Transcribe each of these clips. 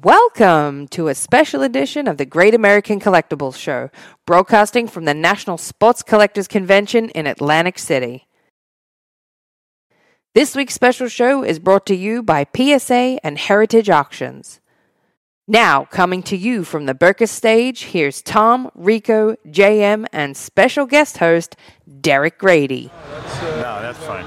Welcome to a special edition of the Great American Collectibles Show, broadcasting from the National Sports Collectors Convention in Atlantic City. This week's special show is brought to you by PSA and Heritage Auctions. Now, coming to you from the Burkus stage, here's Tom, Rico, JM, and special guest host Derek Grady. No, that's fine.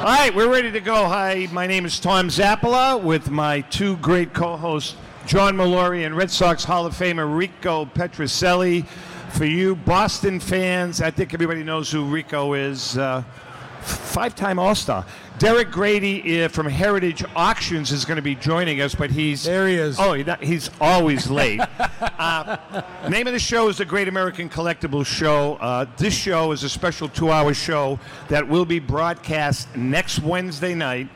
All right, we're ready to go. Hi, my name is Tom Zappala with my two great co-hosts, John Molori and Red Sox Hall of Famer Rico Petrocelli. For you Boston fans, I think everybody knows who Rico is. Uh, five-time All-Star. Derek Grady uh, from Heritage Auctions is going to be joining us, but he's There he is. Oh, he- he's always late. uh, name of the show is the Great American Collectibles Show. Uh, this show is a special two-hour show that will be broadcast next Wednesday night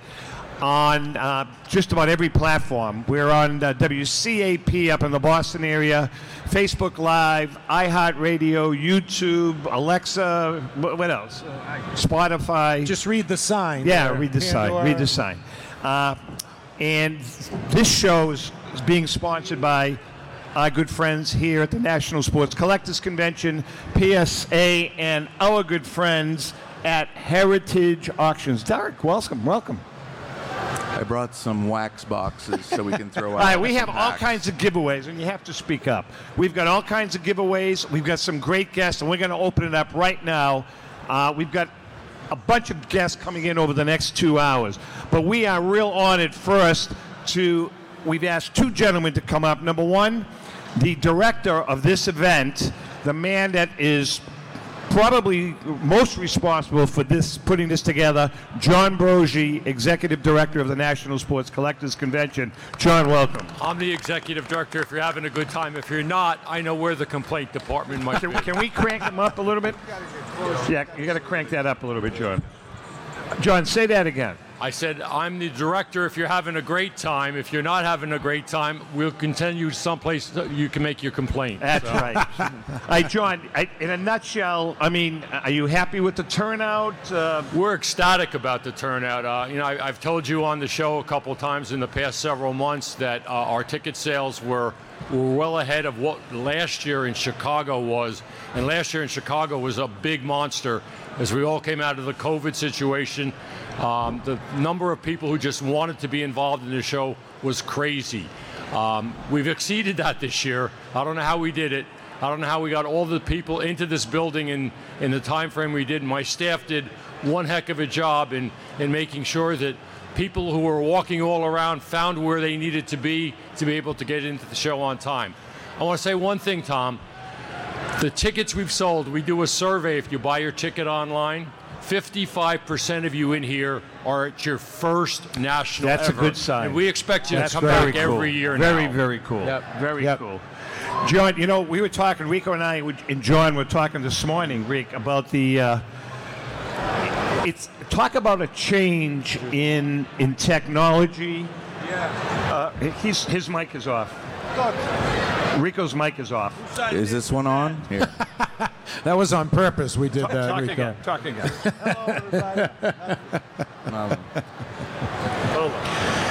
on uh, just about every platform. We're on uh, WCAP up in the Boston area, Facebook Live, iHeartRadio, YouTube, Alexa, what else? Spotify. Just read the sign. Yeah, there. read the sign. Read the sign. Uh, and this show is, is being sponsored by our good friends here at the National Sports Collectors Convention, PSA, and our good friends at Heritage Auctions. Derek, welcome, welcome. I brought some wax boxes so we can throw out. All right, we have all packs. kinds of giveaways, and you have to speak up. We've got all kinds of giveaways. We've got some great guests, and we're going to open it up right now. Uh, we've got a bunch of guests coming in over the next two hours, but we are real honored first to. We've asked two gentlemen to come up. Number one, the director of this event, the man that is probably most responsible for this putting this together, John Broggi, executive director of the National Sports Collectors Convention. John, welcome. I'm the executive director. If you're having a good time, if you're not, I know where the complaint department might Can, be. can we crank them up a little bit? Yeah, you got to crank that up a little bit, John. John, say that again. I said I'm the director. If you're having a great time, if you're not having a great time, we'll continue someplace you can make your complaint. That's right. All right, John. I, in a nutshell, I mean, are you happy with the turnout? Uh, We're ecstatic about the turnout. Uh, you know, I, I've told you on the show a couple times in the past several months that uh, our ticket sales were were well ahead of what last year in Chicago was, and last year in Chicago was a big monster as we all came out of the COVID situation. Um, the number of people who just wanted to be involved in the show was crazy. Um, we've exceeded that this year. I don't know how we did it. I don't know how we got all the people into this building in, in the time frame we did. My staff did one heck of a job in, in making sure that people who were walking all around found where they needed to be to be able to get into the show on time. I want to say one thing, Tom. The tickets we've sold, we do a survey if you buy your ticket online. 55% of you in here are at your first national That's a good sign. And we expect you that's to come back cool. every year Very, now. very cool. Yep. Very Yep. cool. John, you know, we were talking, Rico and I, would- and John were talking this morning, Rick, about the. Uh, it's talk about a change in in technology. Yeah. Uh, he's, his mic is off. Rico's mic is off. Is this one on? Here. That was on purpose. We did Talk, that. talk Rico. again. Talk again. Um,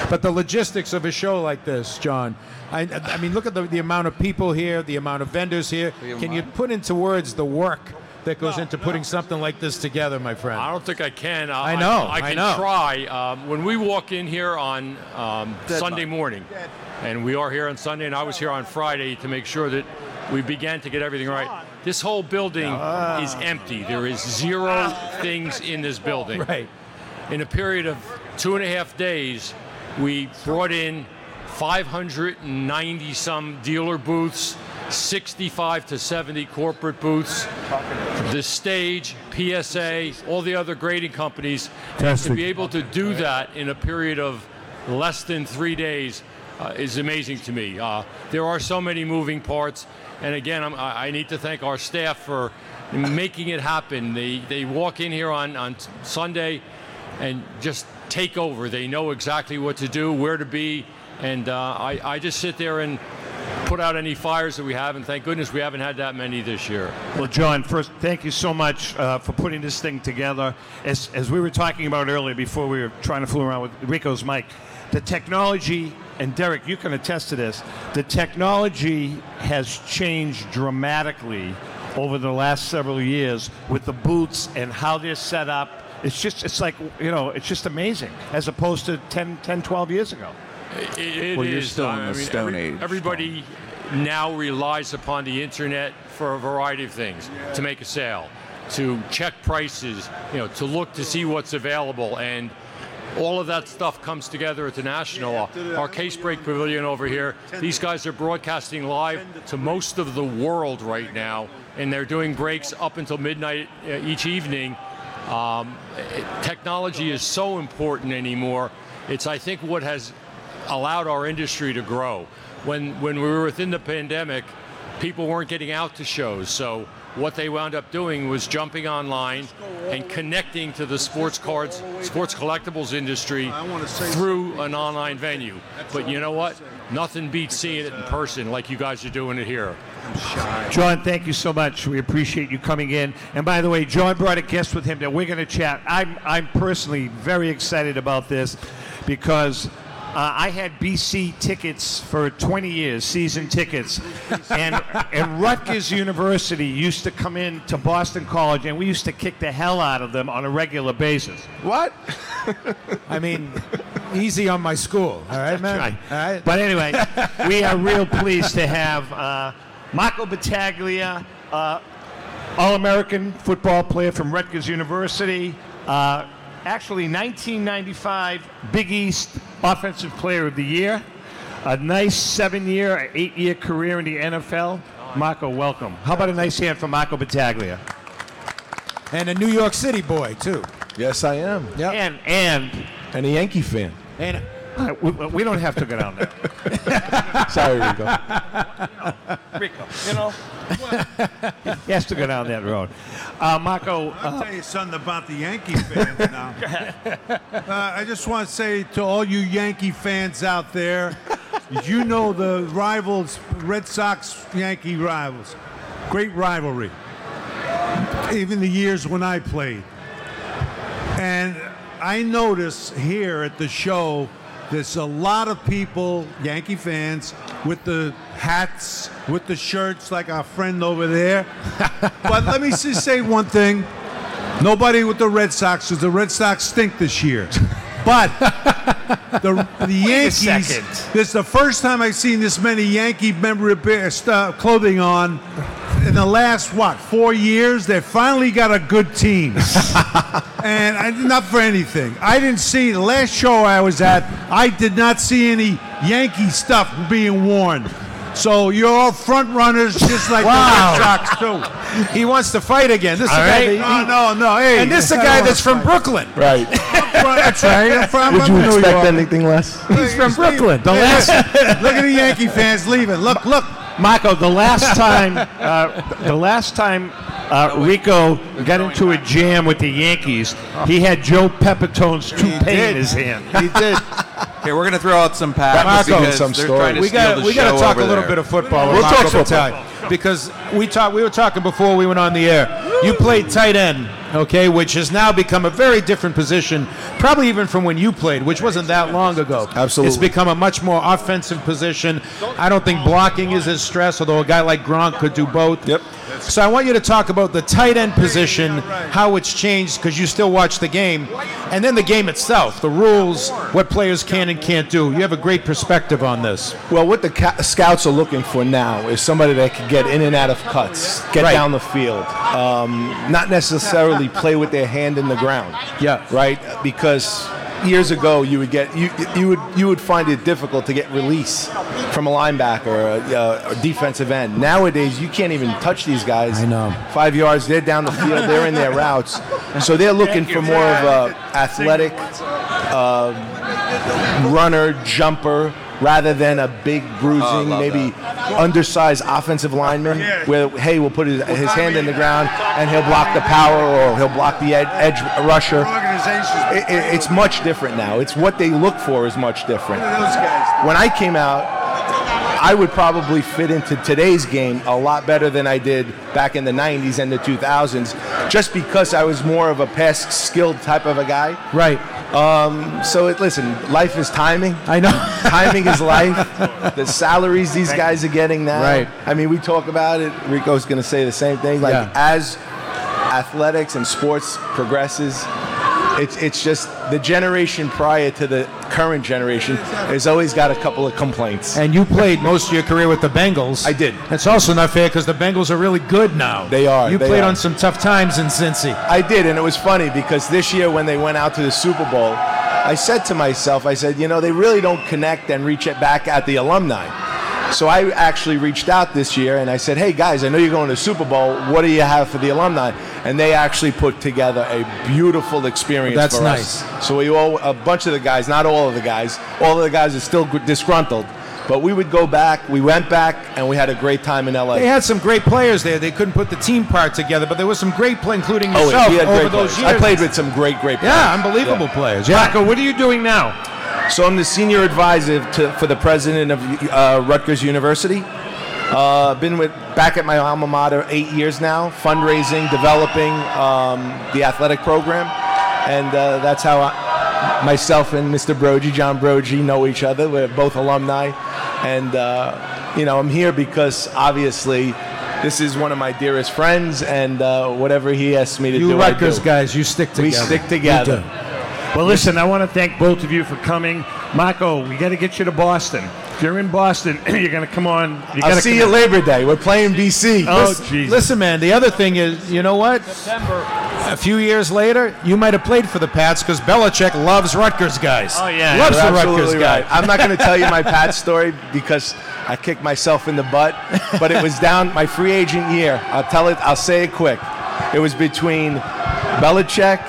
But the logistics of a show like this, John. I, I mean, look at the, the amount of people here, the amount of vendors here. Can you put into words the work that goes into putting something like this together, my friend? I don't think I can. Uh, I know, I, I can know. try. Um, when we walk in here on um, Sunday morning, and we are here on Sunday, and I was here on Friday to make sure that we began to get everything right. This whole building is empty. There is zero ah. things in this building. Right. In a period of two and a half days, we brought in 590 some dealer booths, 65 to 70 corporate booths, the stage, PSA, all the other grading companies. And to be able to do that in a period of less than three days uh, is amazing to me. Uh, there are so many moving parts, and again, I'm, I need to thank our staff for making it happen. They they walk in here on on Sunday and just take over. They know exactly what to do, where to be, and uh, I I just sit there and put out any fires that we have, and thank goodness we haven't had that many this year. Well, John, first, thank you so much uh, for putting this thing together. As, as we were talking about earlier, before we were trying to fool around with Rico's mic, the technology and Derek, you can attest to this. The technology has changed dramatically over the last several years with the boots and how they're set up. It's just, it's like, you know, it's just amazing as opposed to 10, 10 12 years ago. It, it Well, you're is. still in I the mean, Stone every- Age, Everybody now relies upon the internet for a variety of things to make a sale, to check prices, you know, to look to see what's available, and all of that stuff comes together at the National. Our Case Break Pavilion over here. These guys are broadcasting live to most of the world right now, and they're doing breaks up until midnight uh, each evening. Um, technology is so important anymore. It's, I think, what has allowed our industry to grow. When when we were within the pandemic, people weren't getting out to shows, so what they wound up doing was jumping online and connecting to the sports cards, sports collectibles industry through an online venue. But you know what? Nothing beats seeing it in person like you guys are doing it here. John, thank you so much. We appreciate you coming in. And by the way, John brought a guest with him that we're going to chat. I'm, I'm personally very excited about this because uh, I had BC tickets for 20 years, season tickets. And, and Rutgers University used to come in to Boston College, and we used to kick the hell out of them on a regular basis. What? I mean, easy on my school. All right, man. Right. All right. But anyway, we are real pleased to have uh, Marco Battaglia, uh, All-American football player from Rutgers University. Uh, actually, 1995 Big East Offensive Player of the Year. A nice seven-year, eight-year career in the NFL. Marco, welcome. How about a nice hand for Marco Battaglia? and a New York City boy too. Yes, I am. Yep. And and And a Yankee fan. And uh, we, we don't have to go down there. Sorry, Rico. Rico, you know, he has to go down that road. Uh, Marco, I'll uh, tell you something about the Yankee fans now. uh, I just want to say to all you Yankee fans out there, you know the rivals, Red Sox Yankee rivals. Great rivalry. Even the years when I played. And I notice here at the show, there's a lot of people, Yankee fans, with the hats, with the shirts, like our friend over there. but let me just say one thing. Nobody with the Red Sox, because the Red Sox stink this year. But the, the Yankees, this is the first time I've seen this many Yankee memorabilia stuff, clothing on in the last, what, four years. They finally got a good team. and I, not for anything. I didn't see, the last show I was at, I did not see any Yankee stuff being worn. So you're all front runners, just like Wow. the Red Sox too. he wants to fight again. This is a All guy right. that- No, no, no. Hey, and this is a I guy that's from wanna Brooklyn. Right. fight. That's right. I'm from, Would I'm you from New expect York. anything less? He's from Brooklyn. the last Look at the Yankee fans leaving. Look, look. Marco, the last time, uh, the last time uh, Rico got into a jam with the Yankees, he had Joe Pepitone's toupee in his hand. He did. Here, we're going to throw out some packs Marco, because some they're stories. trying to we steal got the we got show to talk a little there. bit of football. We'll talk football. Battaglia, because we talked. We were talking before we went on the air. You played tight end, okay, which has now become a very different position, probably even from when you played, which wasn't that long ago. Absolutely. it's become a much more offensive position. I don't think blocking is as stress, although a guy like Gronk could do both. Yep. So I want you to talk about the tight end position, how it's changed because you still watch the game, and then the game itself, the rules, what players can and can't do. You have a great perspective on this. Well, what the ca- scouts are looking for now is somebody that can get in and out of cuts, get Right. down the field, um, not necessarily play with their hand in the ground. Yeah. Right? Because years ago, you would get you you would you would find it difficult to get release from a linebacker or a, a defensive end. Nowadays, you can't even touch these guys. I know. Five yards, they're down the field, they're in their routes, so they're looking for more of a athletic um, runner, jumper, rather than a big bruising, oh, love maybe undersized offensive lineman where, hey, we'll put his, his hand in the ground and he'll block the power or he'll block the ed- edge rusher. It, it- it's much different now. It's what they look for is much different. When I came out, I would probably fit into today's game a lot better than I did back in the 90s and the 2000s, just because I was more of a pass skilled type of a guy. Right. Um, so it, listen, life is timing. I know. Timing is life. The salaries these guys are getting now. Right. I mean, we talk about it. Rico's going to say the same thing. Like Yeah. as athletics and sports progresses, it's it's just the generation prior to the current generation has always got a couple of complaints. And you played most of your career with the Bengals. I did. That's also not fair because the Bengals are really good now. They are, You they played are. on some tough times in Cincy. I did, and it was funny because this year when they went out to the Super Bowl, I said to myself, I said, you know, they really don't connect and reach it back at the alumni. So I actually reached out this year and I said, hey guys, I know you're going to Super Bowl. What do you have for the alumni? And they actually put together a beautiful experience That's for nice. us. So we all, a bunch of the guys, not all of the guys, all of the guys are still disgruntled. But we would go back, we went back, and we had a great time in LA. They had some great players there. They couldn't put the team part together, but there was some great play, including Oh, yourself, had over those players. years. I played with some great, great players. Yeah, unbelievable players. Yeah. Rocco, what are you doing now? So I'm the senior advisor to, for the president of uh, Rutgers University. Uh, been with back at my alma mater eight years now, fundraising, developing um, the athletic program, and uh, that's how I, myself and Mr. Broggi, John Broggi, know each other. We're both alumni, and uh, you know I'm here because obviously this is one of my dearest friends, and uh, whatever he asks me to do, You do, I Rutgers guys, you stick together. We stick together. You do. Well, listen, I want to thank both of you for coming. Marco, we got to get you to Boston. If you're in Boston, you're going to come on. You I'll gotta see come you in. Labor Day. We're playing BC. Oh, Listen- Jesus. Listen, man, the other thing is, you know what? September. A few years later, you might have played for the Pats because Belichick loves Rutgers guys. Oh, yeah. Loves You're the Rutgers absolutely guys. I'm not going to tell you my Pats story because I kicked myself in the butt, but it was down my free agent year. I'll tell it. I'll say it quick. It was between Belichick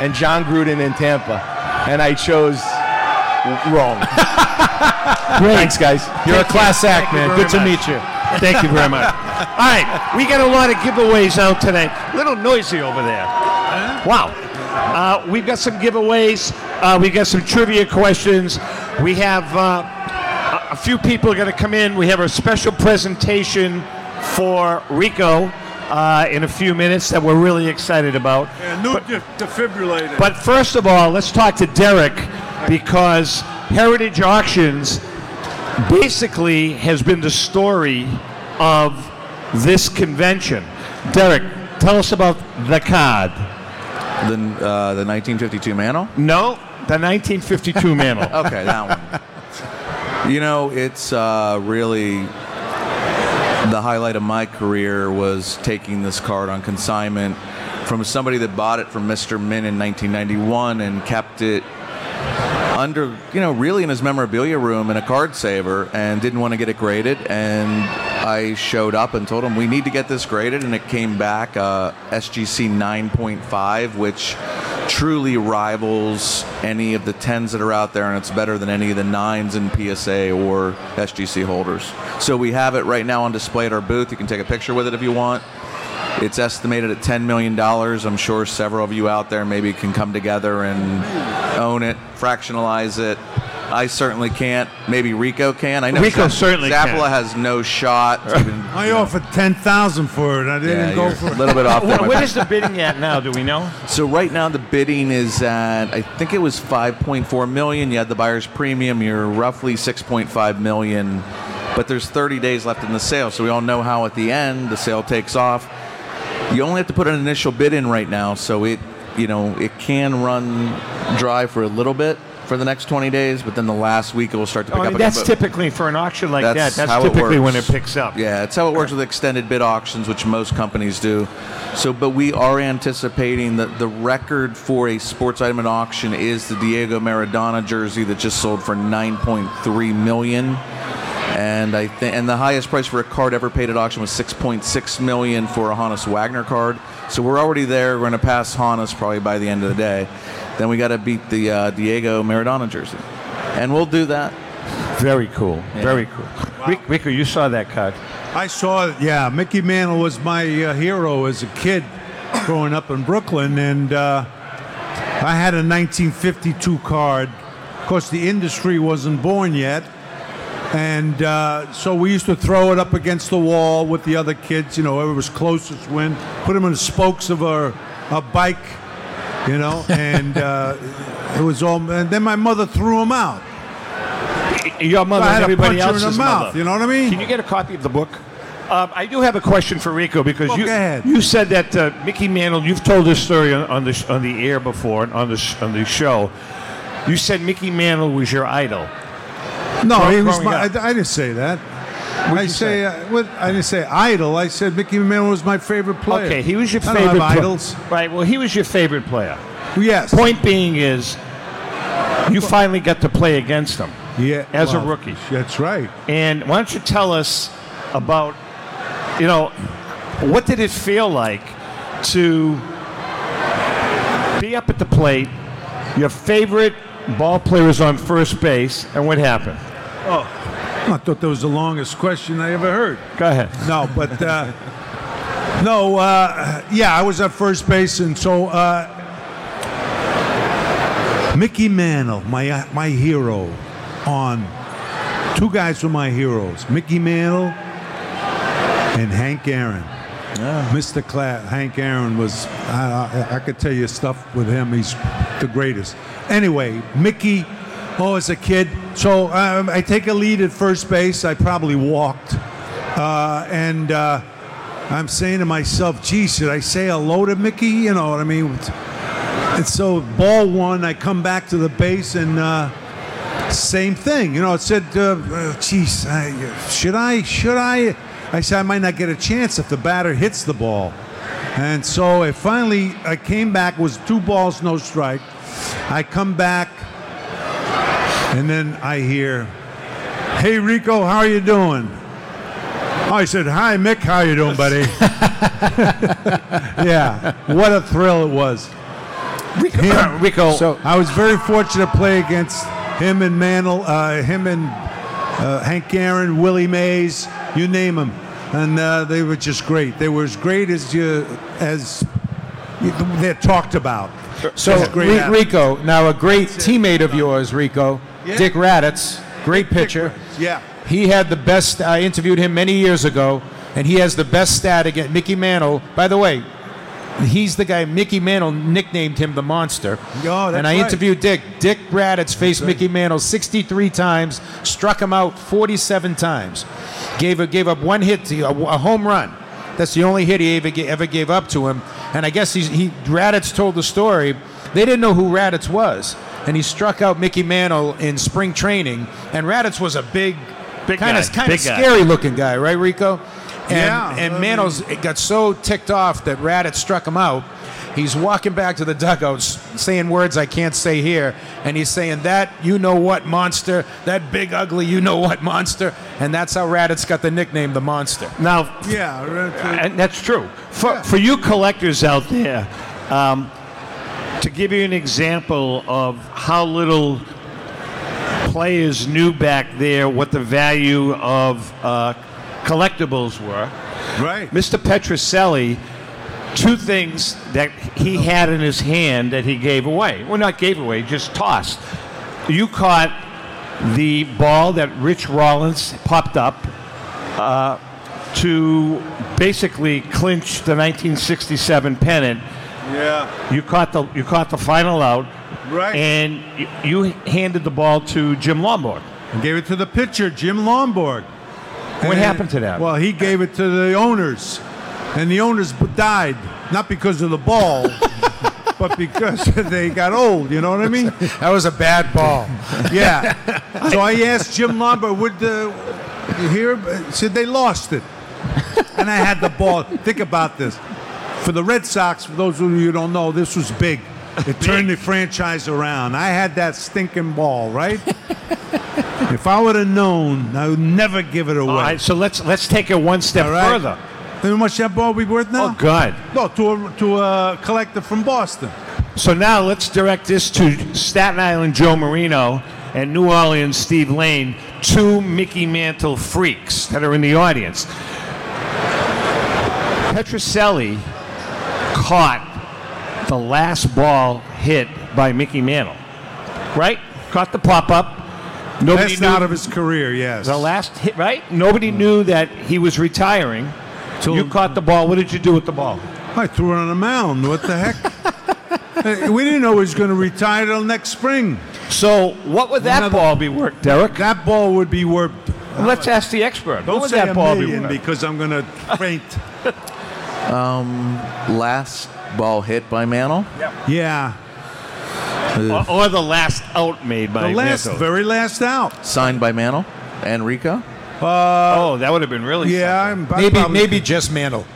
and Jon Gruden in Tampa, and I chose w- wrong. Thanks, guys. You're a class act, man. Good to very meet you. Thank you very much. All right, we got a lot of giveaways out today. A little noisy over there. Wow. Uh, we've got some giveaways. Uh, we got some trivia questions. We have uh, a- a few people are going to come in. We have a special presentation for Rico uh, in a few minutes that we're really excited about. Yeah, new de- defibrillator. But first of all, let's talk to Derek because Heritage Auctions basically has been the story of this convention. Derek, tell us about the card. The, uh, the 1952 Mano? No, the 1952 Mantle. Okay, that one. You know, it's uh, really the highlight of my career was taking this card on consignment from somebody that bought it from Mr. Mint in 1991 and kept it under, you know, really in his memorabilia room in a card saver and didn't want to get it graded. And I showed up and told him we need to get this graded, and it came back uh, SGC 9.5, which truly rivals any of the 10s that are out there, and it's better than any of the 9s in PSA or SGC holders. So we have it right now on display at our booth. You can take a picture with it if you want. It's estimated at $10 million. I'm sure several of you out there maybe can come together and own it, fractionalize it. I certainly can't. Maybe Rico can. I know Rico Zapp- certainly can. Zappala has no shot. to even- I offered ten thousand for it. I didn't yeah, go you're for a it. little bit off there. My what the bidding at now? Do we know? So right now the bidding is at I think it was 5.4 million. You had the buyer's premium. You're roughly 6.5 million, but there's 30 days left in the sale. So we all know how at the end the sale takes off. You only have to put an initial bid in right now, so it you know it can run dry for a little bit for the next 20 days, but then the last week it will start to pick I up mean, again. that's typically for an auction like That's that. That's how it typically when it picks up. Yeah, it's how it works with extended bid auctions, which most companies do. So, but we are anticipating that the record for a sports item at auction is the Diego Maradona jersey that just sold for 9.3 million. And I think, and the highest price for a card ever paid at auction was 6.6 million for a Honus Wagner card. So we're already there. We're going to pass Hannes probably by the end of the day. Then we got to beat the uh, Diego Maradona jersey, and we'll do that. Very cool. Very cool. Rick, Rico, you saw that card. I saw it. Yeah, Mickey Mantle was my uh, hero as a kid growing up in Brooklyn, and uh, I had a 1952 card. Of course, the industry wasn't born yet, and uh, so we used to throw it up against the wall with the other kids. You know, whoever was closest win. Put them in the spokes of a, a bike, you know, and uh, it was all. And then my mother threw him out. Your mother had and everybody her in else's mouth. mother. You know what I mean? Can you get a copy of the book? Um, I do have a question for Rico because Well, you ahead. you said that uh, Mickey Mantle. You've told this story on, on the sh- on the air before on the sh- on the show. You said Mickey Mantle was your idol. No, he was my. I. I didn't say that. I you say, uh, what, I didn't say idol. I said Mickey Mantle was my favorite player. Okay, he was your I favorite don't have pla- idols. Right. Well, he was your favorite player. Yes. Point being is, you finally got to play against him. Yeah. as a rookie. That's right. And why don't you tell us about, you know, what did it feel like to be up at the plate, your favorite ball player is on first base, and what happened? I thought that was the longest question I ever heard. Go ahead. No, but uh, no, uh, yeah, I was at first base, and so uh, Mickey Mantle, my my hero, on two guys were my heroes, Mickey Mantle and Hank Aaron. Yeah. Mr. Class, Hank Aaron was, I, I, I could tell you stuff with him. He's the greatest. Anyway, Mickey, oh, as a kid, so um, I take a lead at first base. I probably walked. Uh, and uh, I'm saying to myself, gee, should I say hello to Mickey? You know what I mean? And so, ball one, I come back to the base and uh, same thing. You know, it said, uh, geez, should I? Should I? I said, I might not get a chance if the batter hits the ball. And so I finally, I came back, was two balls, no strike. I come back, and then I hear, hey, Rico, how are you doing? I said, hi, Mick, how you doing, buddy? yeah, what a thrill it was. Rico, Rico So I was very fortunate to play against him and Mantle, uh, him and uh, Hank Aaron, Willie Mays, you name them, and uh, they were just great. They were as great as you as they're talked about. So, As great Ri- Rico, now a great teammate of yours, Rico, Yeah. Dick Radatz, great pitcher. Yeah. He had the best. I interviewed him many years ago, and he has the best stat against Mickey Mantle. By the way, he's the guy Mickey Mantle nicknamed him the monster. Oh, that's and I right. interviewed Dick. Dick Radatz faced Mickey Mantle 63 times, struck him out 47 times, gave a, gave up one hit, to, a, a home run. That's the only hit he ever, ever gave up to him. And I guess he's, he Radatz told the story. They didn't know who Radatz was, and he struck out Mickey Mantle in spring training. And Radatz was a big, Big kind of kind of big guy. scary looking guy, right, Rico? And, Yeah, And Mantle's got so ticked off that Radatz struck him out. He's walking back to the dugouts, saying words I can't say here, and he's saying that you know what monster, that big ugly you know what monster, and that's how Radatz got the nickname the monster. now, Yeah, that's and that's true. For, for you collectors out there, um, to give you an example of how little players knew back there what the value of uh, collectibles were, right. Mr. Petrocelli, two things that he had in his hand that he gave away. Well, not gave away, just tossed. You caught the ball that Rich Rollins popped up uh, to basically clinch the 1967 pennant. Yeah, You caught the you caught the final out, Right. And y- you handed the ball to Jim Lonborg. and gave it to the pitcher, Jim Lonborg. What happened to that? Well, he gave it to the owners, and the owners died not because of the ball, but because they got old. You know what I mean? That was a bad ball. Yeah. So I asked Jim Lonborg, would the you hear? Said they lost it, and I had the ball. Think about this. For the Red Sox, for those of you who don't know, this was big. It turned the franchise around. I had that stinking ball, right? if I would have known, I would never give it away. All right, so let's let's take it one step right. further. How much that ball be worth now? Oh God! No, to a, to a collector from Boston. So now let's direct this to Staten Island Joe Marino and New Orleans Steve Lane, two Mickey Mantle freaks that are in the audience. Petrocelli caught the last ball hit by Mickey Mantle, right? Caught the pop up. Nobody Best knew out of his career, yes. the last hit, right? Nobody knew that he was retiring. Till- you caught the ball. What did you do with the ball? I threw it on the mound. What the heck? Uh, we didn't know he was going to retire till next spring. So, what would that Another- ball be worth, Derek? That ball would be worth. Let's ask the expert. Don't what would say that a ball million be worth? because I'm going to faint. Um, last ball hit by Mantle. yeah, Or, or the last out made by the last, Mantle. very last out. Signed by Mantle and Rico. Uh, oh, that would have been really Yeah, something. I'm I Maybe probably- maybe just Mantle.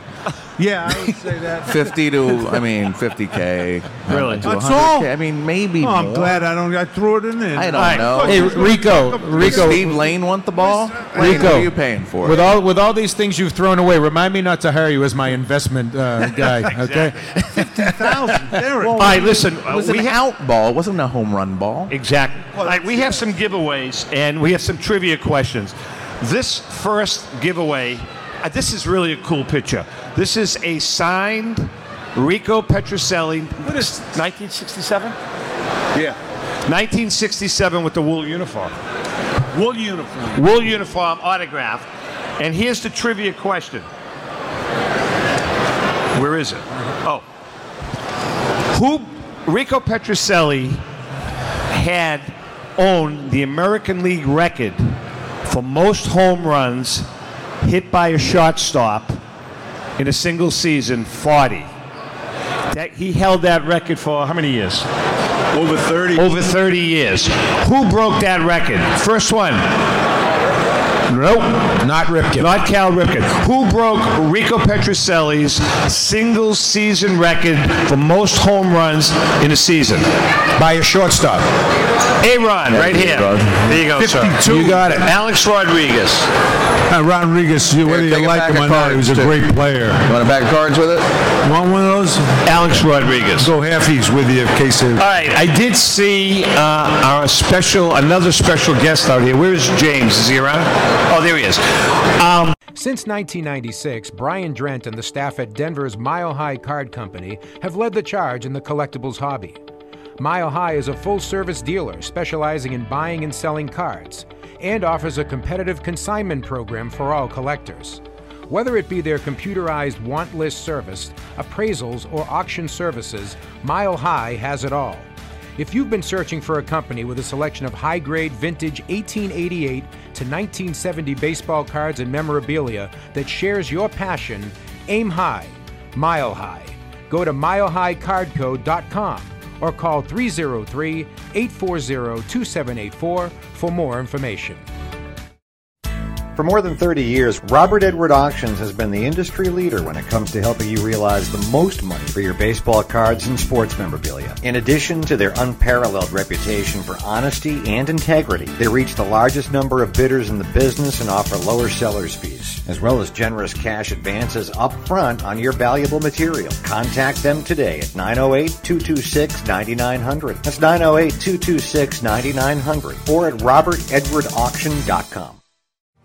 Yeah, I would say that. 50 to, I mean, 50K. Really? To That's 100K. all? I mean, maybe Oh, I'm more. glad I don't. I threw it in there. I don't All right. know. Hey, Rico, Does Rico, Steve Lane want the ball? Lane, Rico, what are you paying for? with all with all these things you've thrown away, remind me not to hire you as my investment uh, guy. Okay. thousand. There All right, listen. it uh, was we an have, out ball. It wasn't a home run ball. exactly. All right, we have some giveaways and we have some trivia questions. This first giveaway, uh, this is really a cool picture. This is a signed Rico Petrocelli. What is 1967? Yeah. 1967 with the wool uniform. Wool uniform. Wool uniform autograph. And here's the trivia question. Where is it? Uh-huh. Oh. Who Rico Petrocelli had owned the American League record for most home runs hit by a shortstop in a single season, 40. That he held that record for how many years? Over 30. Over 30 years. Who broke that record? First one. Nope. Not Ripken. Not Cal Ripken. Who broke Rico Petrocelli's single season record for most home runs in a season? by a shortstop. A-Ron, right here. There you go, sir. You got it. Alex Rodriguez. Uh, Rodriguez, you- whether Here, you like pack him of or not, he was a too. great player. You want a bag of cards with it? Want one of those? Alex Rodriguez. Go halfies with you in case of. All right, I did see uh, our special, another special guest out here. Where is James? Is he around? Oh, there he is. Um, Since 1996, Brian Drent and the staff at Denver's Mile High Card Company have led the charge in the collectibles hobby. Mile High is a full service dealer specializing in buying and selling cards and offers a competitive consignment program for all collectors. Whether it be their computerized want list service, appraisals, or auction services, Mile High has it all. If you've been searching for a company with a selection of high grade vintage 1888 to 1970 baseball cards and memorabilia that shares your passion, aim high, mile high. Go to milehighcardco.com or call 303 840 2784 for more information. For more than 30 years, Robert Edward Auctions has been the industry leader when it comes to helping you realize the most money for your baseball cards and sports memorabilia. In addition to their unparalleled reputation for honesty and integrity, they reach the largest number of bidders in the business and offer lower seller's fees, as well as generous cash advances up front on your valuable material. Contact them today at 908-226-9900. That's 908-226-9900 or at robertedwardauction.com.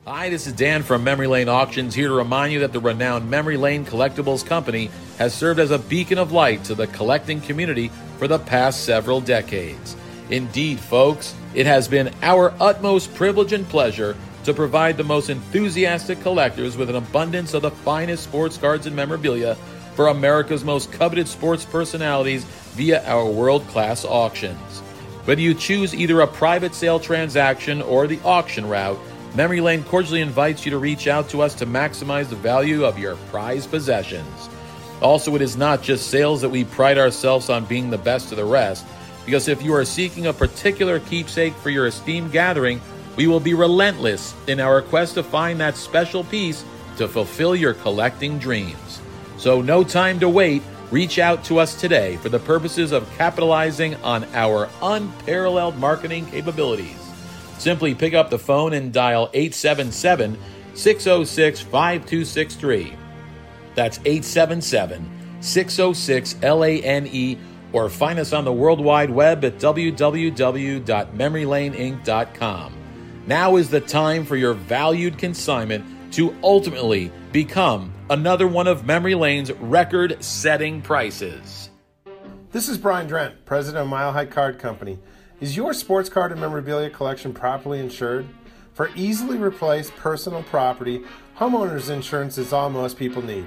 Hi, this is Dan from Memory Lane Auctions here to remind you that the renowned Memory Lane Collectibles Company has served as a beacon of light to the collecting community for the past several decades. Indeed, folks, it has been our utmost privilege and pleasure to provide the most enthusiastic collectors with an abundance of the finest sports cards and memorabilia for America's most coveted sports personalities via our world class auctions. Whether you choose either a private sale transaction or the auction route, Memory Lane cordially invites you to reach out to us to maximize the value of your prized possessions. Also, it is not just sales that we pride ourselves on being the best of the rest, because if you are seeking a particular keepsake for your esteemed gathering, we will be relentless in our quest to find that special piece to fulfill your collecting dreams. So, no time to wait. Reach out to us today for the purposes of capitalizing on our unparalleled marketing capabilities. Simply pick up the phone and dial 877 606 5263. That's 877 606 LANE or find us on the World Wide Web at www.memorylaneinc.com. Now is the time for your valued consignment to ultimately become another one of Memory Lane's record setting prices. This is Brian Drent, president of Mile High Card Company. Is your sports card and memorabilia collection properly insured? For easily replaced personal property, homeowners insurance is all most people need.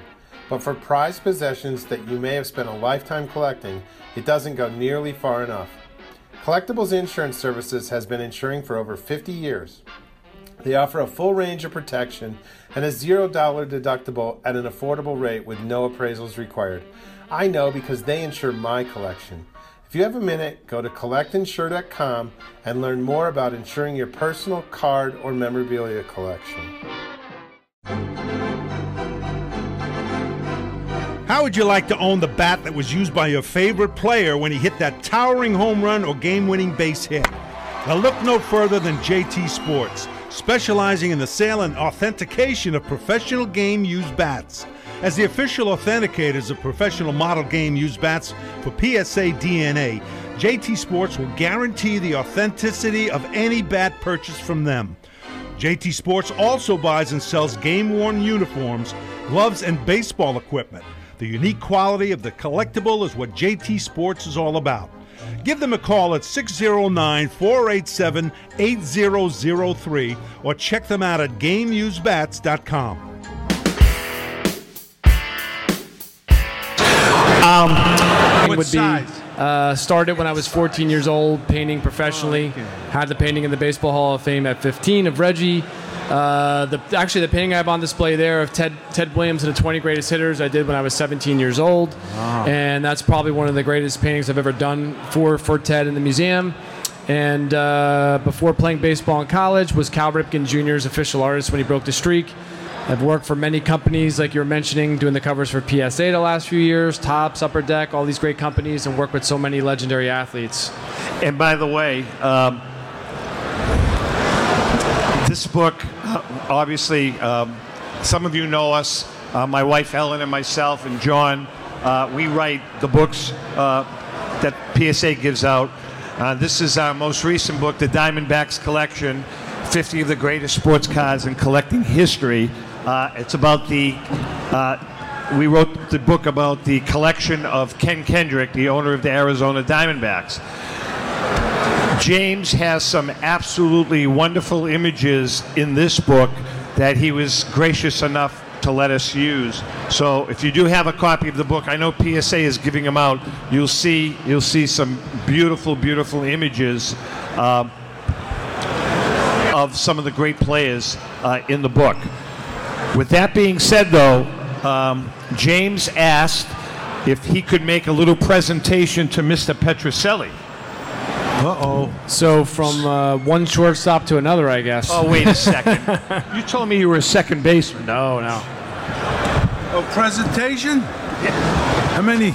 But for prized possessions that you may have spent a lifetime collecting, it doesn't go nearly far enough. Collectibles Insurance Services has been insuring for over 50 years. They offer a full range of protection and a $0 deductible at an affordable rate with no appraisals required. I know because they insure my collection. If you have a minute, go to collectinsure.com and learn more about insuring your personal card or memorabilia collection. How would you like to own the bat that was used by your favorite player when he hit that towering home run or game winning base hit? Now, look no further than JT Sports, specializing in the sale and authentication of professional game used bats. As the official authenticators of professional model game used bats for PSA DNA, JT Sports will guarantee the authenticity of any bat purchased from them. JT Sports also buys and sells game worn uniforms, gloves, and baseball equipment. The unique quality of the collectible is what JT Sports is all about. Give them a call at 609 487 8003 or check them out at GameUseBats.com. Um, What would be uh, started when I was 14 years old, painting professionally. Had the painting in the Baseball Hall of Fame at 15 of Reggie. Uh, the actually the painting I have on display there of Ted Ted Williams and the 20 greatest hitters I did when I was 17 years old, and that's probably one of the greatest paintings I've ever done for for Ted in the museum. And uh, before playing baseball in college, was Cal Ripken Jr.'s official artist when he broke the streak. I've worked for many companies, like you were mentioning, doing the covers for PSA the last few years, Topps, Upper Deck, all these great companies, and worked with so many legendary athletes. And by the way, um, this book, uh, obviously, um, some of you know us. Uh, my wife Ellen and myself and John, uh, we write the books uh, that PSA gives out. Uh, this is our most recent book, The Diamondbacks Collection 50 of the Greatest Sports Cards in Collecting History. Uh, it's about the uh, we wrote the book about the collection of Ken Kendrick, the owner of the Arizona Diamondbacks. James has some absolutely wonderful images in this book that he was gracious enough to let us use. So if you do have a copy of the book, I know PSA is giving them out. You'll see you'll see some beautiful, beautiful images uh, of some of the great players uh, in the book. With that being said, though, um, James asked if he could make a little presentation to Mr. Petrocelli. Uh oh. So from uh, one shortstop to another, I guess. Oh, wait a second. you told me you were a second baseman. No, no. Oh, presentation? Yeah. How many?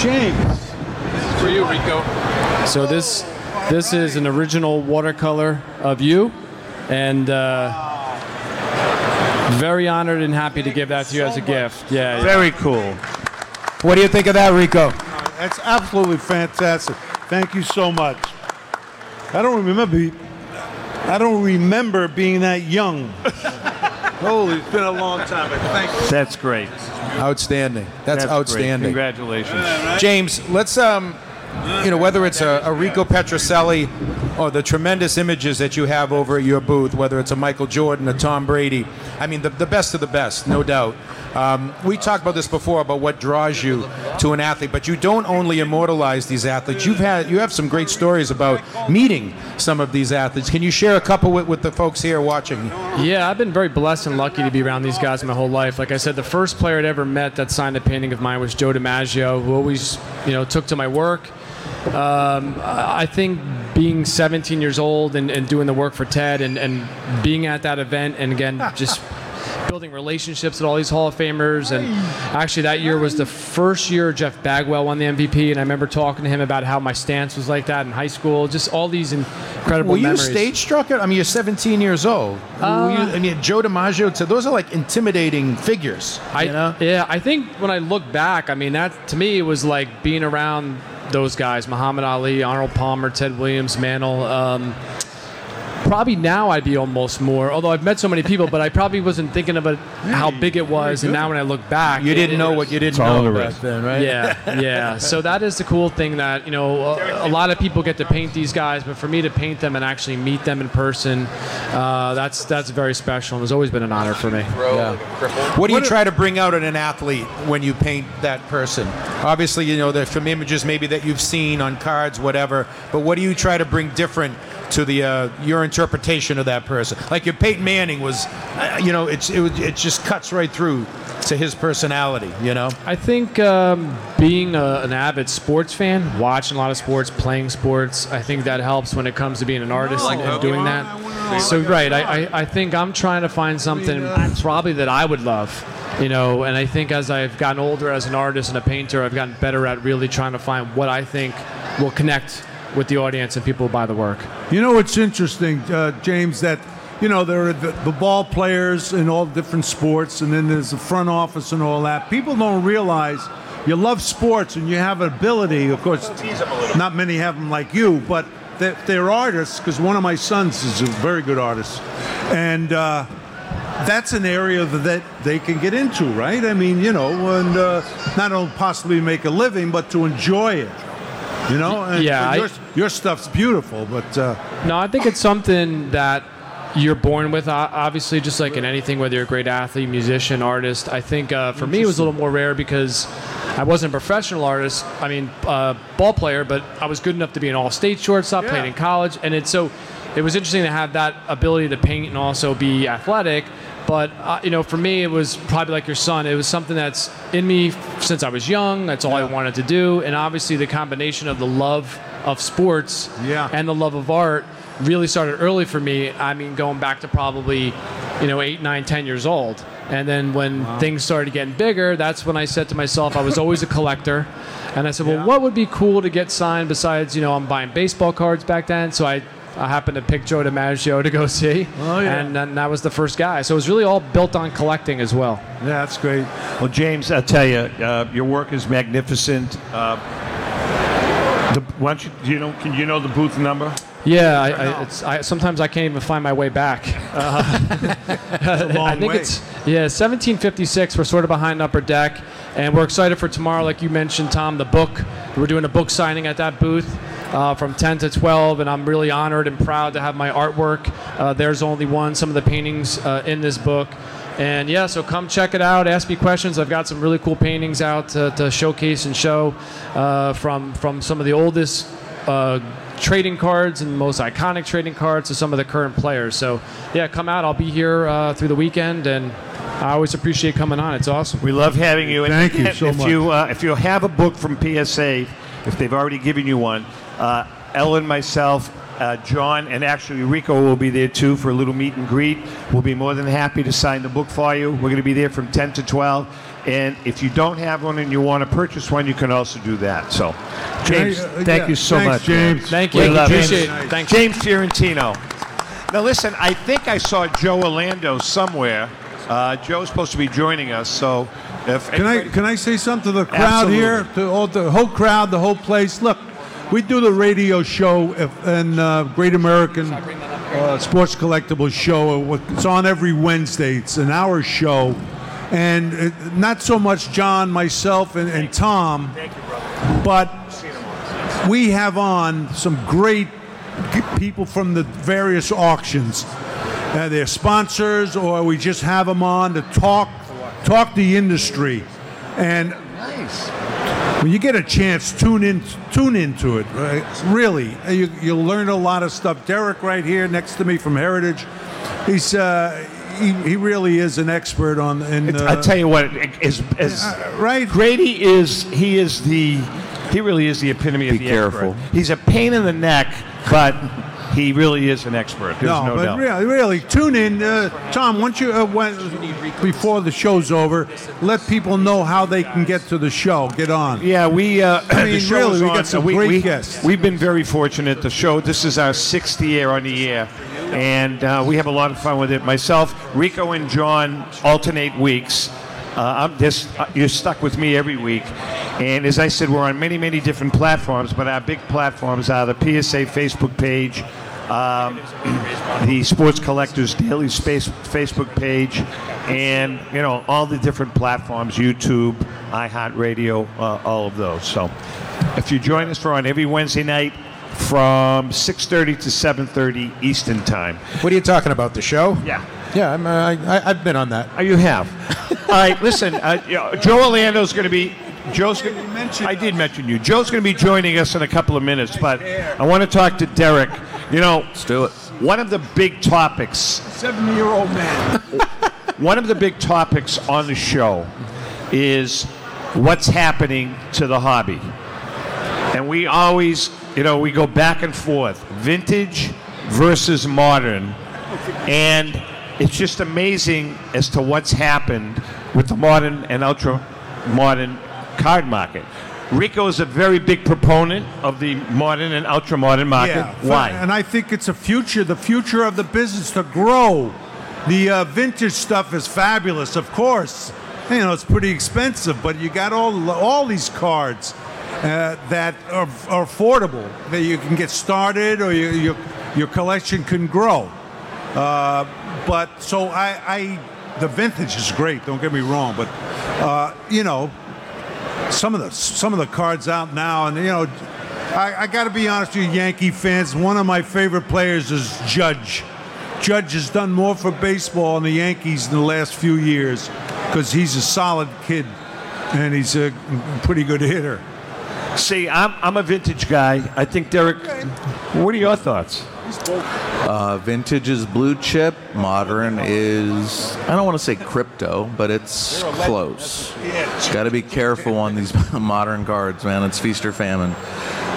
James. For you, Rico. So this this is an original watercolor of you, and uh, very honored and happy to give that to you as a gift. Yeah. yeah. Very cool. What do you think of that, Rico? That's absolutely fantastic. Thank you so much. I don't remember. I don't remember being that young. Holy, it's been a long time. but Thank you. That's great. Outstanding. That's, great. outstanding. Congratulations. James, let's um, you know, whether it's a, a Rico Petrocelli or the tremendous images that you have over at your booth, whether it's a Michael Jordan, a Tom Brady, I mean, the, the best of the best, no doubt. Um, we talked about this before about what draws you to an athlete, but you don't only immortalize these athletes. You've had you have some great stories about meeting some of these athletes. Can you share a couple with, with the folks here watching? Yeah, I've been very blessed and lucky to be around these guys my whole life. Like I said, the first player I'd ever met that signed a painting of mine was Joe DiMaggio, who always, you know, took to my work. Um, I think being 17 years old and, and doing the work for Ted and, and being at that event and again just building relationships with all these Hall of Famers and actually that year was the first year Jeff Bagwell won the MVP and I remember talking to him about how my stance was like that in high school. Just all these incredible Were you stage struck? It? I mean, you're 17 years old. Were you- I mean, Joe DiMaggio. To, those are like intimidating figures. I, know? Yeah, I think when I look back, I mean, that to me it was like being around those guys Muhammad Ali, Arnold Palmer, Ted Williams, Mantle. Um, probably now I'd be almost more. Although I've met so many people, but I probably wasn't thinking about how big it was. And now when I look back, You didn't know what you didn't know back then, right? Yeah, yeah. So that is the cool thing that you know a, a lot of people get to paint these guys, but for me to paint them and actually meet them in person, uh, that's that's very special and has always been an honor for me. Yeah. What do you try to bring out in an athlete when you paint that person? Obviously, you know, there's some images maybe that you've seen on cards, whatever. But what do you try to bring different to the uh, your interpretation of that person? Like your Peyton Manning was, uh, you know, it's it, it just cuts right through to his personality. You know. I think um, being a, an avid sports fan, watching a lot of sports, playing sports, I think that helps when it comes to being an artist Like and, and doing that. So right, I, I, I think I'm trying to find something probably that I would love, you know. And I think as I've gotten older as an artist and a painter, I've gotten better at really trying to find what I think will connect with the audience and people who buy the work. You know it's interesting, uh, James? That you know there are the, the ball players in all different sports, and then there's the front office and all that. People don't realize you love sports and you have an ability. Of course, not many have them like you, but they're, they're artists. Because one of my sons is a very good artist, and. Uh, that's an area that they can get into, right? I mean, you know, and uh, not only possibly make a living, but to enjoy it. You know, and, Yeah, and I- your, your stuff's beautiful, but uh, No, I think it's something that you're born with. Obviously, just like in anything, whether you're a great athlete, musician, artist. I think uh, for me it was a little more rare because I wasn't a professional artist. I mean, uh, ball player, but I was good enough to be an all-state shortstop. playing in college, and it's so it was interesting to have that ability to paint and also be athletic. But uh, you know, for me, it was probably like your son. It was something that's in me since I was young. That's all I wanted to do, and obviously the combination of the love of sports and the love of art really started early for me. I mean, going back to probably, you know, eight, nine, ten years old. And then when things started getting bigger, that's when I said to myself, I was always a collector. And I said, well, what would be cool to get signed besides, you know, I'm buying baseball cards back then. So I, I happened to pick Joe DiMaggio to go see. Oh, yeah. And then that was the first guy. So it was really all built on collecting as well. Yeah, that's great. Well, James, I'll tell you, uh, your work is magnificent. Uh, the, why don't you, do you know? Can you know the booth number? Yeah, I, I, it's, I, sometimes I can't even find my way back. Uh, I think way. it's yeah, 1756. We're sort of behind Upper Deck, and we're excited for tomorrow. Like you mentioned, Tom, the book. We're doing a book signing at that booth uh, from 10 to 12, and I'm really honored and proud to have my artwork. Uh, There's only one. Some of the paintings uh, in this book. And yeah, so come check it out. Ask me questions. I've got some really cool paintings out to, to showcase and show uh, from from some of the oldest uh, trading cards and most iconic trading cards to some of the current players. So yeah, come out. I'll be here uh, through the weekend, and I always appreciate coming on. It's awesome. We love having you. And Thank you so if much. You, uh, if you have a book from PSA, if they've already given you one, uh, Ellen, myself, uh, John, and actually Rico will be there too for a little meet and greet. We'll be more than happy to sign the book for you. We're going to be there from 10 to 12. And if you don't have one and you want to purchase one, you can also do that. So, James, uh, thank yeah. you so Thanks, much. James. Thank We you. love Appreciate it. it. Thanks. James Fiorentino. Now, listen, I think I saw Joe Orlando somewhere. Uh, Joe's supposed to be joining us, so if Can I can I say something to the crowd Absolutely. here, to all the whole crowd, the whole place? Look, we do the radio show if, and uh, Great American uh, Sports Collectibles show. It's on every Wednesday. It's an hour show, and uh, not so much John, myself, and, and Tom, but we have on some great people from the various auctions. Uh, they're sponsors, or we just have them on to talk talk the industry. And when you get a chance, tune in tune into it. Right? Really, Uh, you, you'll learn a lot of stuff. Derek, right here next to me from Heritage, he's uh, he, he really is an expert on. In, uh, I tell you what, as, as right, Grady is, he is the, he really is the epitome of Be the careful. expert. He's a pain in the neck, but he really is an expert. There's no, no, but doubt. really, really, tune in, uh, Tom. Once you uh, when, before the show's over, let people know how they can get to the show. Get on. Yeah, we. Uh, I mean, really, we got some we, great we, guests. We've been very fortunate. The show. This is our sixth year on the air, and uh, we have a lot of fun with it. Myself, Rico, and John alternate weeks. Uh, I'm just, uh, you're stuck with me every week. And as I said, we're on many, many different platforms, but our big platforms are the PSA Facebook page, um, the Sports Collectors Daily Space Facebook page, and you know all the different platforms: YouTube, iHeartRadio, uh, all of those. So, if you join us for on every Wednesday night from 6:30 to 7:30 Eastern Time. What are you talking about? The show? Yeah. Yeah, I'm, uh, I, I, I've been on that. Oh, you have. All right, listen. Uh, you know, Joe Orlando's going to be. Joe's. Gonna, I did mention you. Joe's going to be joining us in a couple of minutes, but I want to talk to Derek. You know, let's do it. One of the big topics. Seventy-year-old man. One of the big topics on the show is what's happening to the hobby, and we always, you know, we go back and forth, vintage versus modern, and it's just amazing as to what's happened with the modern and ultra modern card market. Rico is a very big proponent of the modern and ultra modern market. Yeah, Why? And I think it's a future, the future of the business to grow. The uh, vintage stuff is fabulous, of course. You know, it's pretty expensive, but you got all all these cards uh, that are, are affordable that you can get started, or you, your your collection can grow. Uh, but so I, I, the vintage is great. Don't get me wrong, but uh, you know, some of the some of the cards out now, and you know, I, I got to be honest with you, Yankee fans. One of my favorite players is Judge. Judge has done more for baseball and the Yankees in the last few years because he's a solid kid and he's a pretty good hitter. See, I'm, I'm a vintage guy. I think Derek. What are your thoughts? Uh, vintage is blue chip. Modern is I don't want to say crypto, but it's close. Got to be careful on these modern cards, man. It's feast or famine.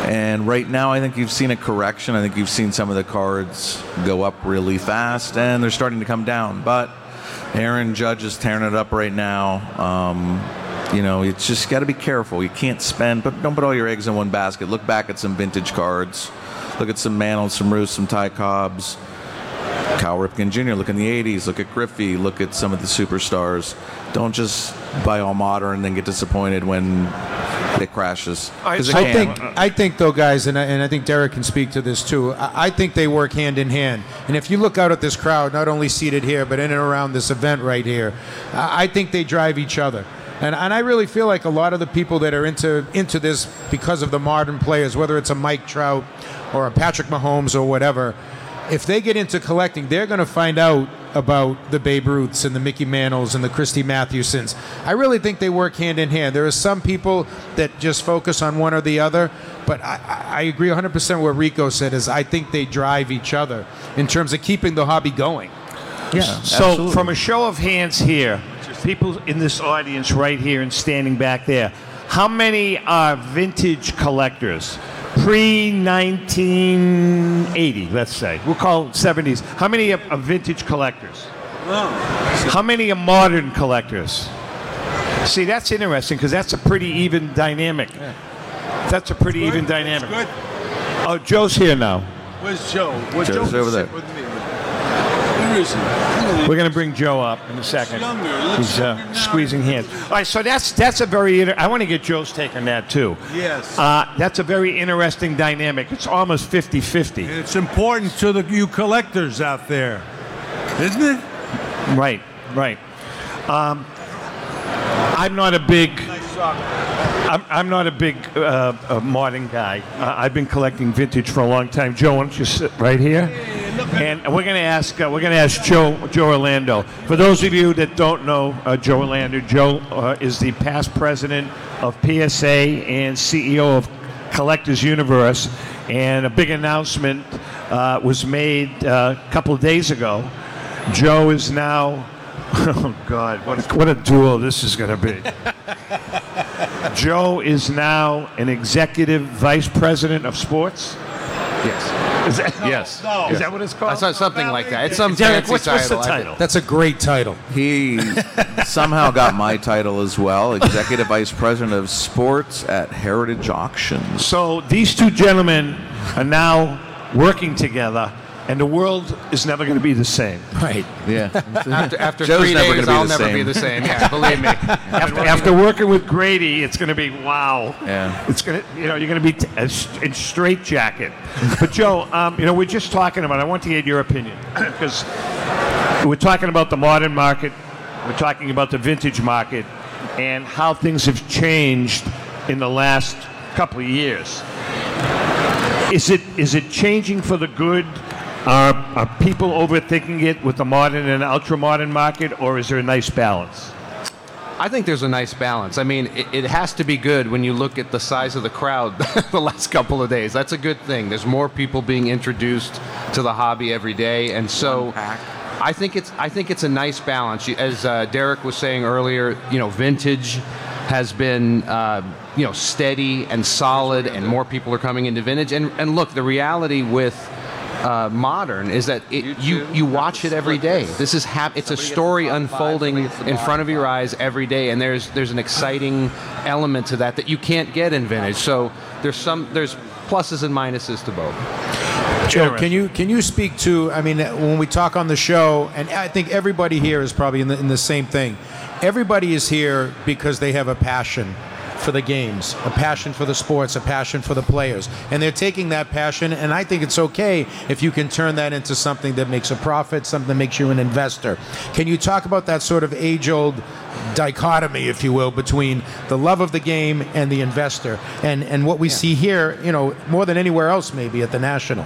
And right now, I think you've seen a correction. I think you've seen some of the cards go up really fast, and they're starting to come down. But Aaron Judge is tearing it up right now. Um, you know, it's just got to be careful. You can't spend, but don't put all your eggs in one basket. Look back at some vintage cards. Look at some Mantle, some Ruths, some Ty Cobbs, Cal Ripken Jr. Look in the 80s. Look at Griffey. Look at some of the superstars. Don't just buy all modern and then get disappointed when it crashes. 'Cause it I think I think though, guys, and I, and I think Derek can speak to this too. I, I think they work hand in hand. And if you look out at this crowd, not only seated here but in and around this event right here, I, I think they drive each other. And, and I really feel like a lot of the people that are into into this because of the modern players, whether it's a Mike Trout or a Patrick Mahomes or whatever, if they get into collecting, they're going to find out about the Babe Ruths and the Mickey Mantles and the Christy Mathewsons. I really think they work hand in hand. There are some people that just focus on one or the other, but I, I I agree 100% what Rico said is I think they drive each other in terms of keeping the hobby going. Yeah. So, from a show of hands here, people in this audience right here and standing back there, how many are vintage collectors? Pre 1980, let's say. We'll call it 70s. How many are, are vintage collectors? How many are modern collectors? See, that's interesting because that's a pretty even dynamic. That's a pretty even dynamic. Good. Oh, Joe's here now. Where's Joe? Well, Joe's Joe over sit there. With me. Where is he? We're going to bring Joe up in a second. younger. He's uh, squeezing hands. All right, so that's that's a very. Inter- I want to get Joe's take on that too. Yes. Uh, that's a very interesting dynamic. It's almost 50-50. It's important to the you collectors out there, isn't it? Right, right. Um, I'm not a big. I'm, I'm not a big uh, modern guy. Uh, I've been collecting vintage for a long time. Joe, why don't you sit right here? And we're going to ask. Uh, we're going to ask Joe Joe Orlando. For those of you that don't know uh, Joe Orlando, Joe uh, is the past president of PSA and CEO of Collectors Universe. And a big announcement uh, was made a couple days ago. Joe is now. Oh God! What a, what a duel this is going to be. Joe is now an executive vice president of sports. Yes. Is that, Yes. No. Is that what it's called? I saw something like that. It's some Derek, fancy what's, what's the title. I title? That's a great title. He somehow got my title as well, executive vice president of sports at Heritage Auctions. So these two gentlemen are now working together and the world is never going to be the same. Right. Yeah. After, after Joe's three never days, be I'll never same. be the same. Yeah, believe me. After, after working with Grady, it's going to be wow. Yeah. It's going to, you know, you're going to be t- a s- in straight jacket. But Joe, um, you know, we're just talking about. I want to get your opinion because we're talking about the modern market, we're talking about the vintage market, and how things have changed in the last couple of years. Is it is it changing for the good? Are, are people overthinking it with the modern and ultra modern market, or is there a nice balance? I think there's a nice balance. I mean, it, it has to be good when you look at the size of the crowd the last couple of days. That's a good thing. There's more people being introduced to the hobby every day, and so I think it's I think it's a nice balance. As uh, Derek was saying earlier, you know, vintage has been uh, you know steady and solid, and more people are coming into vintage. And and look, the reality with uh, modern is that it, you you watch it every day. This is hap- it's a story unfolding in front of your eyes every day, and there's there's an exciting element to that that you can't get in vintage. So there's some there's pluses and minuses to both. Joe, can you can you speak to? I mean, when we talk on the show, and I think everybody here is probably in the, in the same thing. Everybody is here because they have a passion for the games, a passion for the sports, a passion for the players, and they're taking that passion. And I think it's okay if you can turn that into something that makes a profit, something that makes you an investor. Can you talk about that sort of age-old dichotomy, if you will, between the love of the game and the investor, and and what we see here, you know, more than anywhere else, maybe at the national.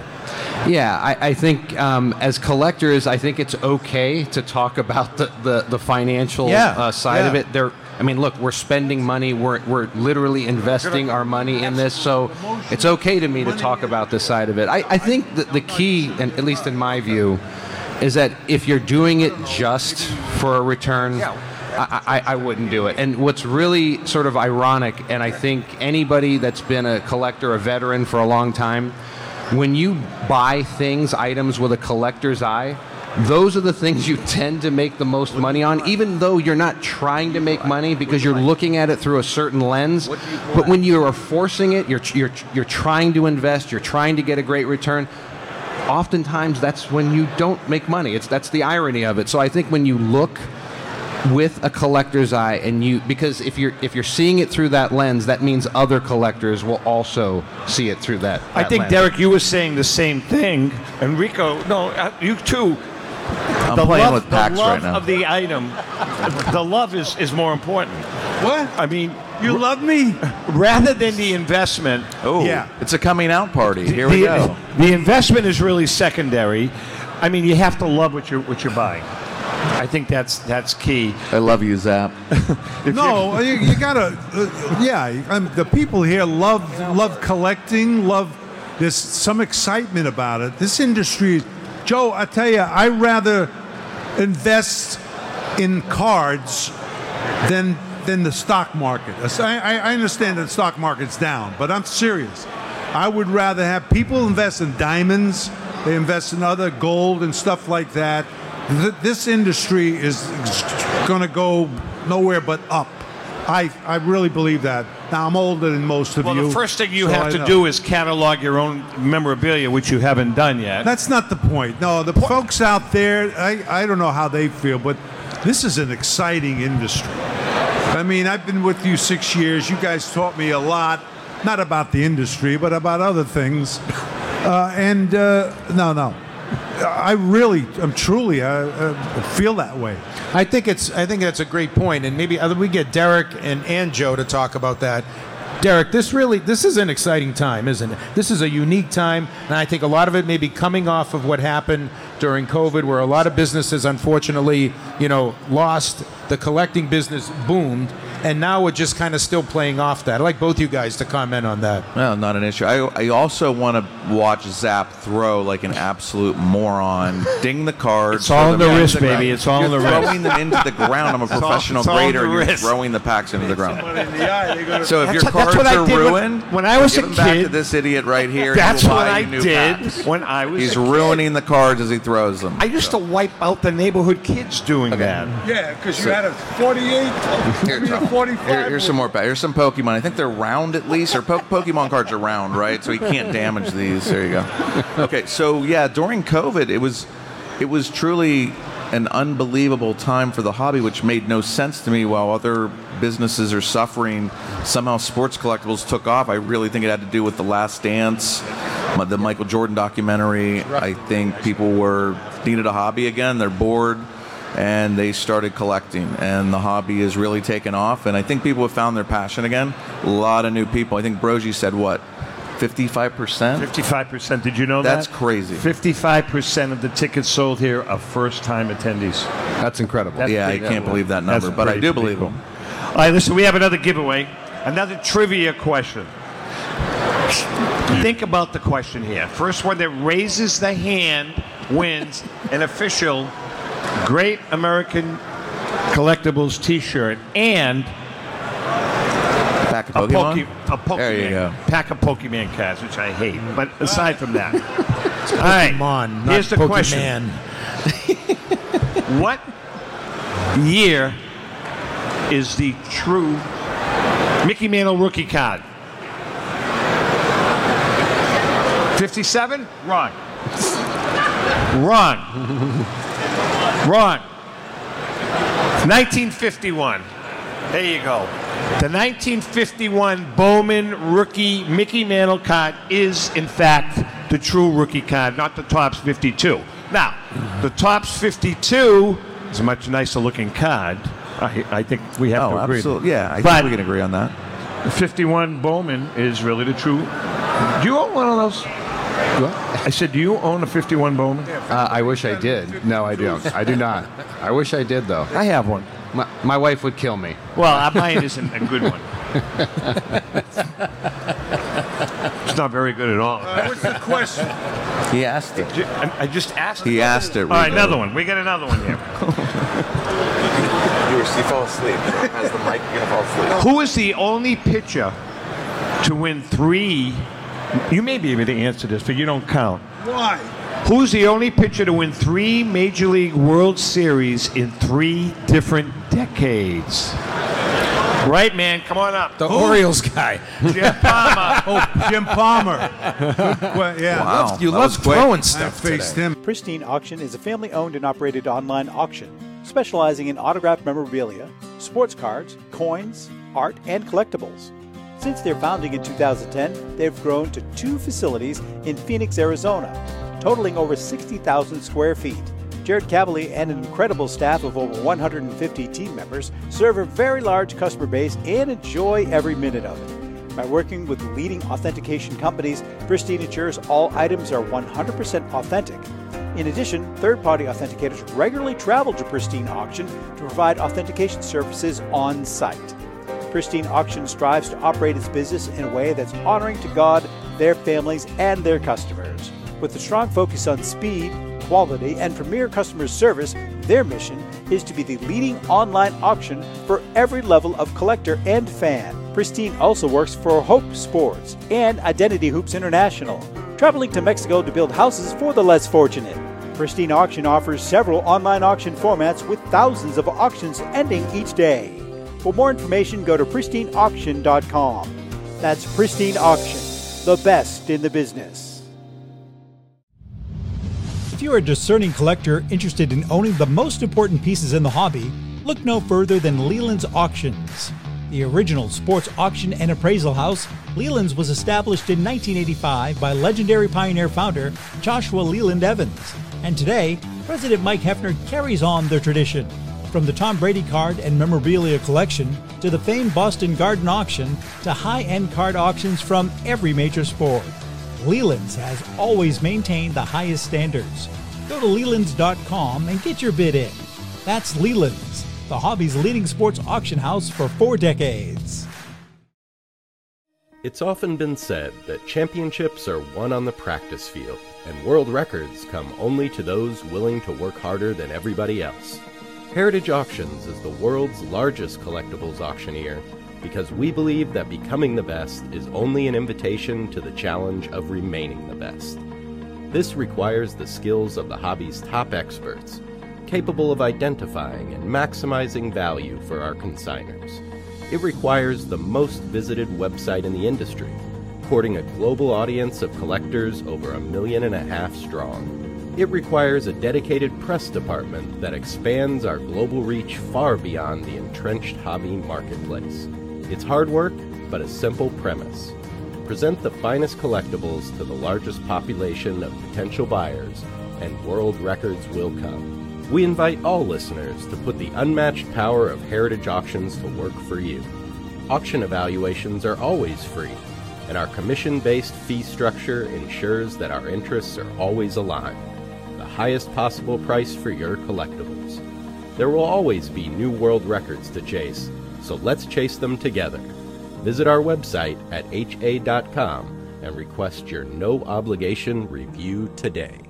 Yeah, I, I think um, as collectors, I think it's okay to talk about the, the, the financial Yeah, uh, side of it. There, I mean, look, we're spending money. We're, we're literally investing our money in this, so it's okay to me to talk about this side of it. I, I think that the key, and at least in my view, is that if you're doing it just for a return, I, I, I wouldn't do it. And what's really sort of ironic, and I think anybody that's been a collector, a veteran for a long time, when you buy things, items with a collector's eye, those are the things you tend to make the most money on, even though you're not trying to make money because you're looking at it through a certain lens. But when you are forcing it, you're, you're, you're trying to invest, you're trying to get a great return. Oftentimes, that's when you don't make money. It's that's the irony of it. So I think when you look with a collector's eye and you because if you're if you're seeing it through that lens that means other collectors will also see it through that, I think lens. Derek, you were saying the same thing, and Rico, no, uh, you too. I'm the playing love, with packs the love right now. of the item, the love is, is more important. What? I mean, You love me? rather than the investment. Oh, Yeah. it's a coming out party. Here we go. The investment is really secondary. I mean, you have to love what you're what you're buying. I think that's that's key. I love you, Zap. No, you, you gotta. Uh, yeah, um, the people here love love collecting. Love. There's some excitement about it. This industry, Joe. I tell you, I rather invest in cards than than the stock market. I, I understand that the stock market's down, but I'm serious. I would rather have people invest in diamonds. They invest in other gold and stuff like that. Th- this industry is going to go nowhere but up. I, I really believe that. Now I'm older than most of Well, you. Well, the first thing you so have I to know. do is catalog your own memorabilia, which you haven't done yet. That's not the point. No, the folks out there, I, I don't know how they feel, but this is an exciting industry. I mean, I've been with you six years. You guys taught me a lot, not about the industry, but about other things. Uh, and uh, no, no. I really, I'm truly, I, uh feel that way. I think it's. I think that's a great point, and maybe we get Derek and, and Joe to talk about that. Derek, this really this is an exciting time, isn't it? This is a unique time, and I think a lot of it may be coming off of what happened during COVID, where a lot of businesses, unfortunately, you know, lost. The collecting business boomed, and now we're just kind of still playing off that. I'd like both you guys to comment on that. No, not an issue. I, I also want to watch Zap throw like an absolute moron, ding the cards. It's all in the into wrist, baby. It's all in You're the wrist. throwing them into the ground. I'm a professional it's all in grader. the You're wrist. throwing the packs into the ground. So if That's your what- cards what are did when- ruined, when I was give a them back kid, to this idiot right here. That's he what I did packs. when I was. He's a kid. ruining the cards as he throws them. I used to wipe out the neighborhood kids doing that. Yeah, because you had a 48, Here, a Tom. 45. Here- here's some more. Here's some Pokemon. I think they're round at least, or po- Pokemon cards are round, right? So you can't damage these. There you go. Okay, so yeah, during COVID, it was it was truly an unbelievable time for the hobby, which made no sense to me. While other businesses are suffering, somehow sports collectibles took off. I really think it had to do with the Last Dance, the Michael Jordan documentary. I think people were needed a hobby again. They're bored and they started collecting and the hobby is really taken off and i think people have found their passion again. A lot of new people. I think Broggi said what 55% 55% did you know That's that? That's crazy. 55% of the tickets sold here are first time attendees. That's incredible. That's yeah i can't believe that that's number but i do believe cool. them. All right listen we have another giveaway. Another trivia question. Think about the question here. First one that raises the hand wins an official great american collectibles t-shirt and pack of a, Pokemon? Poke- a Pokemon There you go. pack of Pokemon cards, which I hate. Mm. But aside from that, all right. Pokemon, not here's the Pokemon. question: What year is the true Mickey Mantle rookie card? Fifty-seven? Wrong. Wrong. Wrong. 1951. There you go. The 1951 Bowman rookie Mickey Mantle card is, in fact, the true rookie card, not the Topps 52. Now, the Topps 52 is a much nicer looking card. I, I think we have oh to agree. absolutely yeah i But think we can agree on that the 51 Bowman is really the true. Do you own one of those? I said, do you own a 51 Bowman? Uh, I wish I did. No, I don't. I do not. I wish I did, though. I have one. My, my wife would kill me. Well, uh, mine isn't a good one. It's not very good at all. what's the question? he asked it Ju- I I just asked. It. He asked it All right, Rico. another one. We got another one here. You, were, you fall asleep. Has the mic, you're gonna fall asleep. Who is the only pitcher to win three? You may be able to answer this, but you don't count. Why? Who's the only pitcher to win three Major League World Series in three different decades? Right, man. Come on up. The Orioles guy. Jim Palmer. Oh, Jim Palmer. Good que- yeah. Wow. You love was quick. throwing I stuff faced today. him. Pristine Auction is a family owned and operated online auction specializing in autographed memorabilia, sports cards, coins, art, and collectibles. Since their founding in 2010, they've grown to two facilities in Phoenix, Arizona, totaling over 60,000 square feet. Jared Cavalier and an incredible staff of over 150 team members serve a very large customer base and enjoy every minute of it. By working with leading authentication companies, Pristine ensures all items are 100% authentic. In addition, third party authenticators regularly travel to Pristine Auction to provide authentication services on site. Pristine Auction strives to operate its business in a way that's honoring to God, their families, and their customers. With a strong focus on speed, quality, and premier customer service, their mission is to be the leading online auction for every level of collector and fan. Pristine also works for Hope Sports and Identity Hoops International, traveling to Mexico to build houses for the less fortunate. Pristine Auction offers several online auction formats with thousands of auctions ending each day. For more information, go to pristineauction.com. That's Pristine Auction, the best in the business. If you're a discerning collector interested in owning the most important pieces in the hobby, look no further than Leland's Auctions. The original sports auction and appraisal house, Leland's was established in 1985 by legendary Pioneer founder Joshua Leland Evans. And today, President Mike Heffner carries on their tradition. From the Tom Brady card and memorabilia collection to the famed Boston Garden auction to high end card auctions from every major sport. Leland's has always maintained the highest standards. Go to Lelands.com and get your bid in. That's Leland's, the hobby's leading sports auction house for four decades. It's often been said that championships are won on the practice field, and world records come only to those willing to work harder than everybody else. Heritage Auctions is the world's largest collectibles auctioneer because we believe that becoming the best is only an invitation to the challenge of remaining the best. This requires the skills of the hobby's top experts, capable of identifying and maximizing value for our consigners. It requires the most visited website in the industry, courting a global audience of collectors over a million and a half strong. It requires a dedicated press department that expands our global reach far beyond the entrenched hobby marketplace. It's hard work, but a simple premise. Present the finest collectibles to the largest population of potential buyers, and world records will come. We invite all listeners to put the unmatched power of Heritage Auctions to work for you. Auction evaluations are always free, and our commission based fee structure ensures that our interests are always aligned. Highest possible price for your collectibles. There will always be new world records to chase, so let's chase them together. Visit our website at ha.com and request your no obligation review today.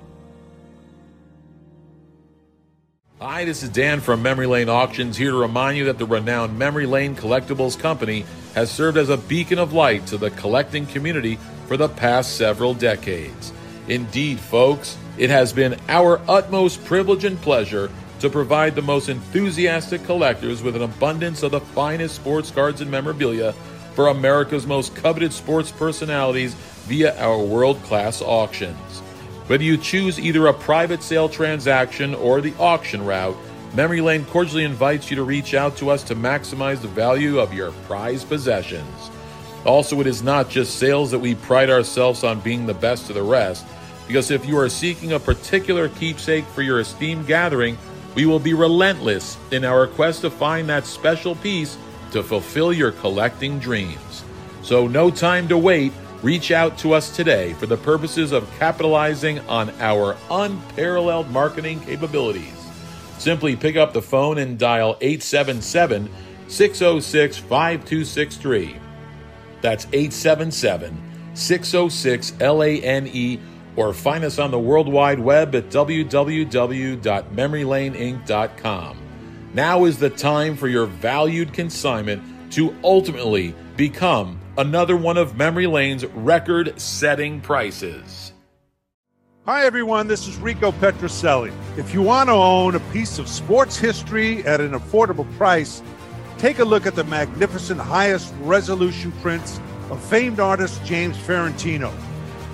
Hi, this is Dan from Memory Lane Auctions here to remind you that the renowned Memory Lane Collectibles Company has served as a beacon of light to the collecting community for the past several decades. Indeed, folks, it has been our utmost privilege and pleasure to provide the most enthusiastic collectors with an abundance of the finest sports cards and memorabilia for America's most coveted sports personalities via our world class auctions. Whether you choose either a private sale transaction or the auction route, Memory Lane cordially invites you to reach out to us to maximize the value of your prized possessions. Also, it is not just sales that we pride ourselves on being the best of the rest, because if you are seeking a particular keepsake for your esteemed gathering, we will be relentless in our quest to find that special piece to fulfill your collecting dreams. So, no time to wait. Reach out to us today for the purposes of capitalizing on our unparalleled marketing capabilities. Simply pick up the phone and dial 877 606 5263. That's 877 606 LANE or find us on the World Wide Web at www.memorylaneinc.com. Now is the time for your valued consignment to ultimately become another one of Memory Lane's record setting prices. Hi, everyone. This is Rico Petrocelli. If you want to own a piece of sports history at an affordable price, take a look at the magnificent highest resolution prints of famed artist James Fiorentino.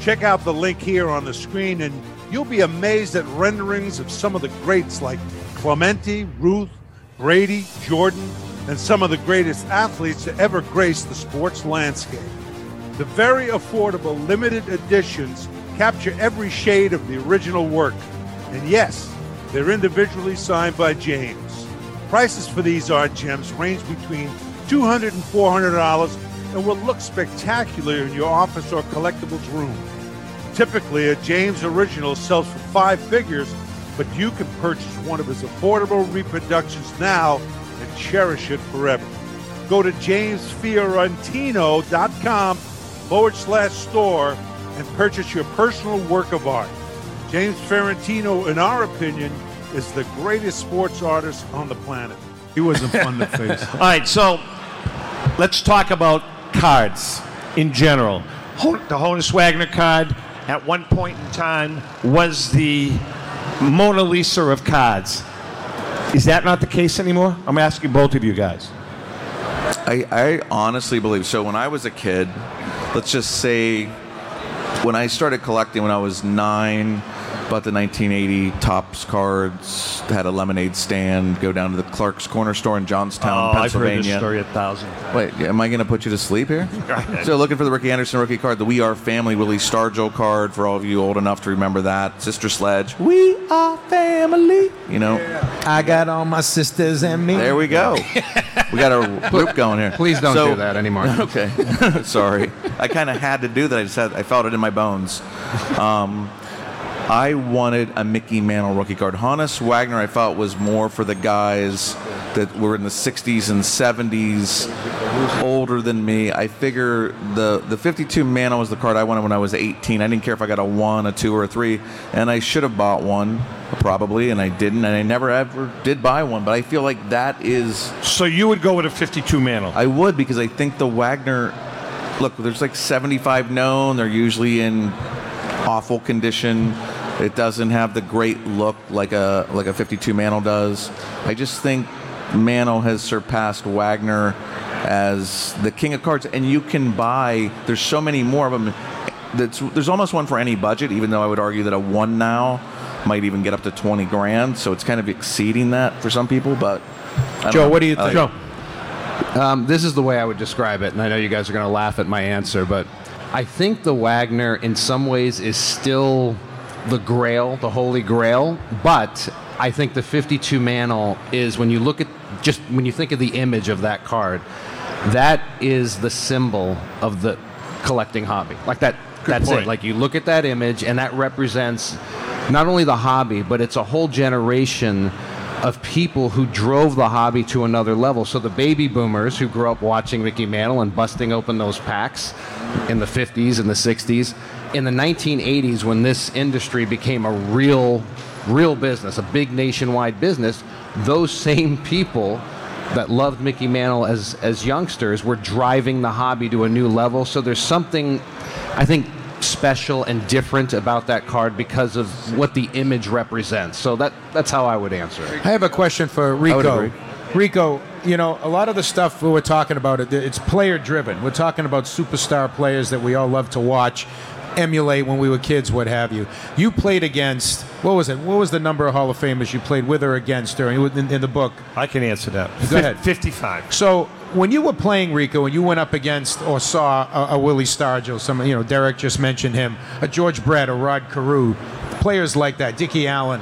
Check out the link here on the screen, and you'll be amazed at renderings of some of the greats like Clemente, Ruth, Brady, Jordan, and some of the greatest athletes to ever grace the sports landscape. The very affordable limited editions capture every shade of the original work. And yes, they're individually signed by James. Prices for these art gems range between $200 and $400 and will look spectacular in your office or collectibles room. Typically, a James original sells for five figures, but you can purchase one of his affordable reproductions now and cherish it forever. Go to jamesfiorentino.com forward slash store and purchase your personal work of art. James Fiorentino, in our opinion, is the greatest sports artist on the planet. He wasn't fun to face. All right, so let's talk about cards in general. The Honus Wagner card, at one point in time, was the Mona Lisa of cards. Is that not the case anymore? I'm asking both of you guys. I, I honestly believe so. When I was a kid, let's just say when I started collecting when I was nine, about the 1980 Topps cards, had a lemonade stand, go down to the Clark's Corner Store in Johnstown, Oh, I've heard Pennsylvania. this story a thousand times. Wait, am I going to put you to sleep here? so looking for the Rickey Henderson rookie card, the We Are Family Willie Stargell card for all of you old enough to remember that. Sister Sledge, We Are Family. You know, I got all my sisters and me. there we go. we got a group going here. Please don't So- do that anymore. Okay, sorry. I kind of had to do that. I just had, I felt it in my bones. Um, I wanted a Mickey Mantle rookie card. Honus Wagner, I felt was more for the guys that were in the 60s and 70s, older than me. I figure the the 52 Mantle was the card I wanted when I was 18. I didn't care if I got a one, a two, or a three, and I should have bought one probably, and I didn't, and I never ever did buy one. But I feel like that is. So you would go with a 52 Mantle? I would because I think the Wagner. Look, there's like 75 known. They're usually in awful condition. It doesn't have the great look like a like a 52 Mantle does. I just think Mantle has surpassed Wagner as the king of cards, and you can buy. There's so many more of them. That's, there's almost one for any budget, even though I would argue that a one now might even get up to 20 grand. So it's kind of exceeding that for some people. But Joe, know. what do you think? Joe, Um, this is the way I would describe it, and I know you guys are going to laugh at my answer, but I think the Wagner, in some ways, is still the Grail, the Holy Grail. But I think the 52 Mantle is when you look at just when you think of the image of that card, that is the symbol of the collecting hobby. Like that. that's point. it. Like you look at that image, and that represents not only the hobby, but it's a whole generation of people who drove the hobby to another level. So the baby boomers who grew up watching Mickey Mantle and busting open those packs in the 50s and the 60s, in the 1980s when this industry became a real real business, a big nationwide business, those same people that loved Mickey Mantle as as youngsters were driving the hobby to a new level. So there's something I think special and different about that card because of what the image represents. So that that's how I would answer it. I have a question for Rico. Rico, you know, a lot of the stuff we we're talking about, it- it's player driven. We're talking about superstar players that we all love to watch, emulate when we were kids, what have you. You played against, what was it? What was the number of Hall of Famers you played with or against during in, in the book? I can answer that. Go ahead. 55. So when you were playing Rico and you went up against or saw a, a Willie Stargell, some you know Derek just mentioned him, a George Brett, a Rod Carew, players like that, Dickie Allen.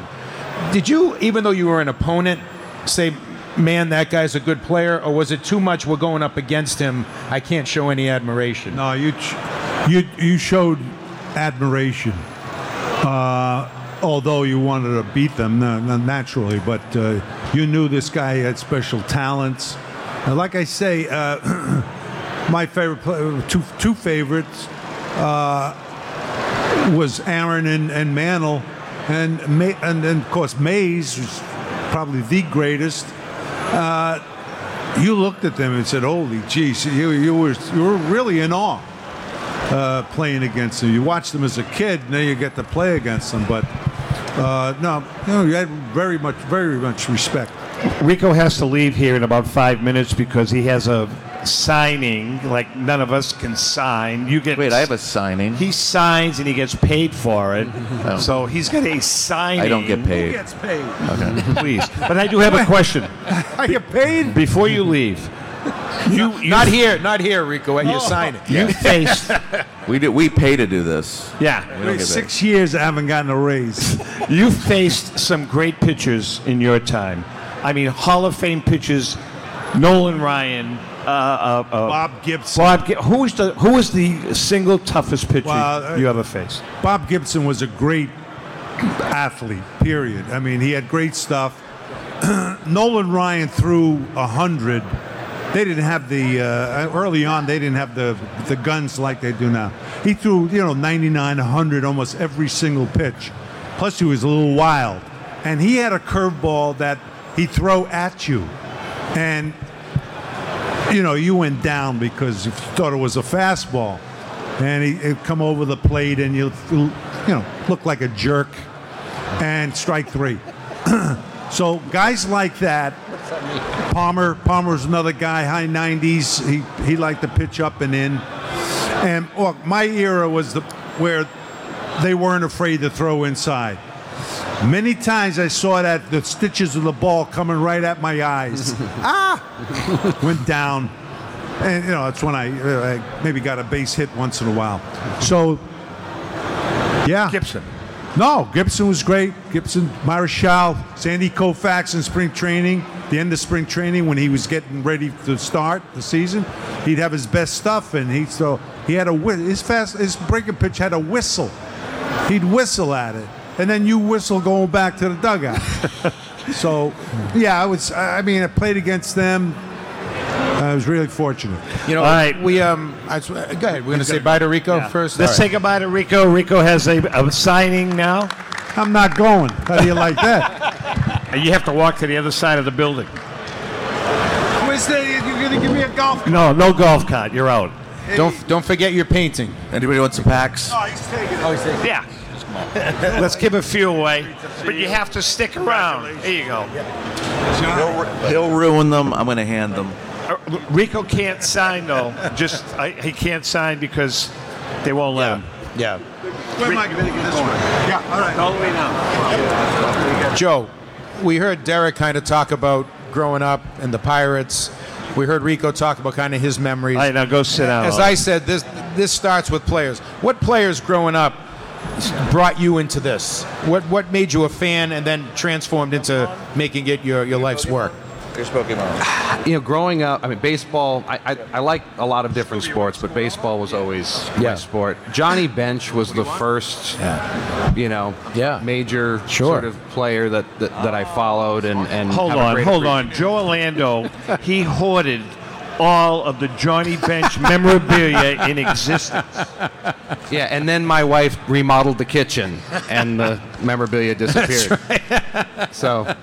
Did you, even though you were an opponent, say, "Man, that guy's a good player," or was it too much? We're going up against him. I can't show any admiration. No, you ch- you you showed admiration, uh, although you wanted to beat them no, naturally. But uh, you knew this guy had special talents. Uh, like I say, uh, my favorite play, two two favorites uh, was Aaron and, and Mantle, and Ma- and then of course Mays was probably the greatest. Uh, you looked at them and said, "Holy jeez, you you were you were really in awe uh, playing against them. You watch them as a kid, now you get to play against them. But uh, no, you know, you had very much very much respect. Rico has to leave here in about five minutes because he has a signing like none of us can sign. You get Wait, I have a signing. He signs and he gets paid for it, so he's got a signing. I don't get paid. Who gets paid? Okay, please. But I do have a question. I get paid before you leave. You, you not here, not here, Rico. At your signing. You faced. We do. We pay to do this. Yeah. We don't paid. Six years, I haven't gotten a raise. You faced some great pitchers in your time. I mean, Hall of Fame pitchers, Nolan Ryan, uh, uh, uh, Bob Gibson. Bob, Gi- who was the who was the single toughest pitcher Well, uh, you ever faced? Bob Gibson was a great athlete. Period. I mean, he had great stuff. Nolan Ryan threw a hundred. They didn't have the uh, early on. They didn't have the the guns like they do now. He threw you know 99, 100 almost every single pitch. Plus, he was a little wild, and he had a curveball that he throw at you, and you know you went down because you thought it was a fastball, and he would come over the plate and you you know look like a jerk, and strike three. so guys like that. Palmer, Palmer's another guy, high 90s. He he liked to pitch up and in. And look, my era was the where they weren't afraid to throw inside. Many times I saw that the stitches of the ball coming right at my eyes. ah, went down, and you know that's when I, uh, I maybe got a base hit once in a while. So, yeah, Gibson. No, Gibson was great. Gibson, Marichal, Sandy Koufax in spring training, the end of spring training when he was getting ready to start the season, he'd have his best stuff, and he so he had a his fast his breaking pitch had a whistle. He'd whistle at it, and then you whistle going back to the dugout. so, yeah, I was. I mean, I played against them. I was really fortunate. You know, All right. we um. I, go ahead. We're going to say bye to Rico Yeah. first. Let's All say goodbye to Rico. Rico has a, a signing now. I'm not going. How do you like that? And you have to walk to the other side of the building. Where's the, you're going to give me a golf No, no golf cart. You're out. Don't don't forget your painting. Anybody want some packs? Oh, he's taking it. Oh, he's taking. Yeah. Let's give a few away, but you have to stick around. There you go. He'll, he'll ruin them. I'm going to hand them. Uh, Rico can't sign though. Just I, he can't sign because they won't let him. Yeah. Where am I going to get this one? Yeah, all right. All the way now. Joe, we heard Derek kind of talk about growing up and the Pirates. We heard Rico talk about kind of his memories. All right, now go sit down. As I said, this this starts with players. What players growing up brought you into this? What what made you a fan and then transformed into making it your, your life's work? Here's Pokemon. You know, growing up, I mean, baseball. I, I, I like a lot of different sports, but baseball was always my sport. Johnny Bench was the first, you know, yeah. major Sure. sort of player that, that, that I followed and and Hold on, hold on. Joe Orlando, he hoarded all of the Johnny Bench memorabilia in existence. Yeah, and then my wife remodeled the kitchen, and the memorabilia disappeared. Right. So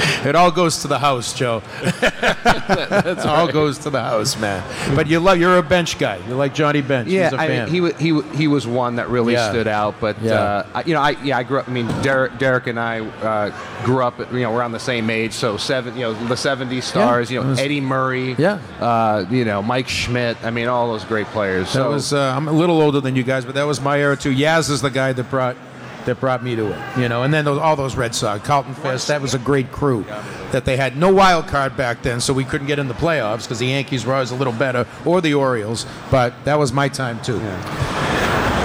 It all goes to the house, Joe. it all goes to the house, man. But you love you're a bench guy. You like Johnny Bench. Yeah, He's a I fan. mean, he wa- he he was one that really Yeah. stood out. But Yeah. uh, I, you know, I yeah, I grew up. I mean, Derek, Derek and I uh, grew up. You know, around the same age. So seven, you know, the '70s stars. Yeah, you know, was- Eddie Murray. Yeah. Uh, you know, Mike Schmidt. I mean, all those great players. That So was uh, I'm a little older than you guys, but that was my era too. Yaz is the guy that brought that brought me to it, you know. And then those, all those Red Sox, Carlton Fisk, that was a great crew that they had. No wild card back then, so we couldn't get in the playoffs because the Yankees were always a little better, or the Orioles. But that was my time too.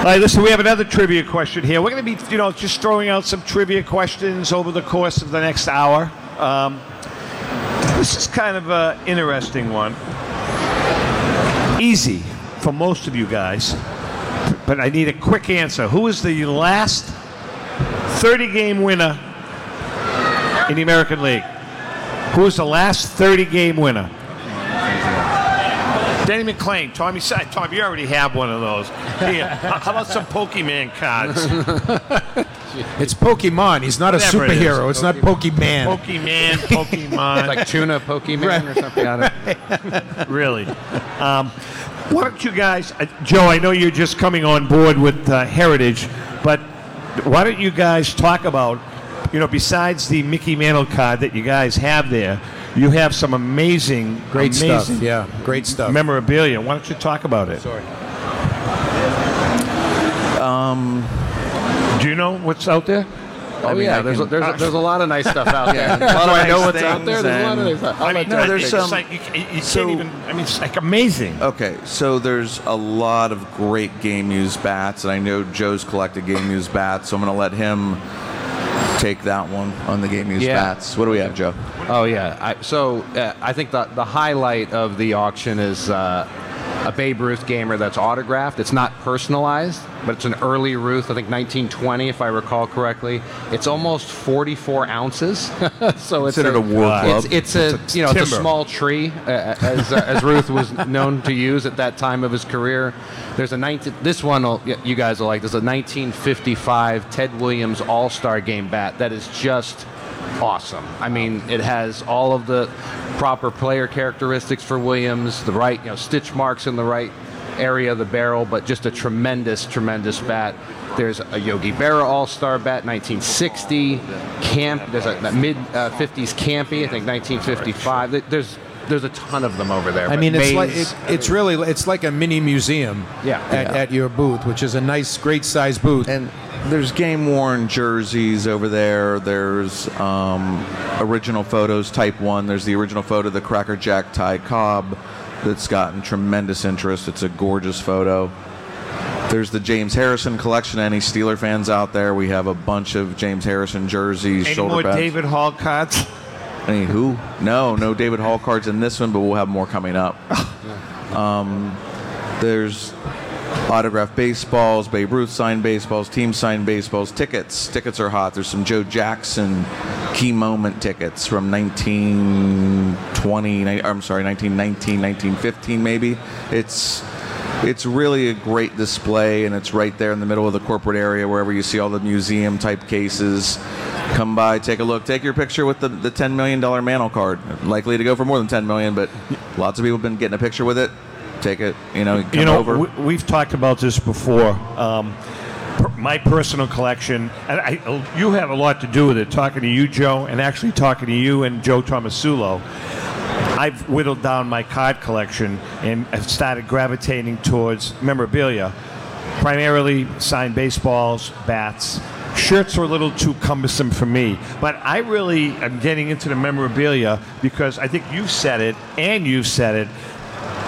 All right, listen, we have another trivia question here. We're going to be, you know, just throwing out some trivia questions over the course of the next hour. Um, this is kind of an interesting one. Easy for most of you guys, but I need a quick answer. Who is the last 30 game winner in the American League? Who is the last 30 game winner? Denny McLain, Tommy Side. Tom, you already have one of those. Here, how how about some Pokemon cards? It's Pokemon. He's not a Whatever it is. superhero. It's not Pokemon. Pokemon, Pokemon. like tuna Pokemon or something. I don't- really. Um, why don't you guys, uh, Joe? I know you're just coming on board with uh, Heritage, but why don't you guys talk about, you know, besides the Mickey Mantle card that you guys have there, you have some amazing, Great stuff. Yeah, great stuff. memorabilia. Why don't you talk about it? Sorry. Um, Do you know what's out there? Oh I mean, yeah, I there's, can- a, there's, a, there's a lot of nice stuff out Yeah, there. a lot of Do I know nice what's out there? There's a lot of nice stuff. I'll mean, No, there's it's take it. some- like you, you can't so- even. I mean, it's like amazing. Okay, so there's a lot of great game used bats, and I know Joe's collected game used bats, so I'm going to let him take that one on the game used Yeah. bats. What do we have, Joe? Oh yeah. I, so uh, I think the the highlight of the auction is uh, a Babe Ruth gamer that's autographed. It's not personalized, but it's an early Ruth. I think 1920, if I recall correctly. It's almost 44 ounces. so it's Considered a war club. It's, it's a It's a you know it's a small tree, uh, as uh, as Ruth was known to use at that time of his career. There's a 19. This one will, you guys will like. There's a 1955 Ted Williams All Star Game bat that is just awesome. I mean, it has all of the proper player characteristics for Williams, the right, you know, stitch marks in the right area of the barrel, but just a tremendous, tremendous bat. There's a Yogi Berra All Star bat, 1960. Camp. There's a, mid uh, 50s Campy, I think 1955. There's there's a ton of them over there. I mean, it's like it, it's really it's like a mini museum. Yeah. At, Yeah. at your booth, which is a nice, great size booth. And there's game worn jerseys over there. There's um, original photos, type one. There's the original photo of the Cracker Jack Ty Cobb that's gotten tremendous interest. It's a gorgeous photo. There's the James Harrison collection. Any Steeler fans out there? We have a bunch of James Harrison jerseys, Any shoulder more pads. David Hall cards? Any who? No, no David Hall cards in this one, but we'll have more coming up. um, there's autographed baseballs, Babe Ruth signed baseballs, team signed baseballs, tickets. Tickets are hot. There's some Joe Jackson key moment tickets from 1920. I'm sorry, 1919, 1915, maybe. It's it's really a great display, and it's right there in the middle of the corporate area, wherever you see all the museum type cases. Come by, take a look, take your picture with the, the $10 million mantle card. Likely to go for more than 10 million, but lots of people have been getting a picture with it. Take it, you know, come you know, over. we, we've talked about this before. Um, my personal collection, and I, you have a lot to do with it. Talking to you, Joe, and actually talking to you and Joe Tomasulo, I've whittled down my card collection and have started gravitating towards memorabilia, primarily signed baseballs, bats. Shirts are a little too cumbersome for me, but I really am getting into the memorabilia because I think you've said it and you've said it.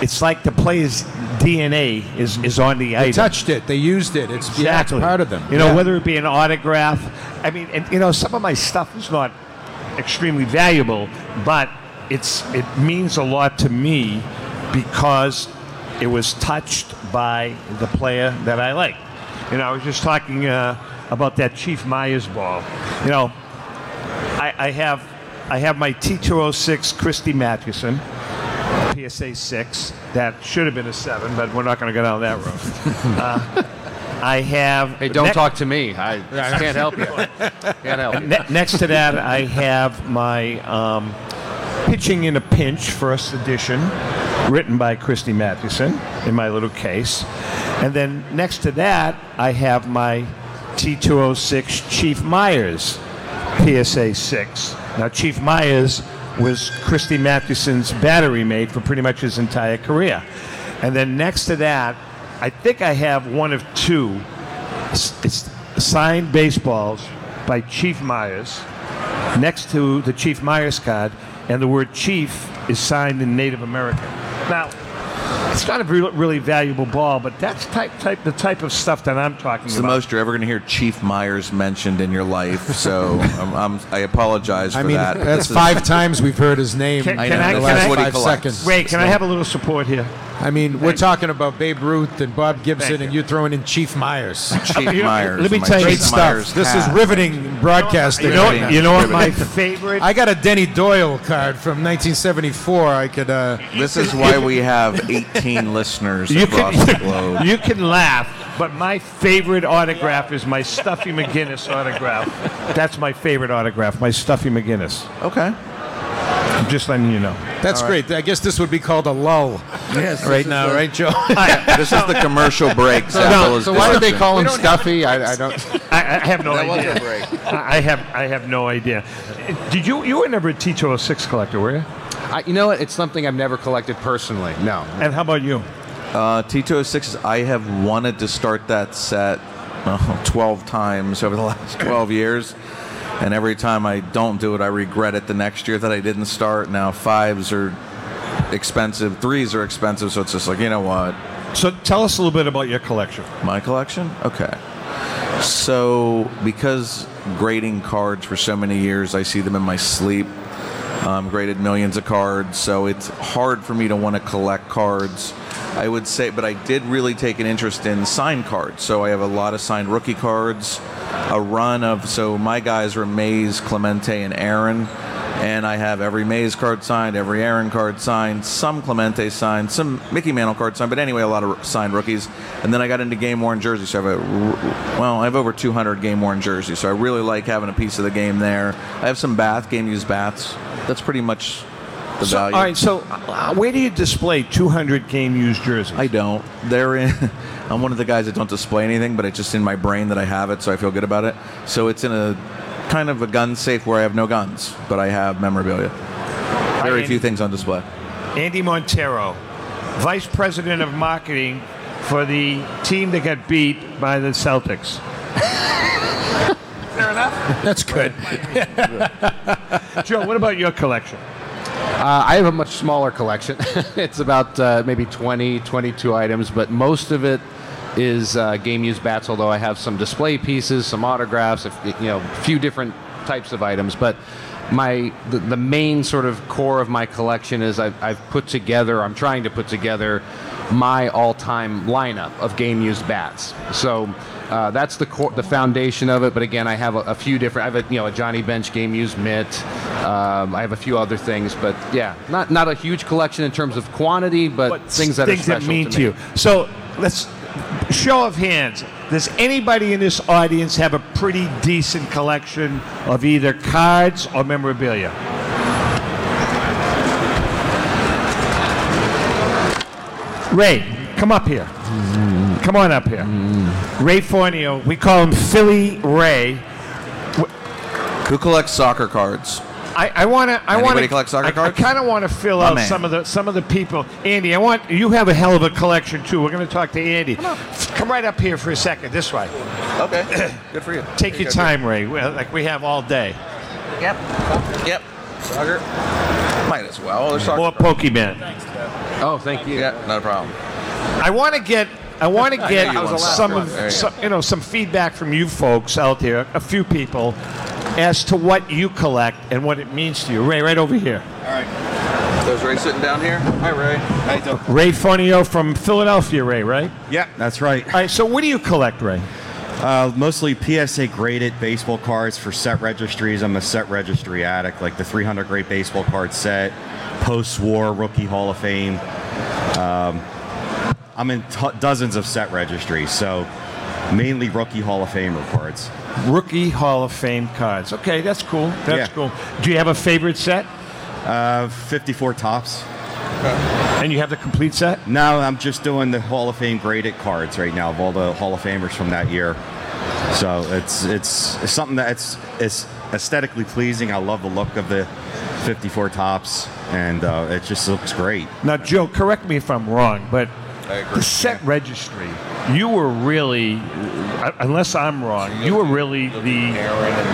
It's like the player's DNA is, is on the They item. touched it. They used it. It's yeah, it's part of them. You know, Yeah. whether it be an autograph. I mean, and you know, some of my stuff is not extremely valuable, but it's it means a lot to me because it was touched by the player that I like. You know, I was just talking uh, about that Chief Meyers ball. You know, I, I have I have my T206 Christy Mathewson. PSA 6. That should have been a 7, but we're not going to go down that road. uh, I have. Hey, don't ne- talk to me. I can't help you. Can't help you. Ne- next to that, I have my um, Pitching in a Pinch, first edition, written by Christy Mathewson in my little case. And then next to that, I have my T206 Chief Meyers PSA 6. Now, Chief Meyers was Christy Mathewson's battery mate for pretty much his entire career. And then next to that, I think I have one of two it's signed baseballs by Chief Meyers next to the Chief Meyers card, and the word Chief is signed in Native American. Now, it's not a re- really valuable ball, but that's type, type the type of stuff that I'm talking about. It's the most you're ever going to hear Chief Meyers mentioned in your life. So I'm, I'm, I apologize I for mean, that. that's five times we've heard his name Can- in can I- the can last I- five seconds. Wait, can I have a little support here? I mean, we're talking about Babe Ruth and Bob Gibson, and you're throwing in Chief Meyers. Chief Meyers, Let me tell you, Chief great stuff. Meyers This hat. is riveting broadcasting. You know- right now. you know what my favorite- I got a Denny Doyle card from 1974. I could. Uh, This is why we have 18 listeners across can, the globe. you can laugh, but my favorite autograph is my Stuffy McInnis autograph. That's my favorite autograph, my Stuffy McInnis. Okay. I'm just letting you know. That's great. I guess this would be called a lull. Yes, right now, the- right, Joe? this is the commercial break. So, Sample is so why did they call him Stuffy? I, I don't. I, I have no That was idea. a break. I I have I have no idea. Did you you were never a T206 collector, were you? I, you know what? It's something I've never collected personally. No. And how about you? Uh, T206, I have wanted to start that set uh, 12 times over the last 12 years. And every time I don't do it, I regret it the next year that I didn't start. Now, fives are expensive, threes are expensive, so it's just like, you know what? So tell us a little bit about your collection. My collection? Okay. So, because grading cards for so many years, I see them in my sleep. Um, graded millions of cards, so it's hard for me to want to collect cards. I would say, but I did really take an interest in signed cards. So I have a lot of signed rookie cards, a run of. So my guys were Mays, Clemente, and Aaron, and I have every Mays card signed, every Aaron card signed, some Clemente signed, some Mickey Mantle card signed. But anyway, a lot of signed rookies. And then I got into game worn jerseys. So I have a well, I have over 200 game worn jerseys. So I really like having a piece of the game there. I have some bath game used baths. That's pretty much the So, value. all right, so uh, where do you display 200 game used jerseys? I don't. They're in. I'm one of the guys that don't display anything, but it's just in my brain that I have it, so I feel good about it. So it's in a kind of a gun safe where I have no guns, but I have memorabilia. Very few things on display. Andy Montero, Vice President of Marketing for the team that got beat by the Celtics. Fair enough. That's good. Joe, what about your collection? Uh, I have a much smaller collection. it's about uh, maybe 20, 22 items, but most of it is uh, game used bats. Although I have some display pieces, some autographs, a f- you know, a few different types of items. But my the, the main sort of core of my collection is I've, I've put together. I'm trying to put together my all-time lineup of game used bats. So. Uh, that's the core, the foundation of it. But again, I have a, a few different. I have a you know a Johnny Bench game used mitt. Um, I have a few other things, but yeah, not not a huge collection in terms of quantity, but, things that are special mean to, to me. you. So let's show of hands. Does anybody in this audience have a pretty decent collection of either cards or memorabilia? Ray, come up here. come on up here. Ray Fornio. We call him Philly Ray. Who collects soccer cards? I, I want to. I want to collect soccer I, cards? I kind of want to fill My out man. some of the some of the people. Andy, I want you have a hell of a collection too. We're going to talk to Andy. Come, right up here for a second. This way. Okay. Good for you. Take Here your go, time, Ray. Well, Like we have all day. Yep. Yep. Soccer. Might as well. There's soccer More. Pokemon. Oh, thank you. Yeah, not a problem. I want to get. I want to get know you want some of you some, you know some feedback from you folks out there, a few people, as to what you collect and what it means to you. Ray, right over here. All right. There's Ray sitting down here. Hi, Ray. How you doing? Ray Fornio from Philadelphia, Ray, right? Yeah, that's right. All right, so what do you collect, Ray? Uh, mostly PSA graded baseball cards for set registries. I'm a set registry addict, like the 300 great baseball card set, post war rookie Hall of Fame. Um, I'm in t- dozens of set registries, so mainly rookie Hall of Famer cards. Rookie Hall of Fame cards. Okay, that's cool. That's Yeah. cool. Do you have a favorite set? Uh, 54 Topps. And you have the complete set? No, I'm just doing the Hall of Fame graded cards right now of all the Hall of Famers from that year. So it's it's, it's something that's it's aesthetically pleasing. I love the look of the 54 Topps, and uh, it just looks great. Now, Joe, correct me if I'm wrong, but I agree. the set registry, you were really, uh, unless I'm wrong, you were really the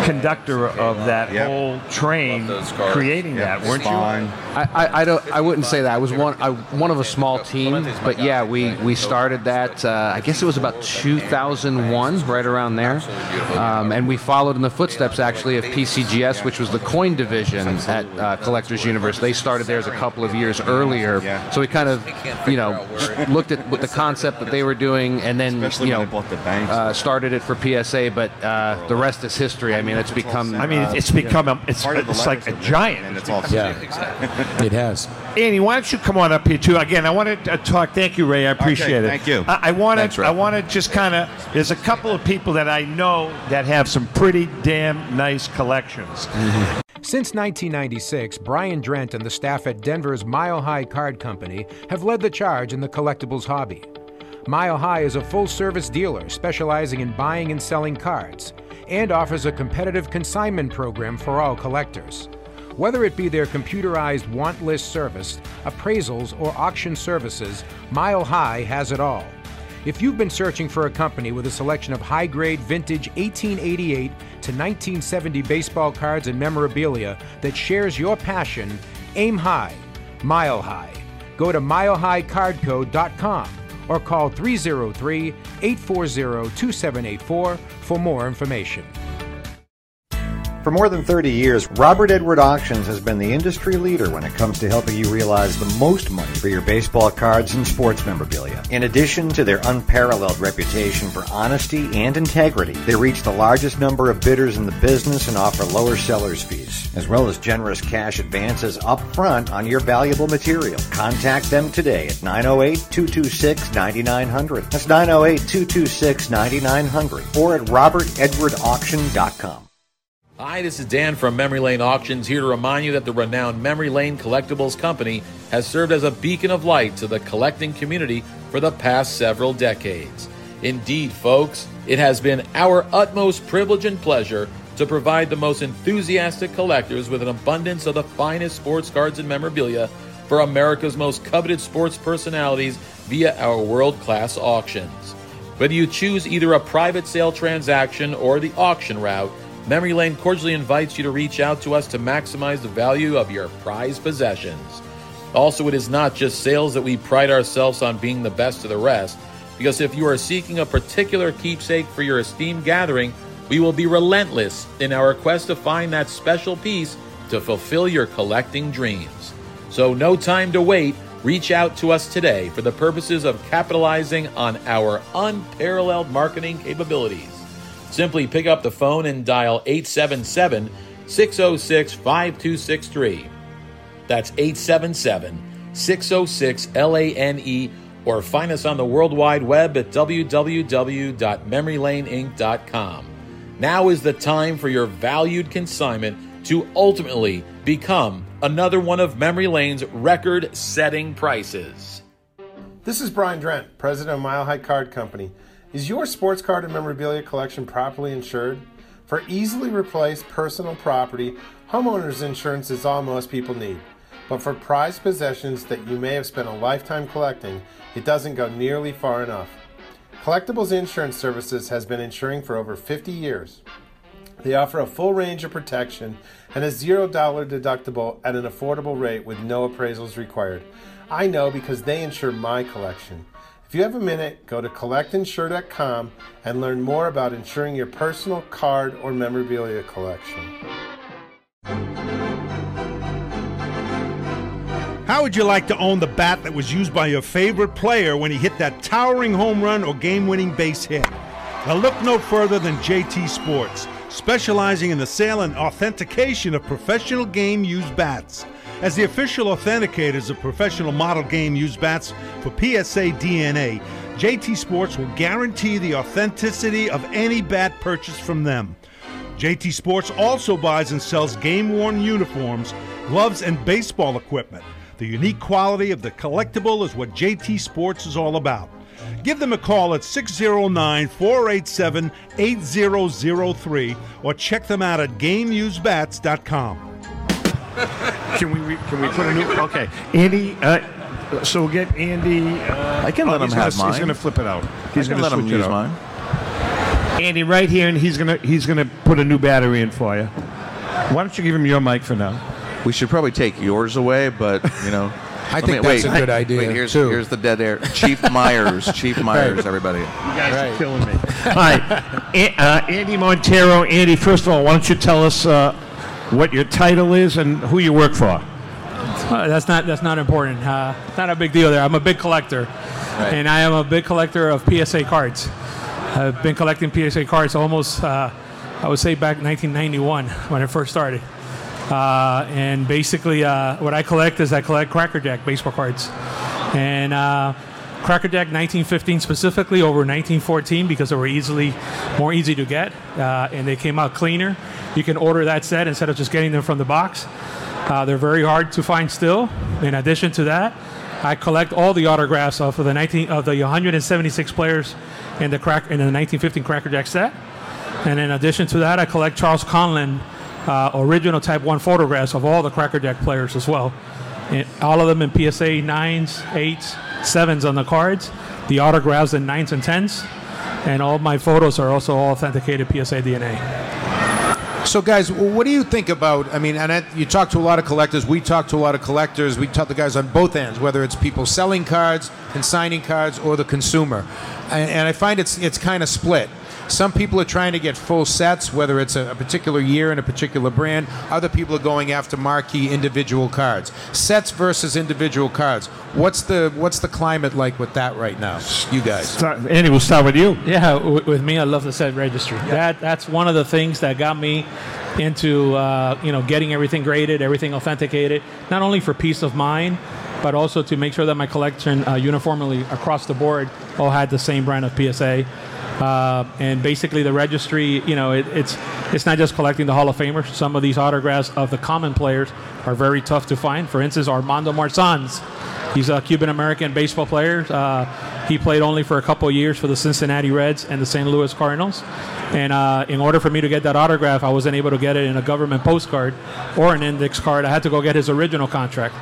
conductor of that whole train creating that, weren't you? I, I, I don't I wouldn't say that. I was one I, one of a small team, but yeah, we, we started that. Uh, I guess it was about 2001, right around there, um, and we followed in the footsteps actually of PCGS, which was the coin division at uh, Collectors Universe. They started theirs a couple of years earlier, so we kind of you know looked at what the concept that they were doing, and then Especially you know bought the banks. uh, started it for PSA. But uh, the rest is history. I mean, it's become. I mean, uh, it's become a, it's, Part of it's like a giant. and it's all Yeah. exactly. It has. Andy, why don't you come on up here too? Again, I want to talk. Thank you, Ray. I appreciate it. thank you. I, I want to. I want to just kind of. There's a couple of people that I know that have some pretty damn nice collections. Since 1996, Brian Drent and the staff at Denver's Mile High Card Company have led the charge in the collectibles hobby. Mile High is a full service dealer specializing in buying and selling cards and offers a competitive consignment program for all collectors. Whether it be their computerized want list service, appraisals, or auction services, Mile High has it all. If you've been searching for a company with a selection of high grade vintage 1888 to 1970 baseball cards and memorabilia that shares your passion, aim high, mile high. Go to milehighcardco.com or call 303 840 2784 for more information. For more than 30 years, Robert Edward Auctions has been the industry leader when it comes to helping you realize the most money for your baseball cards and sports memorabilia. In addition to their unparalleled reputation for honesty and integrity, they reach the largest number of bidders in the business and offer lower seller's fees, as well as generous cash advances up front on your valuable material. Contact them today at 908-226-9900. That's 908-226-9900 or at robertedwardauction.com. Hi, this is Dan from Memory Lane Auctions here to remind you that the renowned Memory Lane Collectibles Company has served as a beacon of light to the collecting community for the past several decades. Indeed, folks, it has been our utmost privilege and pleasure to provide the most enthusiastic collectors with an abundance of the finest sports cards and memorabilia for America's most coveted sports personalities via our world class auctions. Whether you choose either a private sale transaction or the auction route, Memory Lane cordially invites you to reach out to us to maximize the value of your prized possessions. Also, it is not just sales that we pride ourselves on being the best of the rest, because if you are seeking a particular keepsake for your esteemed gathering, we will be relentless in our quest to find that special piece to fulfill your collecting dreams. So, no time to wait. Reach out to us today for the purposes of capitalizing on our unparalleled marketing capabilities. Simply pick up the phone and dial 877 606 5263. That's 877 606 LANE or find us on the World Wide Web at www.memorylaneinc.com. Now is the time for your valued consignment to ultimately become another one of Memory Lane's record setting prices. This is Brian Drent, president of Mile High Card Company. Is your sports card and memorabilia collection properly insured? For easily replaced personal property, homeowners insurance is all most people need. But for prized possessions that you may have spent a lifetime collecting, it doesn't go nearly far enough. Collectibles Insurance Services has been insuring for over 50 years. They offer a full range of protection and a $0 deductible at an affordable rate with no appraisals required. I know because they insure my collection. If you have a minute, go to collectinsure.com and learn more about insuring your personal card or memorabilia collection. How would you like to own the bat that was used by your favorite player when he hit that towering home run or game winning base hit? Now, look no further than JT Sports, specializing in the sale and authentication of professional game used bats. As the official authenticators of professional model game used bats for PSA DNA, JT Sports will guarantee the authenticity of any bat purchased from them. JT Sports also buys and sells game worn uniforms, gloves, and baseball equipment. The unique quality of the collectible is what JT Sports is all about. Give them a call at 609 487 8003 or check them out at GameUseBats.com. Can we can we put a new? Okay, Andy. Uh, so we'll get Andy. Uh, I can let oh, him he's gonna- have He's mine. going to flip it out. He's I going to let him switch it use mine. Andy, right here, and he's going to he's going to put a new battery in for you. Why don't you give him your mic for now? We should probably take yours away, but you know. I think me- that's wait, a good idea, Wait, here's too. here's the dead air. Chief Meyers, Chief Meyers, everybody. You guys are killing me. All right, A- uh, Andy Montero. Andy, first of all, why don't you tell us uh, what your title is and who you work for? Uh, that's not that's not important. Uh, not a big deal there. I'm a big collector, and I am a big collector of PSA cards. I've been collecting PSA cards almost, uh, I would say, back 1991 when I first started. Uh, and basically, uh, what I collect is I collect Cracker Jack baseball cards, and uh, Cracker Jack 1915 specifically over 1914 because they were easily more easy to get, uh, and they came out cleaner. You can order that set instead of just getting them from the box. Uh, they're very hard to find still. In addition to that, I collect all the autographs of the 19 of the 176 players in the crack in the 1915 Cracker Jack set. And in addition to that, I collect Charles Conlon uh, original Type 1 photographs of all the Cracker Jack players as well. And all of them in PSA 9s, 8s, 7s on the cards, the autographs in 9s and 10s. And all my photos are also authenticated PSA DNA. So, guys, what do you think about? I mean, and you talk to a lot of collectors. We talk to a lot of collectors. We talk to guys on both ends, whether it's people selling cards and signing cards, or the consumer. And, and I find it's it's kind of split. Some people are trying to get full sets, whether it's a, a particular year and a particular brand. Other people are going after marquee individual cards. Sets versus individual cards. What's the what's the climate like with that right now? You guys. Andy, we'll start with you. Yeah, w- with me, I love the set registry. That that's one of the things that got me into uh, you know getting everything graded, everything authenticated, not only for peace of mind, but also to make sure that my collection uh, uniformly across the board all had the same brand of PSA. Uh, and basically, the registry, you know, it, it's it's not just collecting the Hall of Famers. Some of these autographs of the common players are very tough to find. For instance, Armando Marsans. He's a Cuban American baseball player. Uh, he played only for a couple years for the Cincinnati Reds and the St. Louis Cardinals. And uh, in order for me to get that autograph, I wasn't able to get it in a government postcard or an index card. I had to go get his original contract.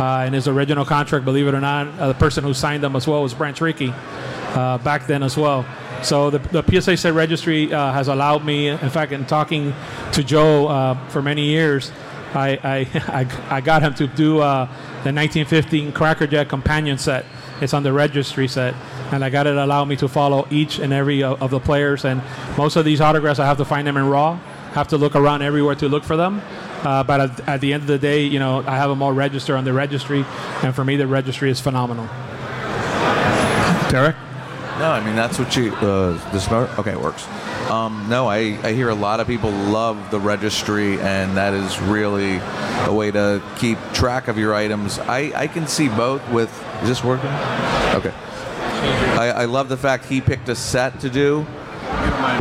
Uh, and his original contract, believe it or not, uh, the person who signed them as well was Branch Rickey uh, back then as well. So the, the PSA set registry uh, has allowed me, in fact, in talking to Joe uh, for many years, I, I, I, got him to do uh, the 1915 Cracker Jack companion set. It's on the registry set, and I got it allow me to follow each and every of, of the players. And most of these autographs, I have to find them in raw. Have to look around everywhere to look for them. Uh, but at, at the end of the day, you know, I have them all registered on the registry, and for me, the registry is phenomenal. Derek. No, I mean that's what you. Uh, this okay, it works. Um, no, I, I hear a lot of people love the registry, and that is really a way to keep track of your items. I, I can see both. With is this working? Okay. I, I love the fact he picked a set to do.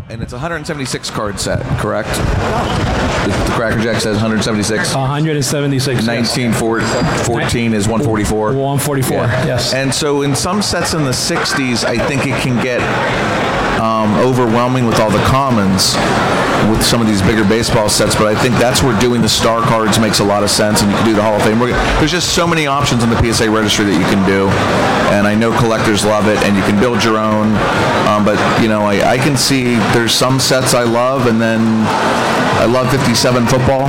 And it's a 176 card set, correct? The, Cracker Jack says 176. 176. 1914 is 144. 144. Yes. And so in some sets in the 60s, I think it can get um, overwhelming with all the commons with some of these bigger baseball sets. But I think that's where doing the star cards makes a lot of sense, and you can do the Hall of Fame. There's just so many options on the PSA registry that you can do, and I know collectors love it, and you can build your own. Um, but you know, I, I can see there's some sets I love, and then I love 57 football.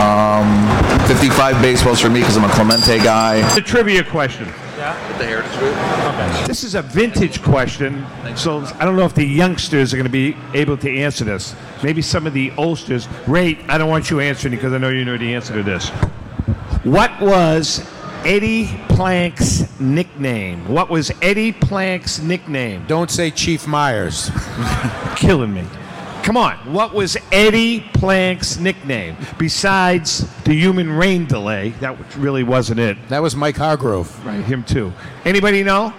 Um, 55 baseballs for me because I'm a Clemente guy. The trivia question. With the Heritage Group. This is a vintage question, so I don't know if the youngsters are going to be able to answer this. Maybe some of the oldsters. Ray, I don't want you answering because I know you know the answer to this. What was Eddie Plank's nickname? What was Eddie Plank's nickname? Don't say Chief Meyers. Killing me. Come on. What was Eddie Plank's nickname besides the human rain delay? That really wasn't it. That was Mike Hargrove. Right, him too. Anybody know?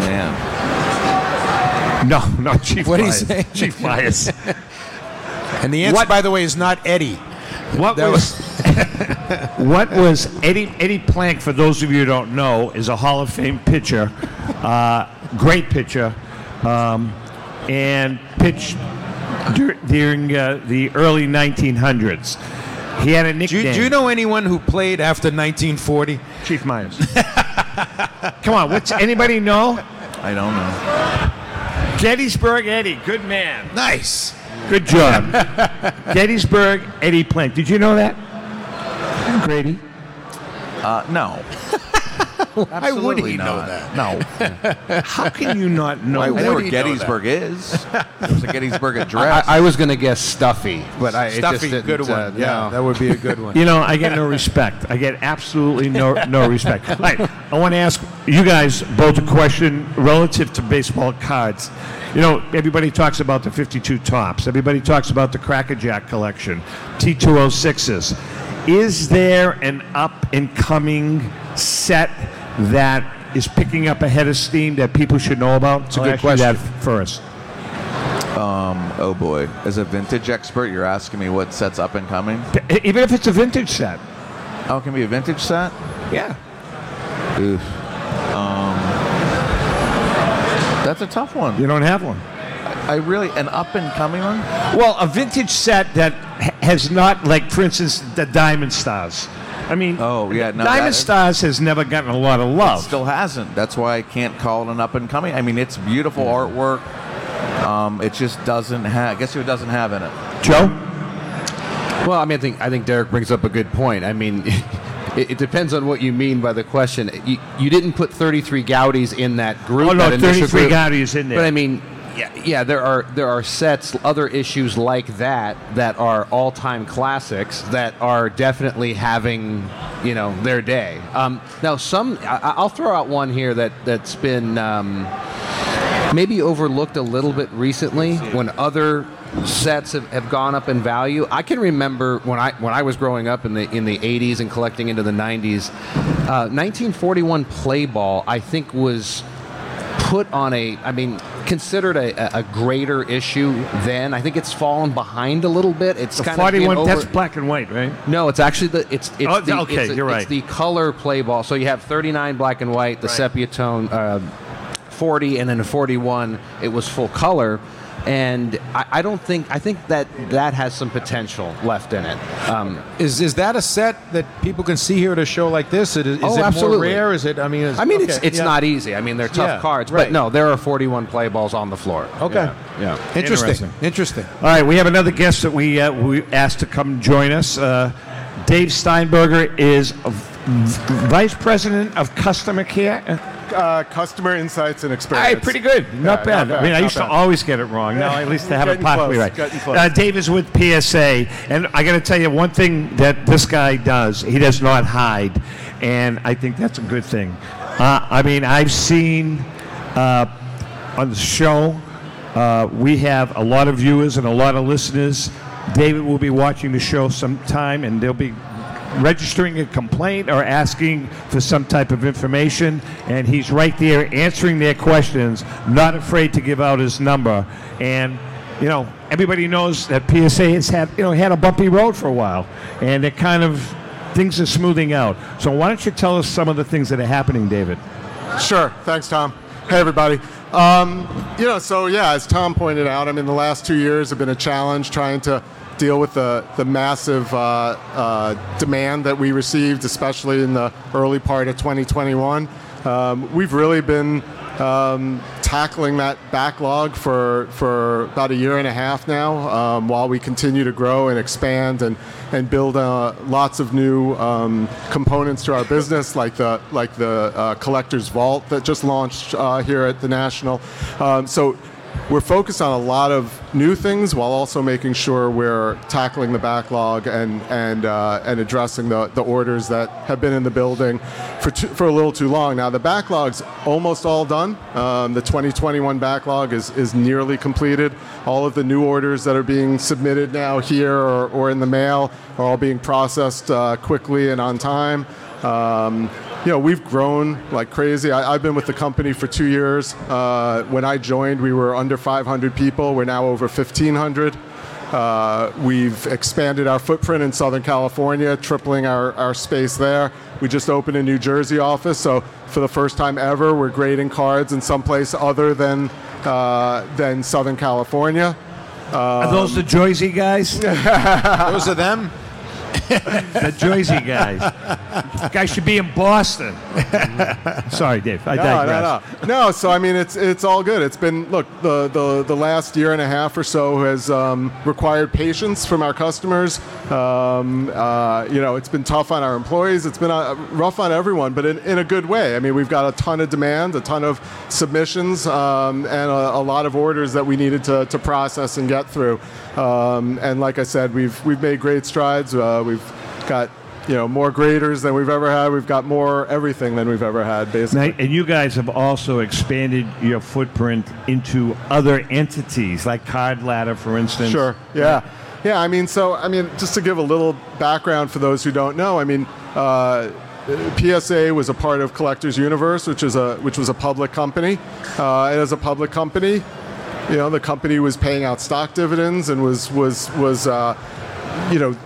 Man. No, no, Chief What did he Meyers. say? Chief Meyers. And the answer, by the way, is not Eddie. What That was what was Eddie Eddie Plank? For those of you who don't know, is a Hall of Fame pitcher, uh, great pitcher, um, and pitched dur- during uh, the early 1900s. He had a Do nickname. you, do you know anyone who played after 1940? Chief Meyers. Come on, what's anybody know? I don't know. Gettysburg Eddie, good man. Nice. Good job. Gettysburg Eddie Plank. Did you know that? Grady. Uh, no. Why would he Absolutely know not. that? No. How can you not know? I know where Gettysburg is. There's a Gettysburg address. I, I was going to guess Stuffy, but I it just Stuffy, didn't, good one. uh, yeah, no. that would be a good one. You know, I get no respect. I get absolutely no no respect. All right, I want to ask you guys both a question relative to baseball cards. You know, everybody talks about the 52 Topps. Everybody talks about the Cracker Jack collection, T206s. Is there an up and coming set that is picking up a head of steam that people should know about? It's a I'll good ask you that question. first. Um, oh boy. As a vintage expert, you're asking me what sets up and coming? E- Even if it's a vintage set. Oh, it can be a vintage set? Yeah. Oof. Um, that's a tough one. You don't have one. I really an up and coming one. Well, a vintage set that ha- has not, like, for instance, the Diamond Stars. I mean, Oh yeah, no, Diamond that- Stars has never gotten a lot of It love. still hasn't. That's why I can't call it an up and coming. I mean, it's beautiful artwork. Um, it just doesn't have. Guess who it doesn't have in it? Joe? Well, I mean, I think I think Derek brings up a good point. I mean, it, it depends on what you mean by the question. You, you didn't put 33 Goudeys in that group. Oh, no, 33 group. Goudeys in there. But I mean, yeah, yeah, there are there are sets, other issues like that that are all time classics that are definitely having you know their day. Um, now, some I, I'll throw out one here that that's been. Um, maybe overlooked a little bit recently when other sets have, have gone up in value. I can remember when I when I was growing up in the in the 80s and collecting into the 90s, uh, 1941 play ball I think was put on a I mean considered a, a greater issue then. I think it's fallen behind a little bit. It's The kind of being 41, over- that's black and white, right? no, it's actually the it's it's Oh, the, okay, it's, you're it's right. the color play ball. So you have 39 black and white, the Right. sepia tone, uh, 40, and then 41 it was full color. And I, I don't think I think that that has some potential left in it. Um, Is is that a set that people can see here at a show like this? Is, is Oh, it absolutely. more rare? Is it? I mean, is, I mean, it's okay, it's yeah. not easy. I mean, they're tough Yeah, cards, right. but no, there are 41 play balls on the floor. Okay. Yeah. yeah. Interesting. Interesting. All right, we have another guest that we uh, we asked to come join us. Uh, Dave Steinberger is a v- vice president of customer care. Uh, customer insights and Hey, experience. pretty good. Not, Yeah, bad. not I mean, I used to always get it wrong. Now, at least I have it possibly right. Uh, Dave is with PSA, and I got to tell you one thing that this guy does. He does not hide, and I think that's a good thing. Uh, I mean, I've seen uh, on the show. Uh, we have a lot of viewers and a lot of listeners. David will be watching the show sometime, and there'll be registering a complaint or asking for some type of information, and he's right there answering their questions, not afraid to give out his number. And you know, everybody knows that PSA has had you know had a bumpy road for a while, and it kind of things are smoothing out. So why don't you tell us some of the things that are happening, David? Sure. Thanks, Tom. Hey, everybody. Um, you know, so yeah, as Tom pointed out, I mean, the last two years have been a challenge trying to deal with the, the massive uh, uh, demand that we received, especially in the early part of 2021. Um, we've really been um, tackling that backlog for, for about a year and a half now um, while we continue to grow and expand and, and build uh, lots of new um, components to our business like the, like the uh, Collector's Vault that just launched uh, here at the National. Um, so we're focused on a lot of new things while also making sure we're tackling the backlog and and uh, and addressing the, the orders that have been in the building for too, for a little too long. Now the backlog's almost all done. Um, the 2021 backlog is is nearly completed. All of the new orders that are being submitted now here or, or in the mail are all being processed uh, quickly and on time. Um, you know, we've grown like crazy. I, have been with the company for two years. Uh, when I joined, we were under 500 people. We're now over 1,500. Uh, we've expanded our footprint in Southern California, tripling our, our space there. We just opened a New Jersey office, so for the first time ever, we're grading cards in some place other than uh, than Southern California. Um, Are those the Jersey guys? Those are them. the Jersey guys. guys should be in Boston. Sorry, Dave. I no, digress. no, no, no. So I mean, it's it's all good. It's been look the the, the last year and a half or so has um, required patience from our customers. Um, uh, you know, it's been tough on our employees. It's been uh, rough on everyone, but in, in a good way. I mean, we've got a ton of demand, a ton of submissions, um, and a, a, lot of orders that we needed to, to process and get through. Um, and like I said, we've we've made great strides. Uh, we've got you know more graders than we've ever had. We've got more everything than we've ever had, basically. Now, and you guys have also expanded your footprint into other entities, like Card Ladder, for instance. Sure. Yeah. Yeah. I mean, so I mean, just to give a little background for those who don't know, I mean. Uh, PSA was a part of Collectors Universe, which is a which was a public company. Uh, and as a public company, you know, the company was paying out stock dividends and was was was uh, you know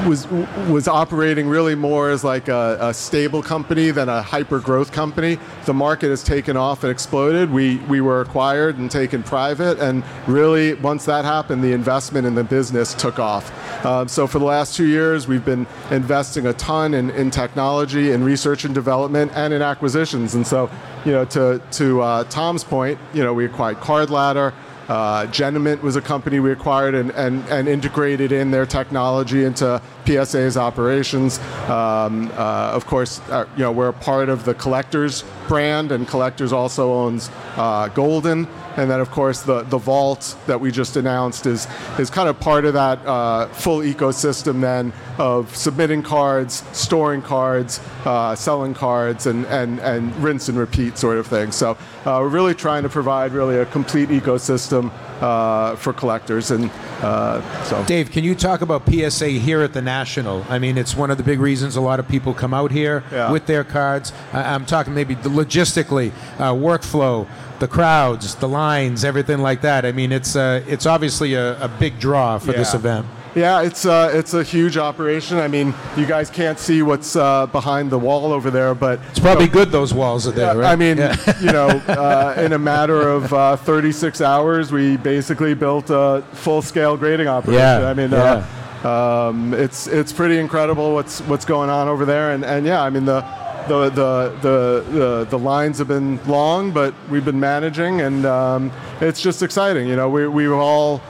was was operating really more as like a, a, stable company than a hyper growth company. The market has taken off and exploded. We we were acquired and taken private, and really once that happened, the investment in the business took off. Um, so for the last two years, we've been investing a ton in, in technology, in research and development, and in acquisitions. And so, you know, to to uh, Tom's point, you know, we acquired Card Ladder. Uh, Genamint was a company we acquired and, and, and integrated in their technology into PSA's operations. Um, uh, of course, uh, you know we're a part of the Collectors brand, and Collectors also owns uh, Goldin. And then, of course, the, the vault that we just announced is, is kind of part of that uh, full ecosystem then of submitting cards, storing cards, uh, selling cards, and, and, and rinse and repeat sort of thing. So uh, we're really trying to provide really a complete ecosystem uh, for collectors. And uh, so, Dave, can you talk about PSA here at the National? I mean, it's one of the big reasons a lot of people come out here Yeah. with their cards. I- I'm talking maybe logistically, uh, workflow, the crowds, the lines, everything like that. I mean, it's uh, it's obviously a, a big draw for this event. Yeah, it's uh, it's a huge operation. I mean, you guys can't see what's uh, behind the wall over there, but It's probably good those walls are there, right? I mean, Yeah. you know, uh, in a matter of uh, 36 hours, we basically built a full-scale grading operation. Yeah, I mean, uh, um, it's it's pretty incredible what's what's going on over there, and, and yeah, I mean the. The, the, the, the, the lines have been long, but we've been managing, and um, it's just exciting. You know, we, we've all,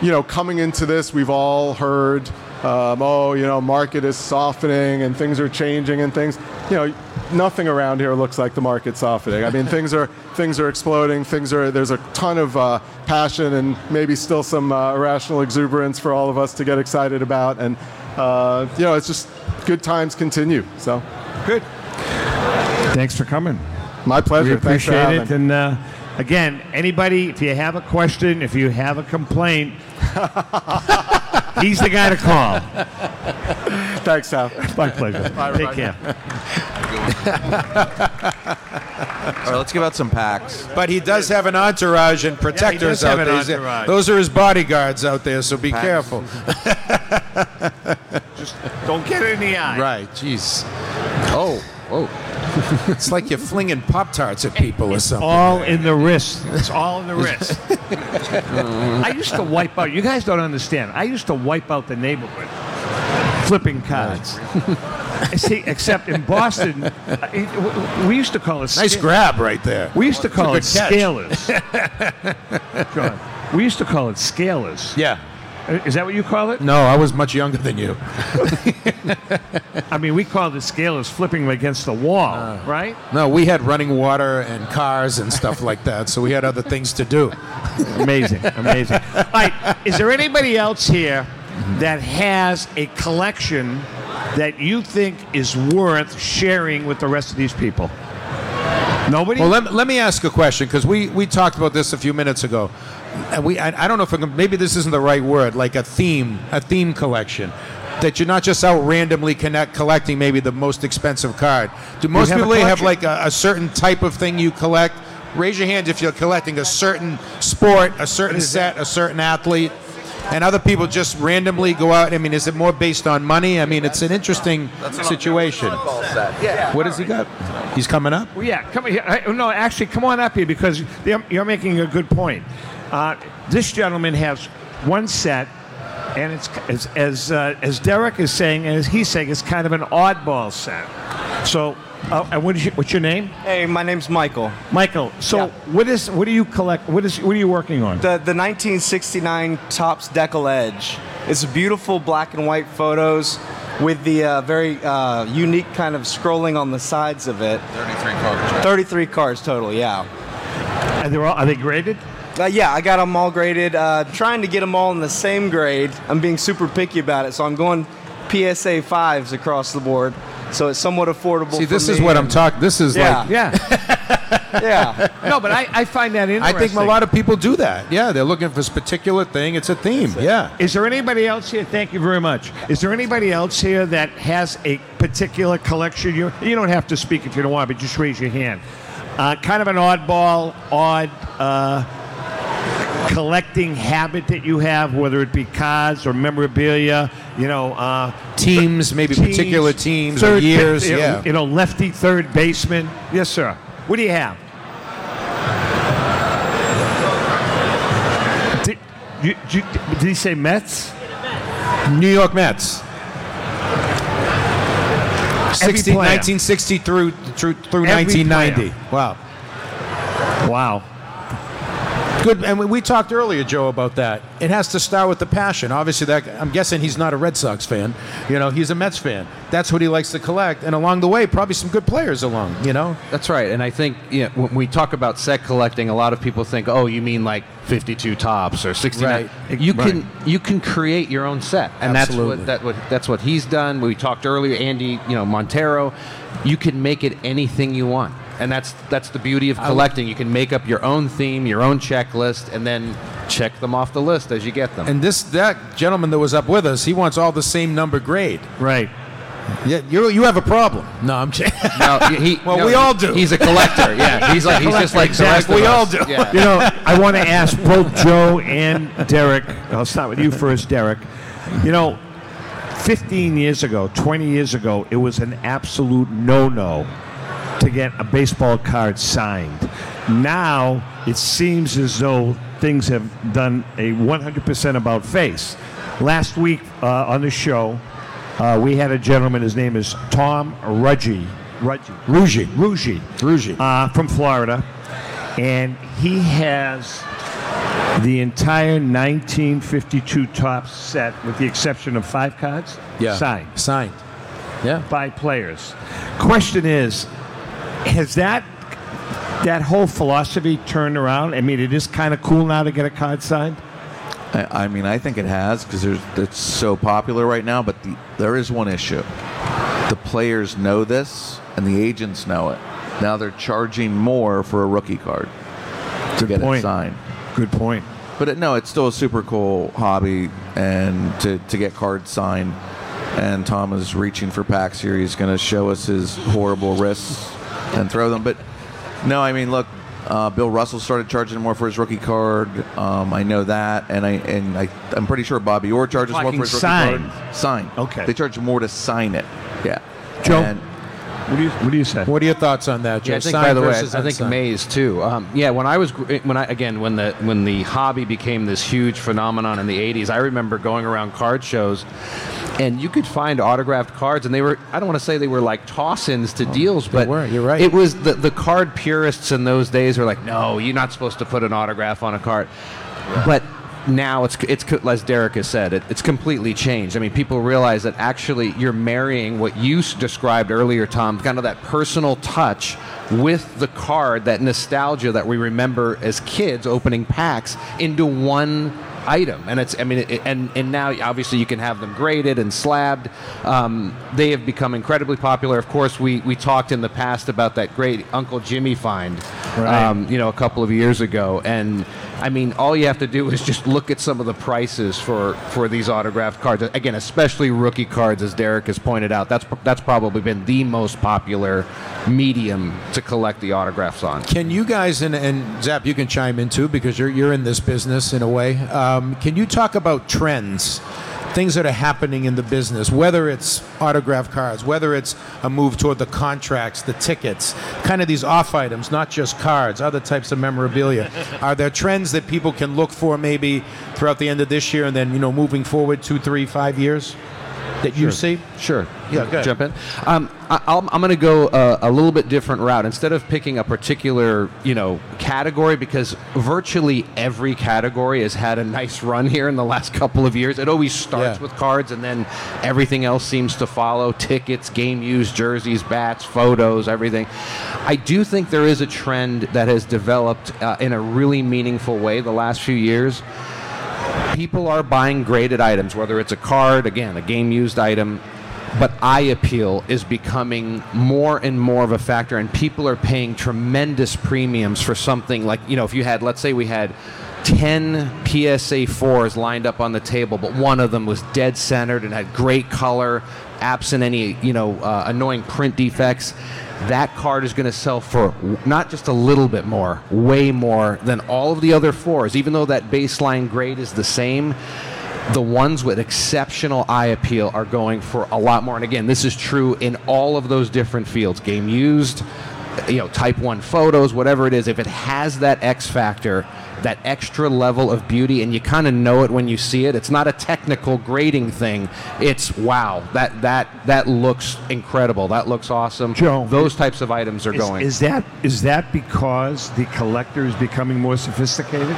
you know, coming into this, we've all heard, um, oh, you know, market is softening and things are changing and things. You know, nothing around here looks like the market softening. I mean, things are things are exploding. Things are there's a ton of uh, passion and maybe still some uh, irrational exuberance for all of us to get excited about. And uh, you know, it's just good times continue. So good. Thanks for coming. My pleasure. We Thanks for appreciate it. And uh, again, anybody, if you have a question, if you have a complaint, he's the guy to call. Thanks, Tom. My pleasure. Bye, Take everybody. care. All right, let's give out some packs. But he does have an entourage and Yeah, he protectors does have out an there. He's- entourage. Those are his bodyguards out there, so be Packs. careful. Just don't get it in the eye. Right, jeez. Oh, oh. it's like you're flinging Pop Tarts at people or something. All in the wrist. It's all in the wrist. I used to wipe out. You guys don't understand. I used to wipe out the neighborhood, flipping cards. See, except in Boston, uh, it- we used to call it. Nice sca- grab right there. We used to call it catch. scalers. John, we used to call it scalers. Yeah. Uh, Is that what you call it? No, I was much younger than you. I mean, we called it scalers flipping against the wall, right? No, we had running water and cars and stuff like that, so we had other things to do. Amazing, amazing. All right, is there anybody else here that has a collection that you think is worth sharing with the rest of these people? Nobody? Well, let, let me ask a question because we, we talked about this a few minutes ago. And we I, I don't know if I can, maybe this isn't the right word, like a theme, a theme collection. That you're not just out randomly connect, collecting maybe the most expensive card. Do most have a people have like a, a certain type of thing you collect? Raise your hand if you're collecting a certain sport, a certain set, a certain athlete. And other people just randomly go out. I mean, is it more based on money? I mean, it's an interesting situation. What has he got? He's coming up. Well, yeah, come here. No, actually, come on up here because you're, you're making a good point. Uh, this gentleman has one set, and it's as as, uh, as Derek is saying, and as he's saying, it's kind of an oddball set. So, uh, and what is your, what's your name? Hey, my name's Michael. Michael. So, what is what do you collect? What is what are you working on? The the 1969 Topps Decal Edge. It's beautiful black and white photos with the uh, very uh, unique kind of scrolling on the sides of it. 33 cards. 33 cards total, yeah. And they're all, are they graded? Uh, yeah, I got them all graded. Uh, trying to get them all in the same grade. I'm being super picky about it, so I'm going PSA fives across the board. So it's somewhat affordable. See, for this is what I'm and- talking. This is Yeah. like yeah, yeah. No, but I, I find that interesting. I think a lot of people do that. Yeah, they're looking for this particular thing. It's a theme. Yeah. Is there anybody else here? Thank you very much. Is there anybody else here that has a particular collection? You, you don't have to speak if you don't want, but just raise your hand. Uh, kind of an oddball, odd uh, collecting habit that you have, whether it be cards or memorabilia, you know, uh, Teams, maybe particular teams or third ba- years, you know, yeah. You know, lefty third baseman. Yes, sir. What do you have? Did, you, you, did he say Mets? New York Mets. 60, 1960 through through, through Every 1990. player. Wow. Wow. Good. And we- talked earlier, Joe, about that. It has to start with the passion. Obviously, that I'm guessing he's not a Red Sox fan. You know, he's a Mets fan. That's what he likes to collect. And along the way, probably some good players along. You know. That's right, and I think you know, when we talk about set collecting, a lot of people think, "Oh, you mean like 52 Topps or 69?" Right. You Right. can you can create your own set, and Absolutely. that's what that what that's what he's done. We talked earlier, Andy, you know Montero. You can make it anything you want, and that's that's the beauty of collecting. You can make up your own theme, your own checklist, and then check them off the list as you get them. And this that gentleman that was up with us, he wants all the same number grade. Right. Yeah, you you have a problem. No, I'm kidding. No, he, well, no, we all do. He's a collector. Yeah, he's like he's just like the rest of we all do. Yeah. You know, I want to ask both Joe and Derek. I'll start with you first, Derek. You know, 15 years ago, 20 years ago, it was an absolute no-no to get a baseball card signed. Now it seems as though things have done a 100% about face. Last week uh, on the show, uh, we had a gentleman. His name is Tom Ruggie. Ruggie. Ruggie. Ruggie. Ruggie. Uh, from Florida. And he has the entire 1952 Topps set, with the exception of five cards, Yeah. signed. Signed. Yeah. By players. Question is, has that that whole philosophy turned around? I mean, it is kind of cool now to get a card signed. I, I mean, I think it has because it's so popular right now. But the, there is one issue: the players know this, and the agents know it. Now they're charging more for a rookie card to get point. it signed. Good point. But it, no, it's still a super cool hobby, and to, to get cards signed. and Tom is reaching for packs here. He's going to show us his horrible wrists and throw them. But no, I mean, look, uh, Bill Russell started charging more for his rookie card. Um, I know that, and I and I, I'm pretty sure Bobby Orr charges more for his rookie signed. card. Sign. Okay. They charge more to sign it. Yeah. Joe? And- What do you What do you say? What are your thoughts on that, Joe? Yeah, I think by the way, I think unsigned. Mays too. Um, yeah, when I was when I again when the when the hobby became this huge phenomenon in the '80s, I remember going around card shows, and you could find autographed cards, and they were I don't want to say they were like toss-ins to deals, but were, you're right. It was the the card purists in those days were like, no, you're not supposed to put an autograph on a card, but. Now it's it's as Derek has said, it, it's completely changed. I mean, people realize that actually you're marrying what you described earlier, Tom, kind of that personal touch with the card, that nostalgia that we remember as kids opening packs into one item. And it's I mean, it, and and now obviously you can have them graded and slabbed. Um, they have become incredibly popular. Of course, we we talked in the past about that great Uncle Jimmy find, Right. um, you know, a couple of years ago, and. I mean, all you have to do is just look at some of the prices for, for these autographed cards. Again, especially rookie cards, as Derek has pointed out. That's that's probably been the most popular medium to collect the autographs on. Can you guys and, and Zap, you can chime in too because you're you're in this business in a way. Um, can you talk about trends, things that are happening in the business, whether it's autograph cards, whether it's a move toward the contracts, the tickets, kind of these off items, not just cards, other types of memorabilia. are there trends that people can look for maybe throughout the end of this year and then you know moving forward two, three, five years that you Sure. see? Sure. Yeah, go ahead. Jump in. Um, I, I'm going to go uh, a little bit different route. Instead of picking a particular, you know, category, because virtually every category has had a nice run here in the last couple of years. It always starts Yeah. with cards, and then everything else seems to follow: tickets, game used, jerseys, bats, photos, everything. I do think there is a trend that has developed uh, in a really meaningful way the last few years people are buying graded items, whether it's a card, again, a game used item, but eye appeal is becoming more and more of a factor, and people are paying tremendous premiums for something like, you know, if you had, let's say we had 10 PSA 4s lined up on the table, but one of them was dead centered and had great color, absent any, you know, uh, annoying print defects. That card is going to sell for not just a little bit more, way more than all of the other fours. Even though that baseline grade is the same, the ones with exceptional eye appeal are going for a lot more. And again, this is true in all of those different fields game used, you know, type 1 photos, whatever it is. If it has that X factor, that extra level of beauty, and you kind of know it when you see it, it's not a technical grading thing. It's wow, that, that, that looks incredible. That looks awesome. Joe, those types of items are Is, going. is that is that because the collector is becoming more sophisticated?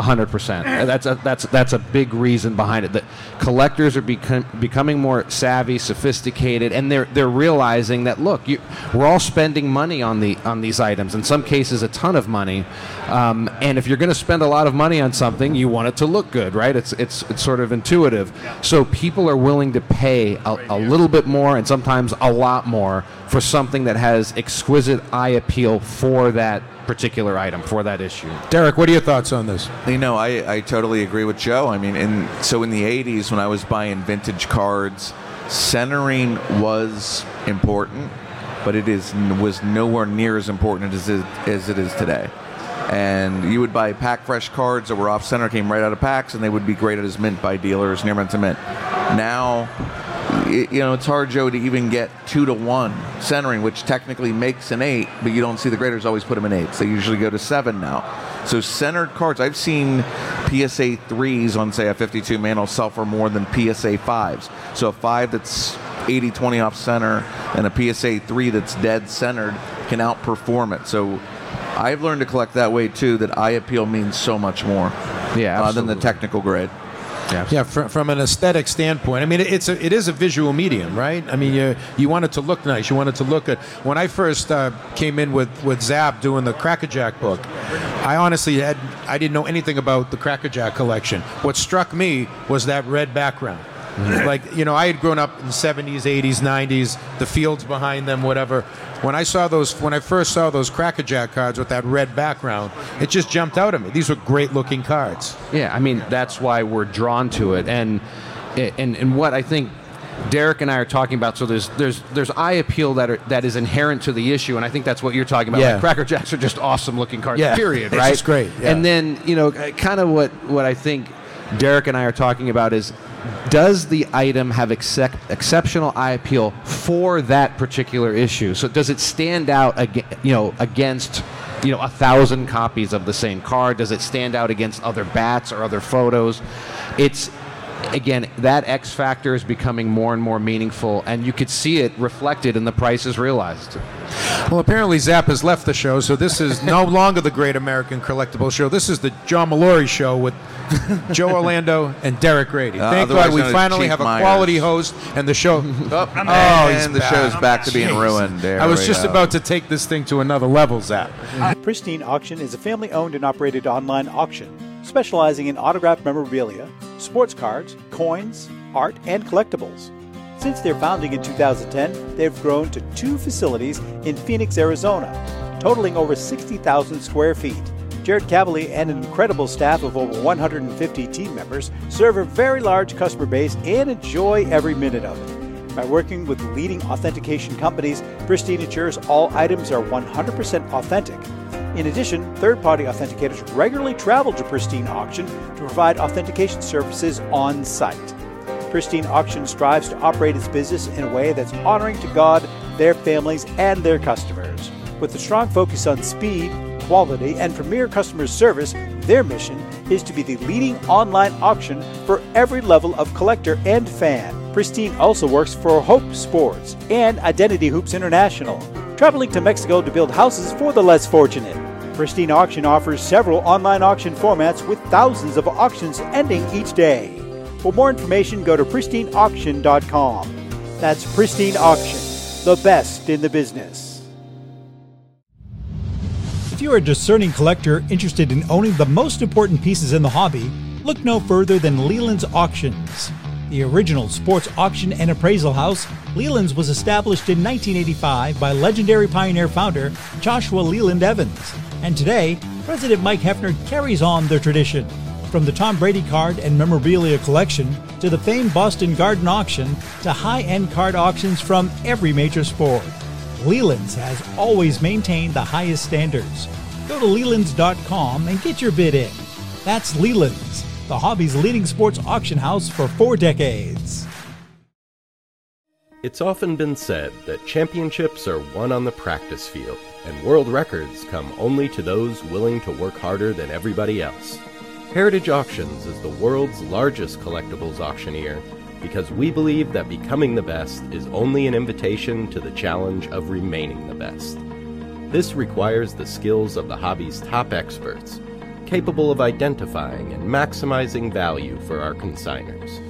Hundred percent. That's a that's that's a big reason behind it. That collectors are becom- becoming more savvy, sophisticated, and they're they're realizing that look, you, we're all spending money on the on these items. In some cases, a ton of money. Um, and if you're going to spend a lot of money on something, you want it to look good, right? It's it's it's sort of intuitive. So people are willing to pay a, a little bit more and sometimes a lot more for something that has exquisite eye appeal for that particular item, for that issue. Derek, what are your thoughts on this? You know, I, I totally agree with Joe. I mean, in, so in the 80s, when I was buying vintage cards, centering was important, but it is was nowhere near as important as it, as it is today. And you would buy pack fresh cards that were off center, came right out of packs, and they would be graded as mint by dealers, near mint to mint. Now, y- you know, it's hard, Joe, to even get two to one centering, which technically makes an eight, but you don't see the graders always put them in eights. They usually go to seven now. So centered cards, I've seen PSA threes on say a 52 man will sell for more than PSA fives. So a five that's 80 20 off center and a PSA three that's dead centered can outperform it. So I've learned to collect that way too. That eye appeal means so much more, yeah, uh, than the technical grade. Yeah, from, from an aesthetic standpoint, I mean, it's a, it is a visual medium, right? I mean, you you want it to look nice. You want it to look good. When I first uh, came in with with Zap doing the Crackerjack book, I honestly had I didn't know anything about the Crackerjack collection. What struck me was that red background. Like you know, I had grown up in the '70s, '80s, '90s, the fields behind them, whatever. When I saw those, when I first saw those Crackerjack cards with that red background, it just jumped out at me. These were great looking cards. Yeah, I mean that's why we're drawn to it, and and and what I think Derek and I are talking about. So there's there's there's eye appeal that are, that is inherent to the issue, and I think that's what you're talking about. Yeah. Like Cracker Jacks are just awesome looking cards. Yeah. Period. It's Right. just great, yeah. And then you know, kind of what what I think Derek and I are talking about is. Does the item have excep- exceptional eye appeal for that particular issue? So does it stand out, ag- you know, against, you know, a thousand copies of the same card? Does it stand out against other bats or other photos? It's again that X factor is becoming more and more meaningful, and you could see it reflected in the prices realized. Well, apparently Zap has left the show, so this is no longer the Great American Collectible Show. This is the John Molori Show with Joe Orlando and Derek Grady. Uh, Thank God we finally Chief have a Myers. quality host, and the show. oh, and the show's back to being Jeez. ruined. There I was just go. about to take this thing to another level, Zap. Pristine Auction is a family owned and operated online auction specializing in autographed memorabilia, sports cards, coins, art, and collectibles. Since their founding in 2010, they've grown to two facilities in Phoenix, Arizona, totaling over 60,000 square feet. Jared Cavalier and an incredible staff of over 150 team members serve a very large customer base and enjoy every minute of it. By working with leading authentication companies, Pristine ensures all items are 100% authentic. In addition, third party authenticators regularly travel to Pristine Auction to provide authentication services on site. Pristine Auction strives to operate its business in a way that's honoring to God, their families, and their customers. With a strong focus on speed, quality, and premier customer service, their mission is to be the leading online auction for every level of collector and fan. Pristine also works for Hope Sports and Identity Hoops International, traveling to Mexico to build houses for the less fortunate. Pristine Auction offers several online auction formats with thousands of auctions ending each day. For more information, go to pristineauction.com. That's Pristine Auction, the best in the business. If you're a discerning collector interested in owning the most important pieces in the hobby, look no further than Leland's Auctions. The original sports auction and appraisal house, Leland's was established in 1985 by legendary Pioneer founder Joshua Leland Evans. And today, President Mike Heffner carries on their tradition. From the Tom Brady card and memorabilia collection to the famed Boston Garden auction to high end card auctions from every major sport. Leland's has always maintained the highest standards. Go to Lelands.com and get your bid in. That's Leland's, the hobby's leading sports auction house for four decades. It's often been said that championships are won on the practice field, and world records come only to those willing to work harder than everybody else. Heritage Auctions is the world's largest collectibles auctioneer because we believe that becoming the best is only an invitation to the challenge of remaining the best. This requires the skills of the hobby's top experts, capable of identifying and maximizing value for our consigners.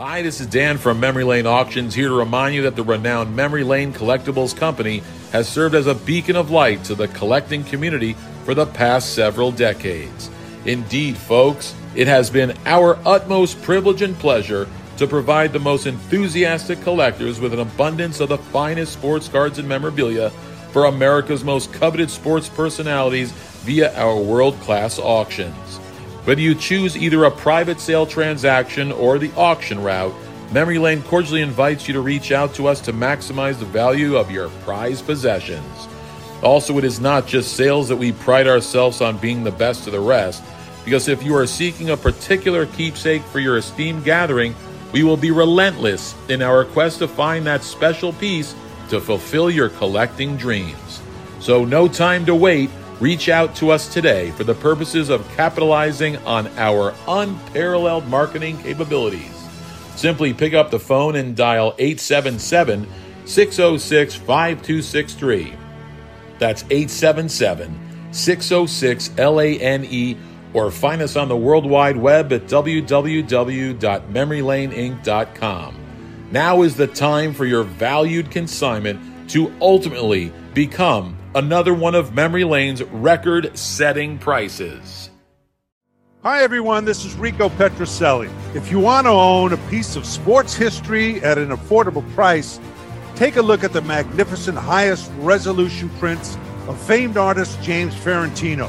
Hi, this is Dan from Memory Lane Auctions here to remind you that the renowned Memory Lane Collectibles Company has served as a beacon of light to the collecting community for the past several decades. Indeed, folks, it has been our utmost privilege and pleasure to provide the most enthusiastic collectors with an abundance of the finest sports cards and memorabilia for America's most coveted sports personalities via our world class auctions. Whether you choose either a private sale transaction or the auction route, Memory Lane cordially invites you to reach out to us to maximize the value of your prized possessions. Also, it is not just sales that we pride ourselves on being the best of the rest, because if you are seeking a particular keepsake for your esteemed gathering, we will be relentless in our quest to find that special piece to fulfill your collecting dreams. So, no time to wait. Reach out to us today for the purposes of capitalizing on our unparalleled marketing capabilities. Simply pick up the phone and dial 877 606 5263. That's 877 606 LANE or find us on the World Wide Web at www.memorylaneinc.com. Now is the time for your valued consignment to ultimately become another one of Memory Lane's record setting prices. Hi, everyone. This is Rico Petrocelli. If you want to own a piece of sports history at an affordable price, take a look at the magnificent highest resolution prints of famed artist James Fiorentino.